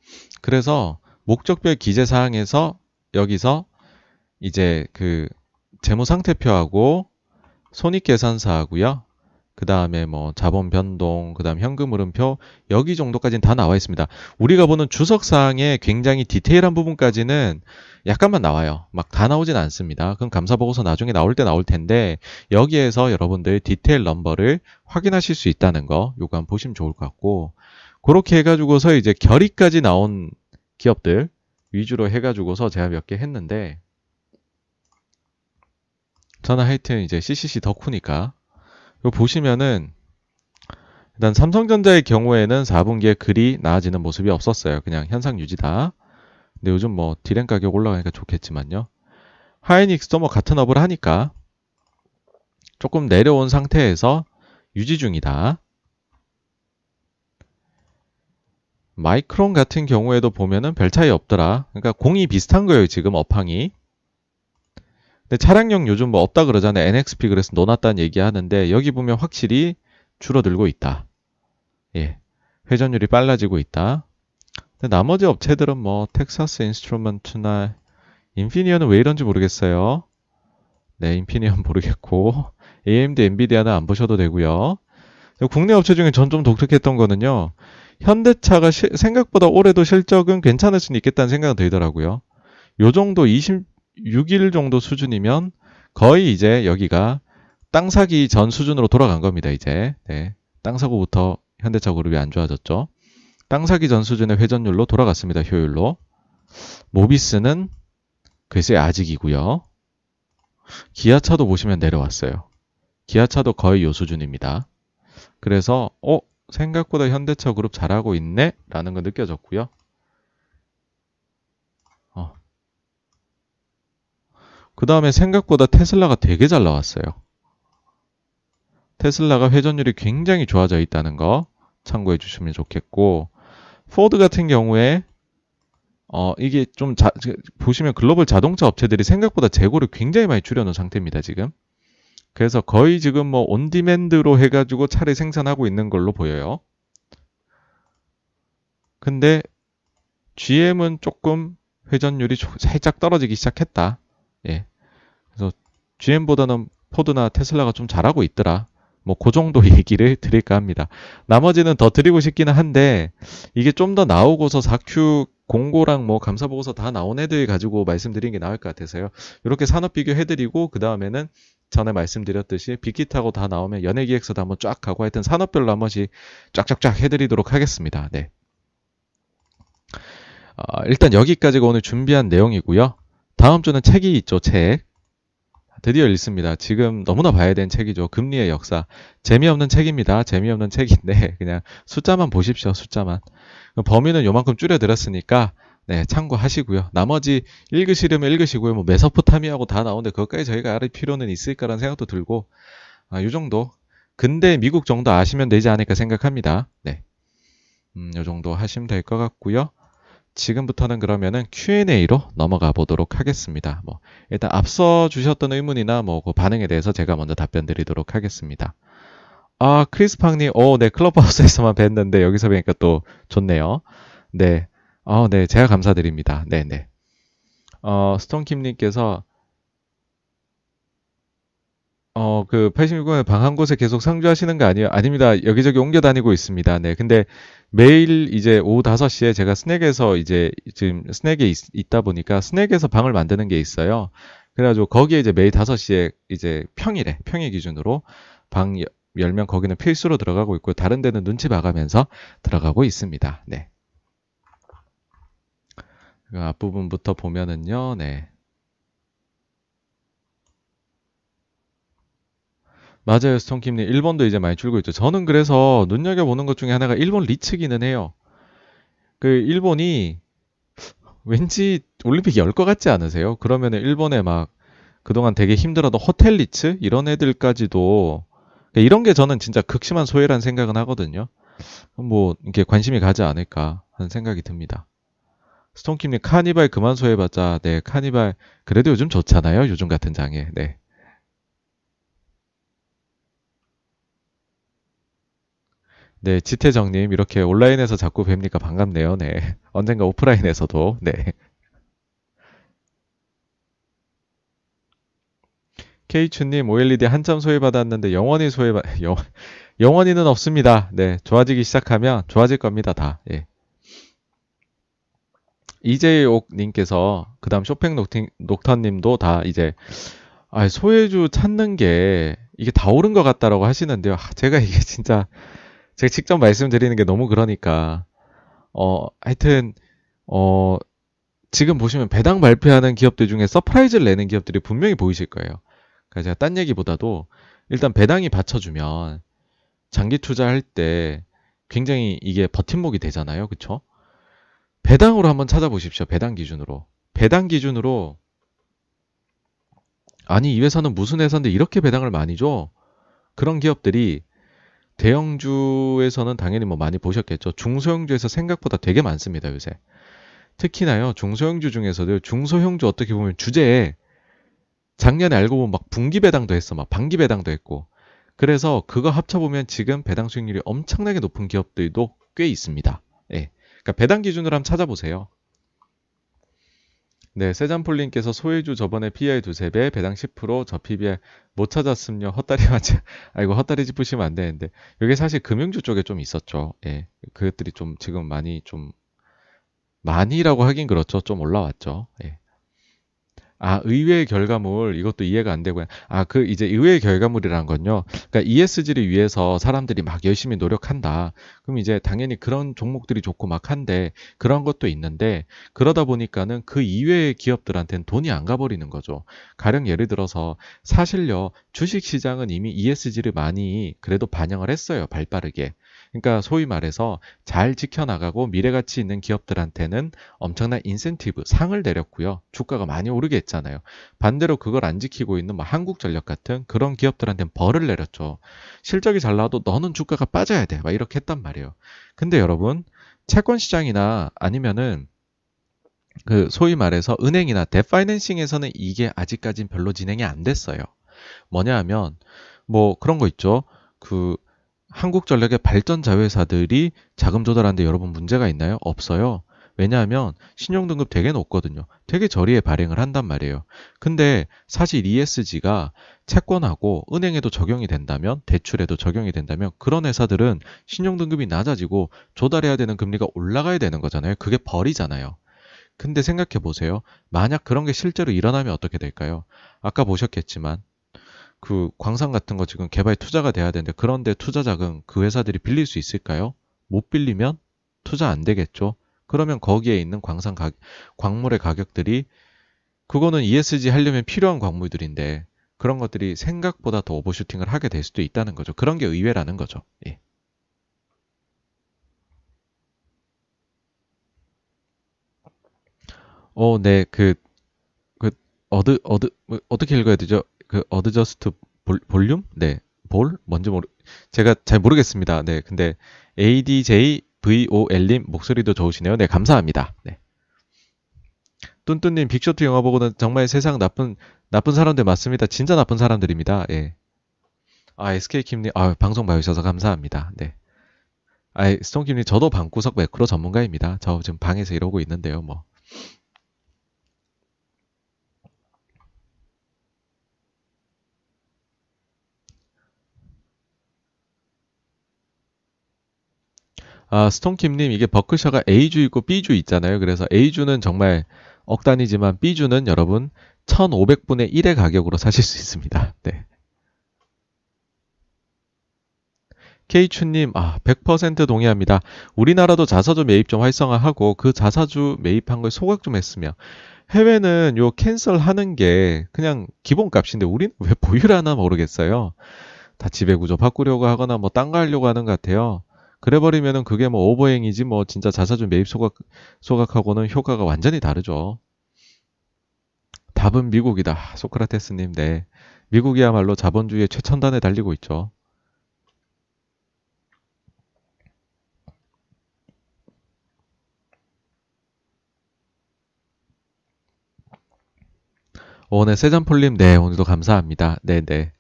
그래서 목적별 기재 사항에서 여기서 이제 그 재무 상태표하고 손익 계산서하고요. 그 다음에 뭐 자본 변동, 그 다음 현금 흐름표 여기 정도까지는 다 나와 있습니다. 우리가 보는 주석 사항의 굉장히 디테일한 부분까지는 약간만 나와요. 막 다 나오진 않습니다. 그럼 감사 보고서 나중에 나올 때 나올 텐데 여기에서 여러분들 디테일 넘버를 확인하실 수 있다는 거 요거 한번 보시면 좋을 것 같고 그렇게 해가지고서 이제 결의까지 나온 기업들 위주로 해가지고서 제가 몇 개 했는데 저는 하여튼 이제 CCC 덕후니까 이거 보시면은 일단 삼성전자의 경우에는 4분기에 그리 나아지는 모습이 없었어요. 그냥 현상 유지다. 근데 요즘 뭐 디램 가격 올라가니까 좋겠지만요. 하이닉스도 뭐 같은 업을 하니까 조금 내려온 상태에서 유지 중이다. 마이크론 같은 경우에도 보면은 별 차이 없더라. 그러니까 공히 비슷한 거예요, 지금 업황이. 근데 차량용 요즘 뭐 없다 그러잖아요. NXP 그래서 놓았다는 얘기 하는데 여기 보면 확실히 줄어들고 있다. 예. 회전율이 빨라지고 있다. 근데 나머지 업체들은 뭐 텍사스 인스트루먼트나 인피니언은 왜 이런지 모르겠어요. 네, 인피니언 모르겠고 AMD, 엔비디아는 안 보셔도 되고요. 국내 업체 중에 전 좀 독특했던 거는요. 현대차가 시, 생각보다 올해도 실적은 괜찮을 수는 있겠다는 생각이 들더라고요. 요 정도 20, 6일 정도 수준이면 거의 이제 여기가 땅 사기 전 수준으로 돌아간 겁니다, 이제. 네. 땅 사고부터 현대차 그룹이 안 좋아졌죠. 땅 사기 전 수준의 회전율로 돌아갔습니다, 효율로. 모비스는 글쎄 아직이고요. 기아차도 보시면 내려왔어요. 기아차도 거의 요 수준입니다. 그래서 어 생각보다 현대차 그룹 잘하고 있네 라는 거 느껴졌고요. 그 다음에 생각보다 테슬라가 되게 잘 나왔어요. 테슬라가 회전율이 굉장히 좋아져 있다는 거 참고해 주시면 좋겠고, 포드 같은 경우에 어, 이게 좀 자, 보시면 글로벌 자동차 업체들이 생각보다 재고를 굉장히 많이 줄여놓은 상태입니다, 지금. 그래서 거의 지금 뭐 on-demand로 해가지고 차를 생산하고 있는 걸로 보여요. 근데 GM은 조금 회전율이 살짝 떨어지기 시작했다. 예. 그래서 GM보다는 포드나 테슬라가 좀 잘하고 있더라. 뭐, 그 정도 얘기를 드릴까 합니다. 나머지는 더 드리고 싶기는 한데, 이게 좀 더 나오고서 4Q 공고랑 뭐 감사보고서 다 나온 애들 가지고 말씀드리는 게 나을 것 같아서요. 이렇게 산업 비교해드리고, 그 다음에는 전에 말씀드렸듯이 빅히트하고 다 나오면 연예기획서도 한번 쫙 가고 하여튼 한 번씩 쫙쫙쫙 해드리도록 하겠습니다. 네. 어, 일단 여기까지가 오늘 준비한 내용이고요. 다음 주는 책이 있죠, 책. 드디어 읽습니다. 지금 너무나 봐야 되는 책이죠. 금리의 역사. 재미없는 책입니다. 재미없는 책인데 그냥 숫자만 보십시오. 숫자만. 범위는 요만큼 줄여드렸으니까 네, 참고하시고요. 나머지 읽으시려면 읽으시고요. 뭐 메소포타미아하고 다 나오는데 그것까지 저희가 알을 필요는 있을까라는 생각도 들고 아, 요 정도. 근데 미국 정도 아시면 되지 않을까 생각합니다. 네. 음, 요 정도 하시면 될 것 같고요. 지금부터는 그러면은 Q&A로 넘어가 보도록 하겠습니다. 뭐 일단 앞서 주셨던 의문이나 뭐 그 반응에 대해서 제가 먼저 답변 드리도록 하겠습니다. 아, 크리스팡님, 오, 네, 클럽하우스에서만 뵀는데 여기서 뵈니까 또 좋네요. 네, 어, 네, 제가 감사드립니다. 네, 네. 어, 스톤킴님께서 어, 그 86년에 방한 곳에 계속 상주하시는 거 아니에요? 아닙니다. 여기저기 옮겨 다니고 있습니다. 네. 근데 매일 이제 오후 5시에 제가 스낵에서 이제 지금 스낵에 있, 다 보니까 스낵에서 방을 만드는 게 있어요. 그래가지고 거기에 이제 매일 5시에 이제 평일에, 평일 기준으로 방 열면 거기는 필수로 들어가고 있고 다른 데는 눈치 봐가면서 들어가고 있습니다. 네. 그 앞부분부터 보면은요, 네. 맞아요, 스톤킴님. 일본도 이제 많이 줄고 있죠. 저는 그래서 눈여겨보는 것 중에 하나가 일본 리츠기는 해요. 그, 일본이 왠지 올림픽 열것 같지 않으세요? 그러면 일본에 막 그동안 되게 힘들어도 호텔 리츠? 이런 애들까지도 그러니까 이런 게 저는 진짜 극심한 소외란 생각은 하거든요. 뭐, 이렇게 관심이 가지 않을까 하는 생각이 듭니다. 스톤킴님 카니발 그만 소해봤자 네 카니발 그래도 요즘 좋잖아요 요즘 같은 장에 네. 네 지태정님 이렇게 온라인에서 자꾸 뵙니까 반갑네요 네 언젠가 오프라인에서도 네 케이추님 OLED 한참 소외받았는데 영원히 소외받 영 영원히는 없습니다. 네 좋아지기 시작하면 좋아질 겁니다 다. 예. 이재옥님께서 그다음 쇼팽 녹턴님도 다 이제 아, 소외주 찾는 게 이게 다 옳은 것 같다라고 하시는데요. 아, 제가 이게 진짜 제가 직접 말씀드리는 게 너무 그러니까 어 하여튼 어 지금 보시면 배당 발표하는 기업들 중에 surprise를 내는 기업들이 분명히 보이실 거예요. 그러니까 제가 딴 얘기보다도 일단 배당이 받쳐주면 장기 투자할 때 굉장히 이게 버팀목이 되잖아요. 그쵸? 배당으로 한번 찾아보십시오. 배당 기준으로. 배당 기준으로 아니 이 회사는 무슨 회사인데 이렇게 배당을 많이 줘? 그런 기업들이 대형주에서는 당연히 뭐 많이 보셨겠죠. 중소형주에서 생각보다 되게 많습니다, 요새. 특히나요, 중소형주 중에서도 중소형주 어떻게 보면 주제에 작년에 알고 보면 막 분기 배당도 했어. 막 반기 배당도 했고. 그래서 그거 합쳐보면 지금 배당 수익률이 엄청나게 높은 기업들도 꽤 있습니다. 예. 그러니까 배당 기준으로 한번 찾아보세요. 네, 세잔폴님께서 소외주 저번에 PI 두세 배, 배당 10%, 저 PBR 못 찾았음요. 헛다리 맞지? 아이고, 헛다리 짚으시면 안 되는데. 이게 사실 금융주 쪽에 좀 있었죠. 예. 그것들이 좀 지금 많이 좀, 많이라고 하긴 그렇죠. 좀 올라왔죠. 예. 아, 의외의 결과물, 이것도 이해가 안 되고요. 아, 그, 이제 의외의 결과물이란 건요. 그러니까 ESG를 위해서 사람들이 막 열심히 노력한다. 그럼 이제 당연히 그런 종목들이 좋고 막 한데, 그런 것도 있는데, 그러다 보니까는 그 이외의 기업들한테는 돈이 안 가버리는 거죠. 가령 예를 들어서, 사실요, 주식 시장은 이미 ESG를 많이 그래도 반영을 했어요. 발 빠르게. 그러니까 소위 말해서 잘 지켜나가고 미래 가치 있는 기업들한테는 엄청난 인센티브, 상을 내렸고요. 주가가 많이 오르게 했잖아요. 반대로 그걸 안 지키고 있는 뭐 한국전력 같은 그런 기업들한테는 벌을 내렸죠. 실적이 잘 나와도 너는 주가가 빠져야 돼. 막 이렇게 했단 말이에요. 근데 여러분, 채권 시장이나 아니면은 그 소위 말해서 은행이나 데파이낸싱에서는 이게 아직까진 별로 진행이 안 됐어요. 뭐냐 하면 뭐 그런 거 있죠. 그 한국전력의 발전 자회사들이 자금 조달하는데 여러분 문제가 있나요? 없어요. 왜냐하면 신용등급 되게 높거든요. 되게 저리에 발행을 한단 말이에요. 근데 사실 ESG가 채권하고 은행에도 적용이 된다면, 대출에도 적용이 된다면, 그런 회사들은 신용등급이 낮아지고 조달해야 되는 금리가 올라가야 되는 거잖아요. 그게 벌이잖아요. 근데 생각해 보세요. 만약 그런 게 실제로 일어나면 어떻게 될까요? 아까 보셨겠지만, 그 광산 같은 거 지금 개발 투자가 돼야 되는데 그런데 투자 자금 그 회사들이 빌릴 수 있을까요? 못 빌리면 투자 안 되겠죠. 그러면 거기에 있는 광산 가, 광물의 가격들이 그거는 ESG 하려면 필요한 광물들인데 그런 것들이 생각보다 더 오버슈팅을 하게 될 수도 있다는 거죠. 그런 게 의외라는 거죠. 예. 어, 네, 그, 그, 어드, 어드, 뭐, 어떻게 읽어야 되죠? 그 adjust 볼, 볼륨? 네. 볼? 뭔지 모르, 제가 잘 모르겠습니다. 네. 근데 ADJVOL님 목소리도 좋으시네요. 네. 감사합니다. 네. 뚠뚠 님 빅쇼트 영화 보고는 정말 세상 나쁜, 나쁜 사람들 맞습니다. 진짜 나쁜 사람들입니다. 예. 아, SK킴님, 아, 방송 봐주셔서 감사합니다. 네. 아, 스톤킴님, 저도 방구석 매크로 전문가입니다. 저 지금 방에서 이러고 있는데요, 뭐. 아, 스톤킴님, 이게 버크셔가 A주 있고 B주 있잖아요. 그래서 A주는 정말 억 단위지만 B주는 여러분 1500분의 1의 가격으로 사실 수 있습니다. 네. K추님, 아, 100% 동의합니다. 우리나라도 자사주 매입 좀 활성화하고 그 자사주 매입한 걸 소각 좀 했으며 해외는 요 캔슬 하는 게 그냥 기본 값인데 우리는 왜 보유를 하나 모르겠어요. 다 지배 구조 바꾸려고 하거나 뭐 딴 거 하려고 하는 것 같아요. 그래버리면은 그게 뭐 오버행이지 뭐 진짜 자사주 매입 소각, 소각하고는 효과가 완전히 다르죠. 답은 미국이다. 소크라테스님, 네. 미국이야말로 자본주의의 최첨단에 달리고 있죠. 오, 네, 세잔폴님, 네, 오늘도 감사합니다. 네네.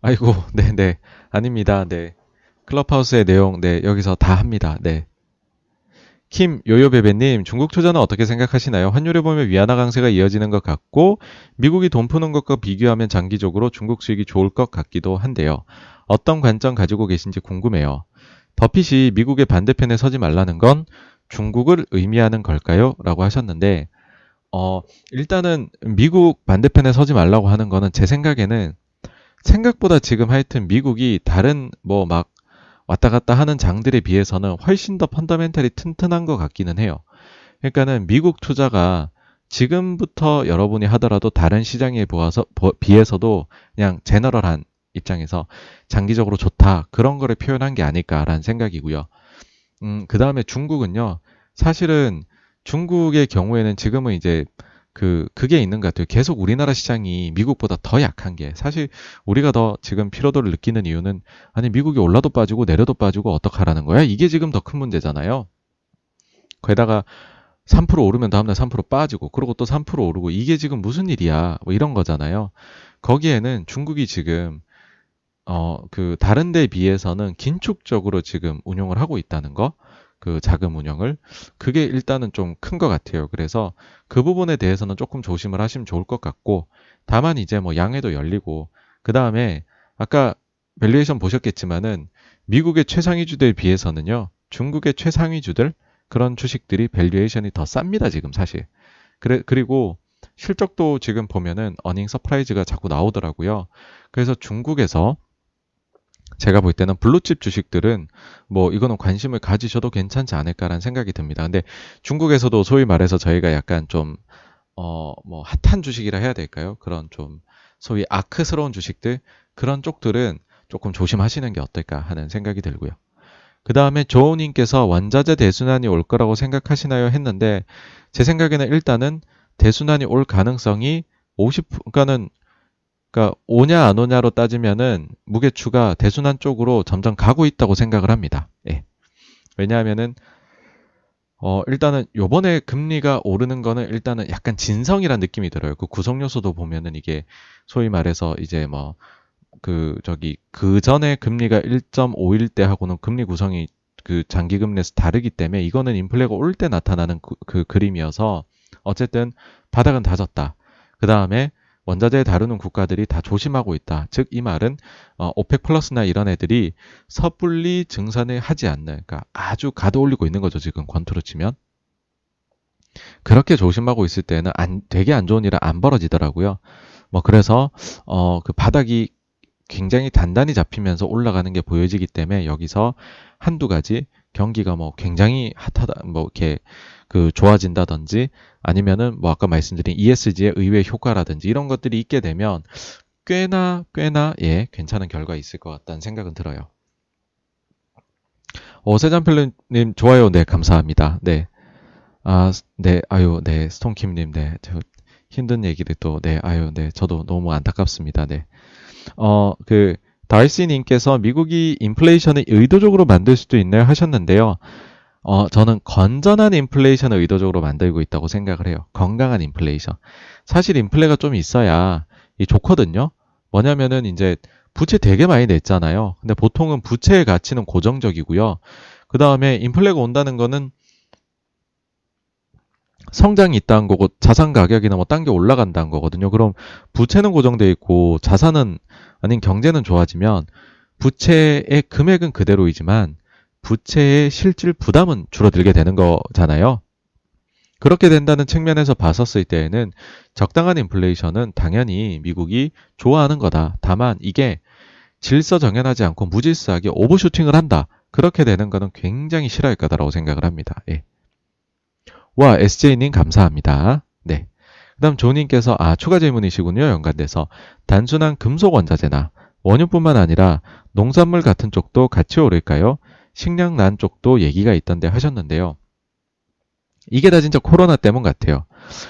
아이고, 네네. 아닙니다. 네. 클럽하우스의 내용, 네, 여기서 다 합니다. 네. 킴 요요베베님, 중국 투자는 어떻게 생각하시나요? 환율을 보면 위안화 강세가 이어지는 것 같고, 미국이 돈 푸는 것과 비교하면 장기적으로 중국 수익이 좋을 것 같기도 한데요. 어떤 관점 가지고 계신지 궁금해요. 버핏이 미국의 반대편에 서지 말라는 건 중국을 의미하는 걸까요? 라고 하셨는데, 어, 일단은 미국 반대편에 서지 말라고 하는 거는 제 생각에는 생각보다 지금 하여튼 미국이 다른 뭐 막 왔다 갔다 하는 장들에 비해서는 훨씬 더 펀더멘탈이 튼튼한 것 같기는 해요. 그러니까는 미국 투자가 지금부터 여러분이 하더라도 다른 시장에 보아서, 비해서도 그냥 제너럴한 입장에서 장기적으로 좋다. 그런 거를 표현한 게 아닐까라는 생각이고요. 음, 그 다음에 중국은요. 사실은 중국의 경우에는 지금은 이제 그 그게 있는 것 같아요. 계속 우리나라 시장이 미국보다 더 약한 게 사실 우리가 더 지금 피로도를 느끼는 이유는 아니 미국이 올라도 빠지고 내려도 빠지고 어떡하라는 거야? 이게 지금 더 큰 문제잖아요. 거기다가 3% 오르면 다음날 3% 빠지고 그러고 또 3% 오르고 이게 지금 무슨 일이야? 뭐 이런 거잖아요. 거기에는 중국이 지금 어 그 다른 데 비해서는 긴축적으로 지금 운용을 하고 있다는 거. 그 자금 운영을 그게 일단은 좀 큰 것 같아요. 그래서 그 부분에 대해서는 조금 조심을 하시면 좋을 것 같고 다만 이제 뭐 양회도 열리고 그 다음에 아까 valuation 보셨겠지만은 미국의 최상위주들에 비해서는요 중국의 최상위주들 그런 주식들이 valuation이 더 쌉니다 지금 사실 그래 그리고 실적도 지금 보면은 earning surprise가 자꾸 나오더라고요 그래서 중국에서 제가 볼 때는 블루칩 주식들은 뭐 이거는 관심을 가지셔도 괜찮지 않을까라는 생각이 듭니다. 근데 중국에서도 소위 말해서 저희가 약간 좀, 어, 뭐 핫한 주식이라 해야 될까요? 그런 좀 소위 아크스러운 주식들, 그런 쪽들은 조금 조심하시는 게 어떨까 하는 생각이 들고요. 그 다음에 조우님께서 원자재 대순환이 올 거라고 생각하시나요? 했는데 제 생각에는 일단은 대순환이 올 가능성이 50, 그러니까는 그러니까 오냐 안 오냐로 따지면은 무게추가 대순환 쪽으로 점점 가고 있다고 생각을 합니다. 예. 왜냐하면은 어 일단은 요번에 금리가 오르는 거는 일단은 약간 진성이란 느낌이 들어요. 그 구성 요소도 보면은 이게 소위 말해서 이제 뭐 그 저기 그 전에 금리가 1.5일 때 하고는 금리 구성이 그 장기 금리에서 다르기 때문에 이거는 인플레가 올 때 나타나는 그, 그 그림이어서 어쨌든 바닥은 다졌다. 그 다음에 원자재 다루는 국가들이 다 조심하고 있다. 즉 이 말은 어, 오펙 플러스나 이런 애들이 섣불리 증산을 하지 않는 그러니까 아주 가도 올리고 있는 거죠. 지금 권투로 치면. 그렇게 조심하고 있을 때는 안, 되게 안 좋은 일은 안 벌어지더라고요. 뭐 그래서 어, 그 바닥이 굉장히 단단히 잡히면서 올라가는 게 보여지기 때문에 여기서 한두 가지 경기가 뭐 굉장히 핫하다 뭐 이렇게 그 좋아진다든지 아니면은 뭐 아까 말씀드린 ESG의 의외 효과라든지 이런 것들이 있게 되면 꽤나 꽤나 예 괜찮은 결과 있을 것 같다는 생각은 들어요. 오세잔필님 좋아요 네 감사합니다 네 아, 네, 아유, 네, 스톤킴님, 네, 저 힘든 얘기를 또, 네, 아유, 네, 저도 너무 안타깝습니다, 네. 어, 그, 달시님께서 미국이 인플레이션을 의도적으로 만들 수도 있나요? 하셨는데요. 어, 저는 건전한 인플레이션을 의도적으로 만들고 있다고 생각을 해요. 건강한 인플레이션. 사실 인플레가 좀 있어야 이 좋거든요. 뭐냐면은 이제 부채 되게 많이 냈잖아요. 근데 보통은 부채의 가치는 고정적이고요. 그 다음에 인플레가 온다는 거는 성장이 있다는 거고 자산 가격이나 뭐 딴 게 올라간다는 거거든요. 그럼 부채는 고정돼 있고 자산은 아닌 경제는 좋아지면 부채의 금액은 그대로이지만 부채의 실질 부담은 줄어들게 되는 거잖아요. 그렇게 된다는 측면에서 봤었을 때에는 적당한 인플레이션은 당연히 미국이 좋아하는 거다. 다만 이게 질서 정연하지 않고 무질서하게 오버슈팅을 한다. 그렇게 되는 거는 굉장히 싫어할 거다라고 생각을 합니다. 예. 와, SJ님 감사합니다. 네. 그 다음 조님께서, 아, 추가 질문이시군요. 연관돼서. 단순한 금속 원자재나 원유뿐만 아니라 농산물 같은 쪽도 같이 오를까요? 식량난 쪽도 얘기가 있던데 하셨는데요. 이게 다 진짜 코로나 때문 같아요.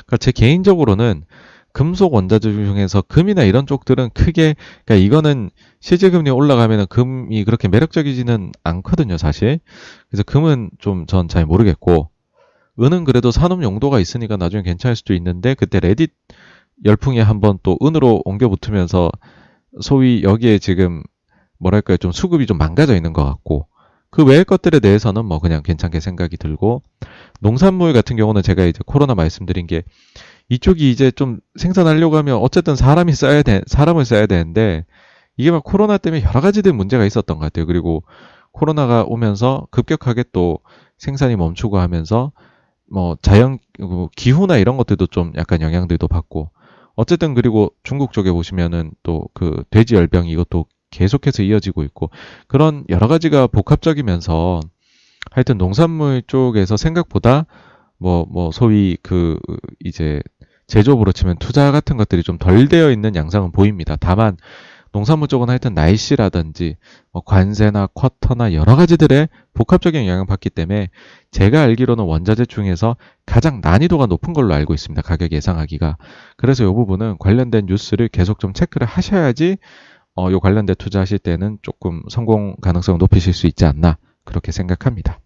그러니까 제 개인적으로는 금속 원자재 중에서 금이나 이런 쪽들은 크게 그러니까 이거는 실제 금리 올라가면은 금이 그렇게 매력적이지는 않거든요, 사실. 그래서 금은 좀 전 잘 모르겠고 은은 그래도 산업 용도가 있으니까 나중에 괜찮을 수도 있는데 그때 레딧 열풍에 한번 또 은으로 옮겨 붙으면서 소위 여기에 지금 뭐랄까요 좀 수급이 좀 망가져 있는 것 같고 그 외의 것들에 대해서는 뭐 그냥 괜찮게 생각이 들고 농산물 같은 경우는 제가 이제 코로나 말씀드린 게 이쪽이 이제 좀 생산하려고 하면 어쨌든 사람이 써야 돼 사람을 써야 되는데 이게 막 코로나 때문에 여러 가지들 문제가 있었던 것 같아요. 그리고 코로나가 오면서 급격하게 또 생산이 멈추고 하면서 뭐 자연 뭐 기후나 이런 것들도 좀 약간 영향들도 받고 어쨌든 그리고 중국 쪽에 보시면은 또 그 돼지 열병 이것도 계속해서 이어지고 있고 그런 여러 가지가 복합적이면서 하여튼 농산물 쪽에서 생각보다 뭐뭐 뭐 소위 그 이제 제조업으로 치면 투자 같은 것들이 좀 덜 되어 있는 양상은 보입니다. 다만 농산물 쪽은 하여튼 날씨라든지 뭐 관세나 쿼터나 여러 가지들의 복합적인 영향을 받기 때문에 제가 알기로는 원자재 중에서 가장 난이도가 높은 걸로 알고 있습니다. 가격 예상하기가. 그래서 이 부분은 관련된 뉴스를 계속 좀 체크를 하셔야지 어, 요 관련된 투자하실 때는 조금 성공 가능성을 높이실 수 있지 않나 그렇게 생각합니다.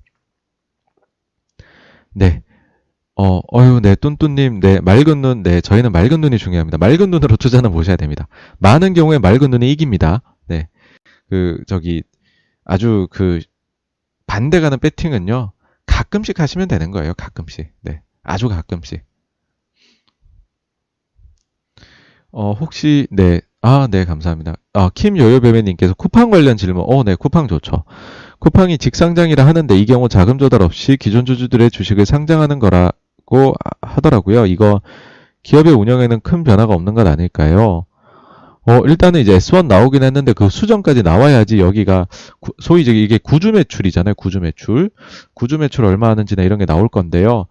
네. 어, 어유, 네, 뚠뚠님, 네, 맑은 눈, 네, 저희는 맑은 눈이 중요합니다. 맑은 눈으로 투자는 보셔야 됩니다. 많은 경우에 맑은 눈이 이깁니다. 네. 그, 저기, 아주 그, 반대 가는 배팅은요, 가끔씩 하시면 되는 거예요, 가끔씩. 네. 아주 가끔씩. 어, 혹시, 네. 아, 네, 감사합니다. 아, 킴요요베베님께서 쿠팡 관련 질문. 어, 네, 쿠팡 좋죠. 쿠팡이 직상장이라 하는데 이 경우 자금 조달 없이 기존 주주들의 주식을 상장하는 거라 있고 하더라고요. 이거 기업의 운영에는 큰 변화가 없는 것 아닐까요? 어, 일단은 이제 S1 나오긴 했는데 그 수정까지 나와야지 여기가 구, 소위 이게 구주 매출이잖아요. 구주 매출. 구주 매출 얼마 하는지나 이런 게 나올 건데요.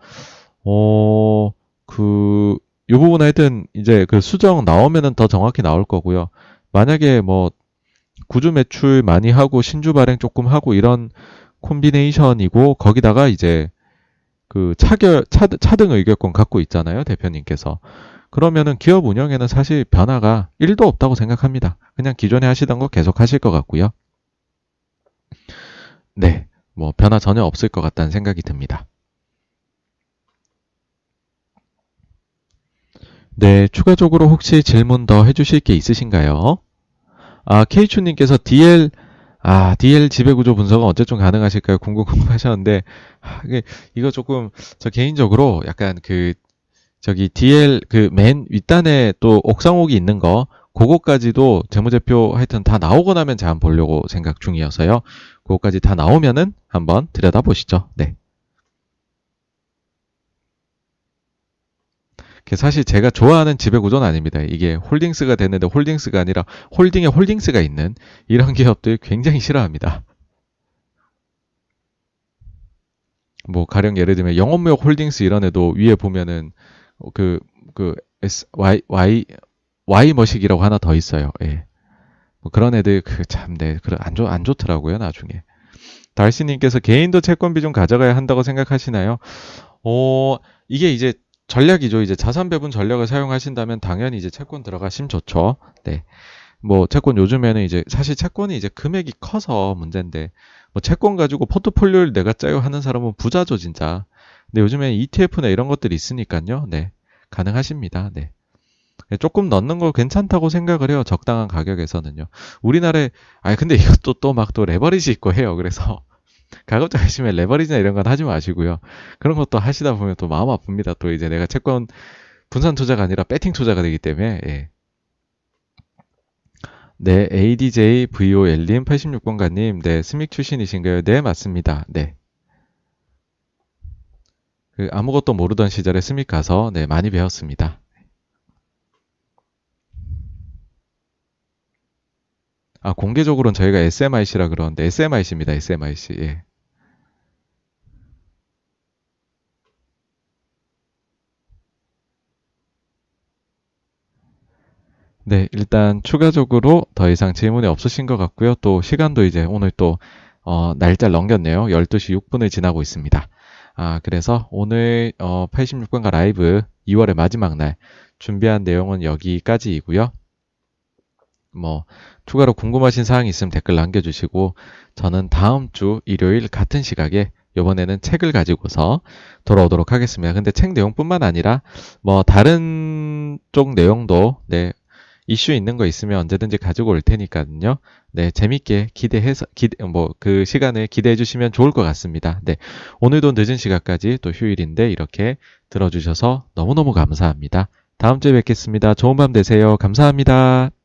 어, 그, 이 부분 하여튼 이제 그 수정 나오면은 더 정확히 나올 거고요. 만약에 뭐 구주 매출 많이 하고 신주 발행 조금 하고 이런 콤비네이션이고 거기다가 이제 그 차결 차, 차등 의결권 갖고 있잖아요 대표님께서 그러면은 기업 운영에는 사실 변화가 1도 없다고 생각합니다. 그냥 기존에 하시던 거 계속 하실 것 같고요. 네, 뭐 변화 전혀 없을 것 같다는 생각이 듭니다. 네, 추가적으로 혹시 질문 더 해주실 게 있으신가요? 아, 케이추님께서 DL 아, DL 지배구조 분석은 언제쯤 가능하실까요? 궁금궁금 하셨는데, 아, 이거 조금, 저 개인적으로 약간 그, 저기 DL 그 맨 윗단에 또 옥상옥이 있는 거, 그거까지도 재무제표 하여튼 다 나오고 나면 한번 보려고 생각 중이어서요. 그거까지 다 나오면은 한번 들여다보시죠. 네. 사실 제가 좋아하는 지배구조는 아닙니다. 이게 홀딩스가 됐는데 홀딩스가 아니라 홀딩에 홀딩스가 있는 이런 기업들 굉장히 싫어합니다. 뭐 가령 예를 들면 영원무역 홀딩스 이런 애도 위에 보면은 그그 그 S Y Y Y 머시기라고 하나 더 있어요. 예. 뭐 그런 애들 그 참네 안좋안 좋더라고요 나중에. 달씨님께서 개인도 채권 비중 가져가야 한다고 생각하시나요? 어 이게 이제 전략이죠. 이제 자산 배분 전략을 사용하신다면 당연히 이제 채권 들어가시면 좋죠. 네. 뭐 채권 요즘에는 이제 사실 채권이 이제 금액이 커서 문제인데 뭐 채권 가지고 포트폴리오를 내가 짜요 하는 사람은 부자죠 진짜. 근데 요즘에 ETF나 이런 것들이 있으니까요. 네. 가능하십니다. 네. 네. 조금 넣는 거 괜찮다고 생각을 해요. 적당한 가격에서는요. 우리나라에, 아 근데 이것도 또 막또 레버리지 있고 해요. 그래서 가급적 하시면 레버리지나 이런 건 하지 마시고요. 그런 것도 하시다 보면 또 마음 아픕니다. 또 이제 내가 채권 분산 투자가 아니라 배팅 투자가 되기 때문에 예. 네, ADJ VOL님 86번가님, 네, 스믹 출신이신가요? 네, 맞습니다. 네. 그 아무것도 모르던 시절에 스믹 가서 네, 많이 배웠습니다. 아, 공개적으로는 저희가 SMIC라 그러는데 SMIC입니다. SMIC. 예. 네, 일단 추가적으로 더 이상 질문이 없으신 것 같고요. 또 시간도 이제 오늘 또 어, 날짜를 넘겼네요. 12시 6분을 지나고 있습니다. 아, 그래서 오늘 어, 86번가 라이브 2월의 마지막 날 준비한 내용은 여기까지이고요. 뭐 추가로 궁금하신 사항이 있으면 댓글 남겨주시고 저는 다음 주 일요일 같은 시각에 이번에는 책을 가지고서 돌아오도록 하겠습니다. 근데 책 내용뿐만 아니라 뭐 다른 쪽 내용도 네 이슈 있는 거 있으면 언제든지 가지고 올 테니까요. 네, 재밌게 기대해서 기대 뭐 그 시간을 기대해 주시면 좋을 것 같습니다. 네. 오늘도 늦은 시간까지 또 휴일인데 이렇게 들어 주셔서 너무너무 감사합니다. 다음 주에 뵙겠습니다. 좋은 밤 되세요. 감사합니다.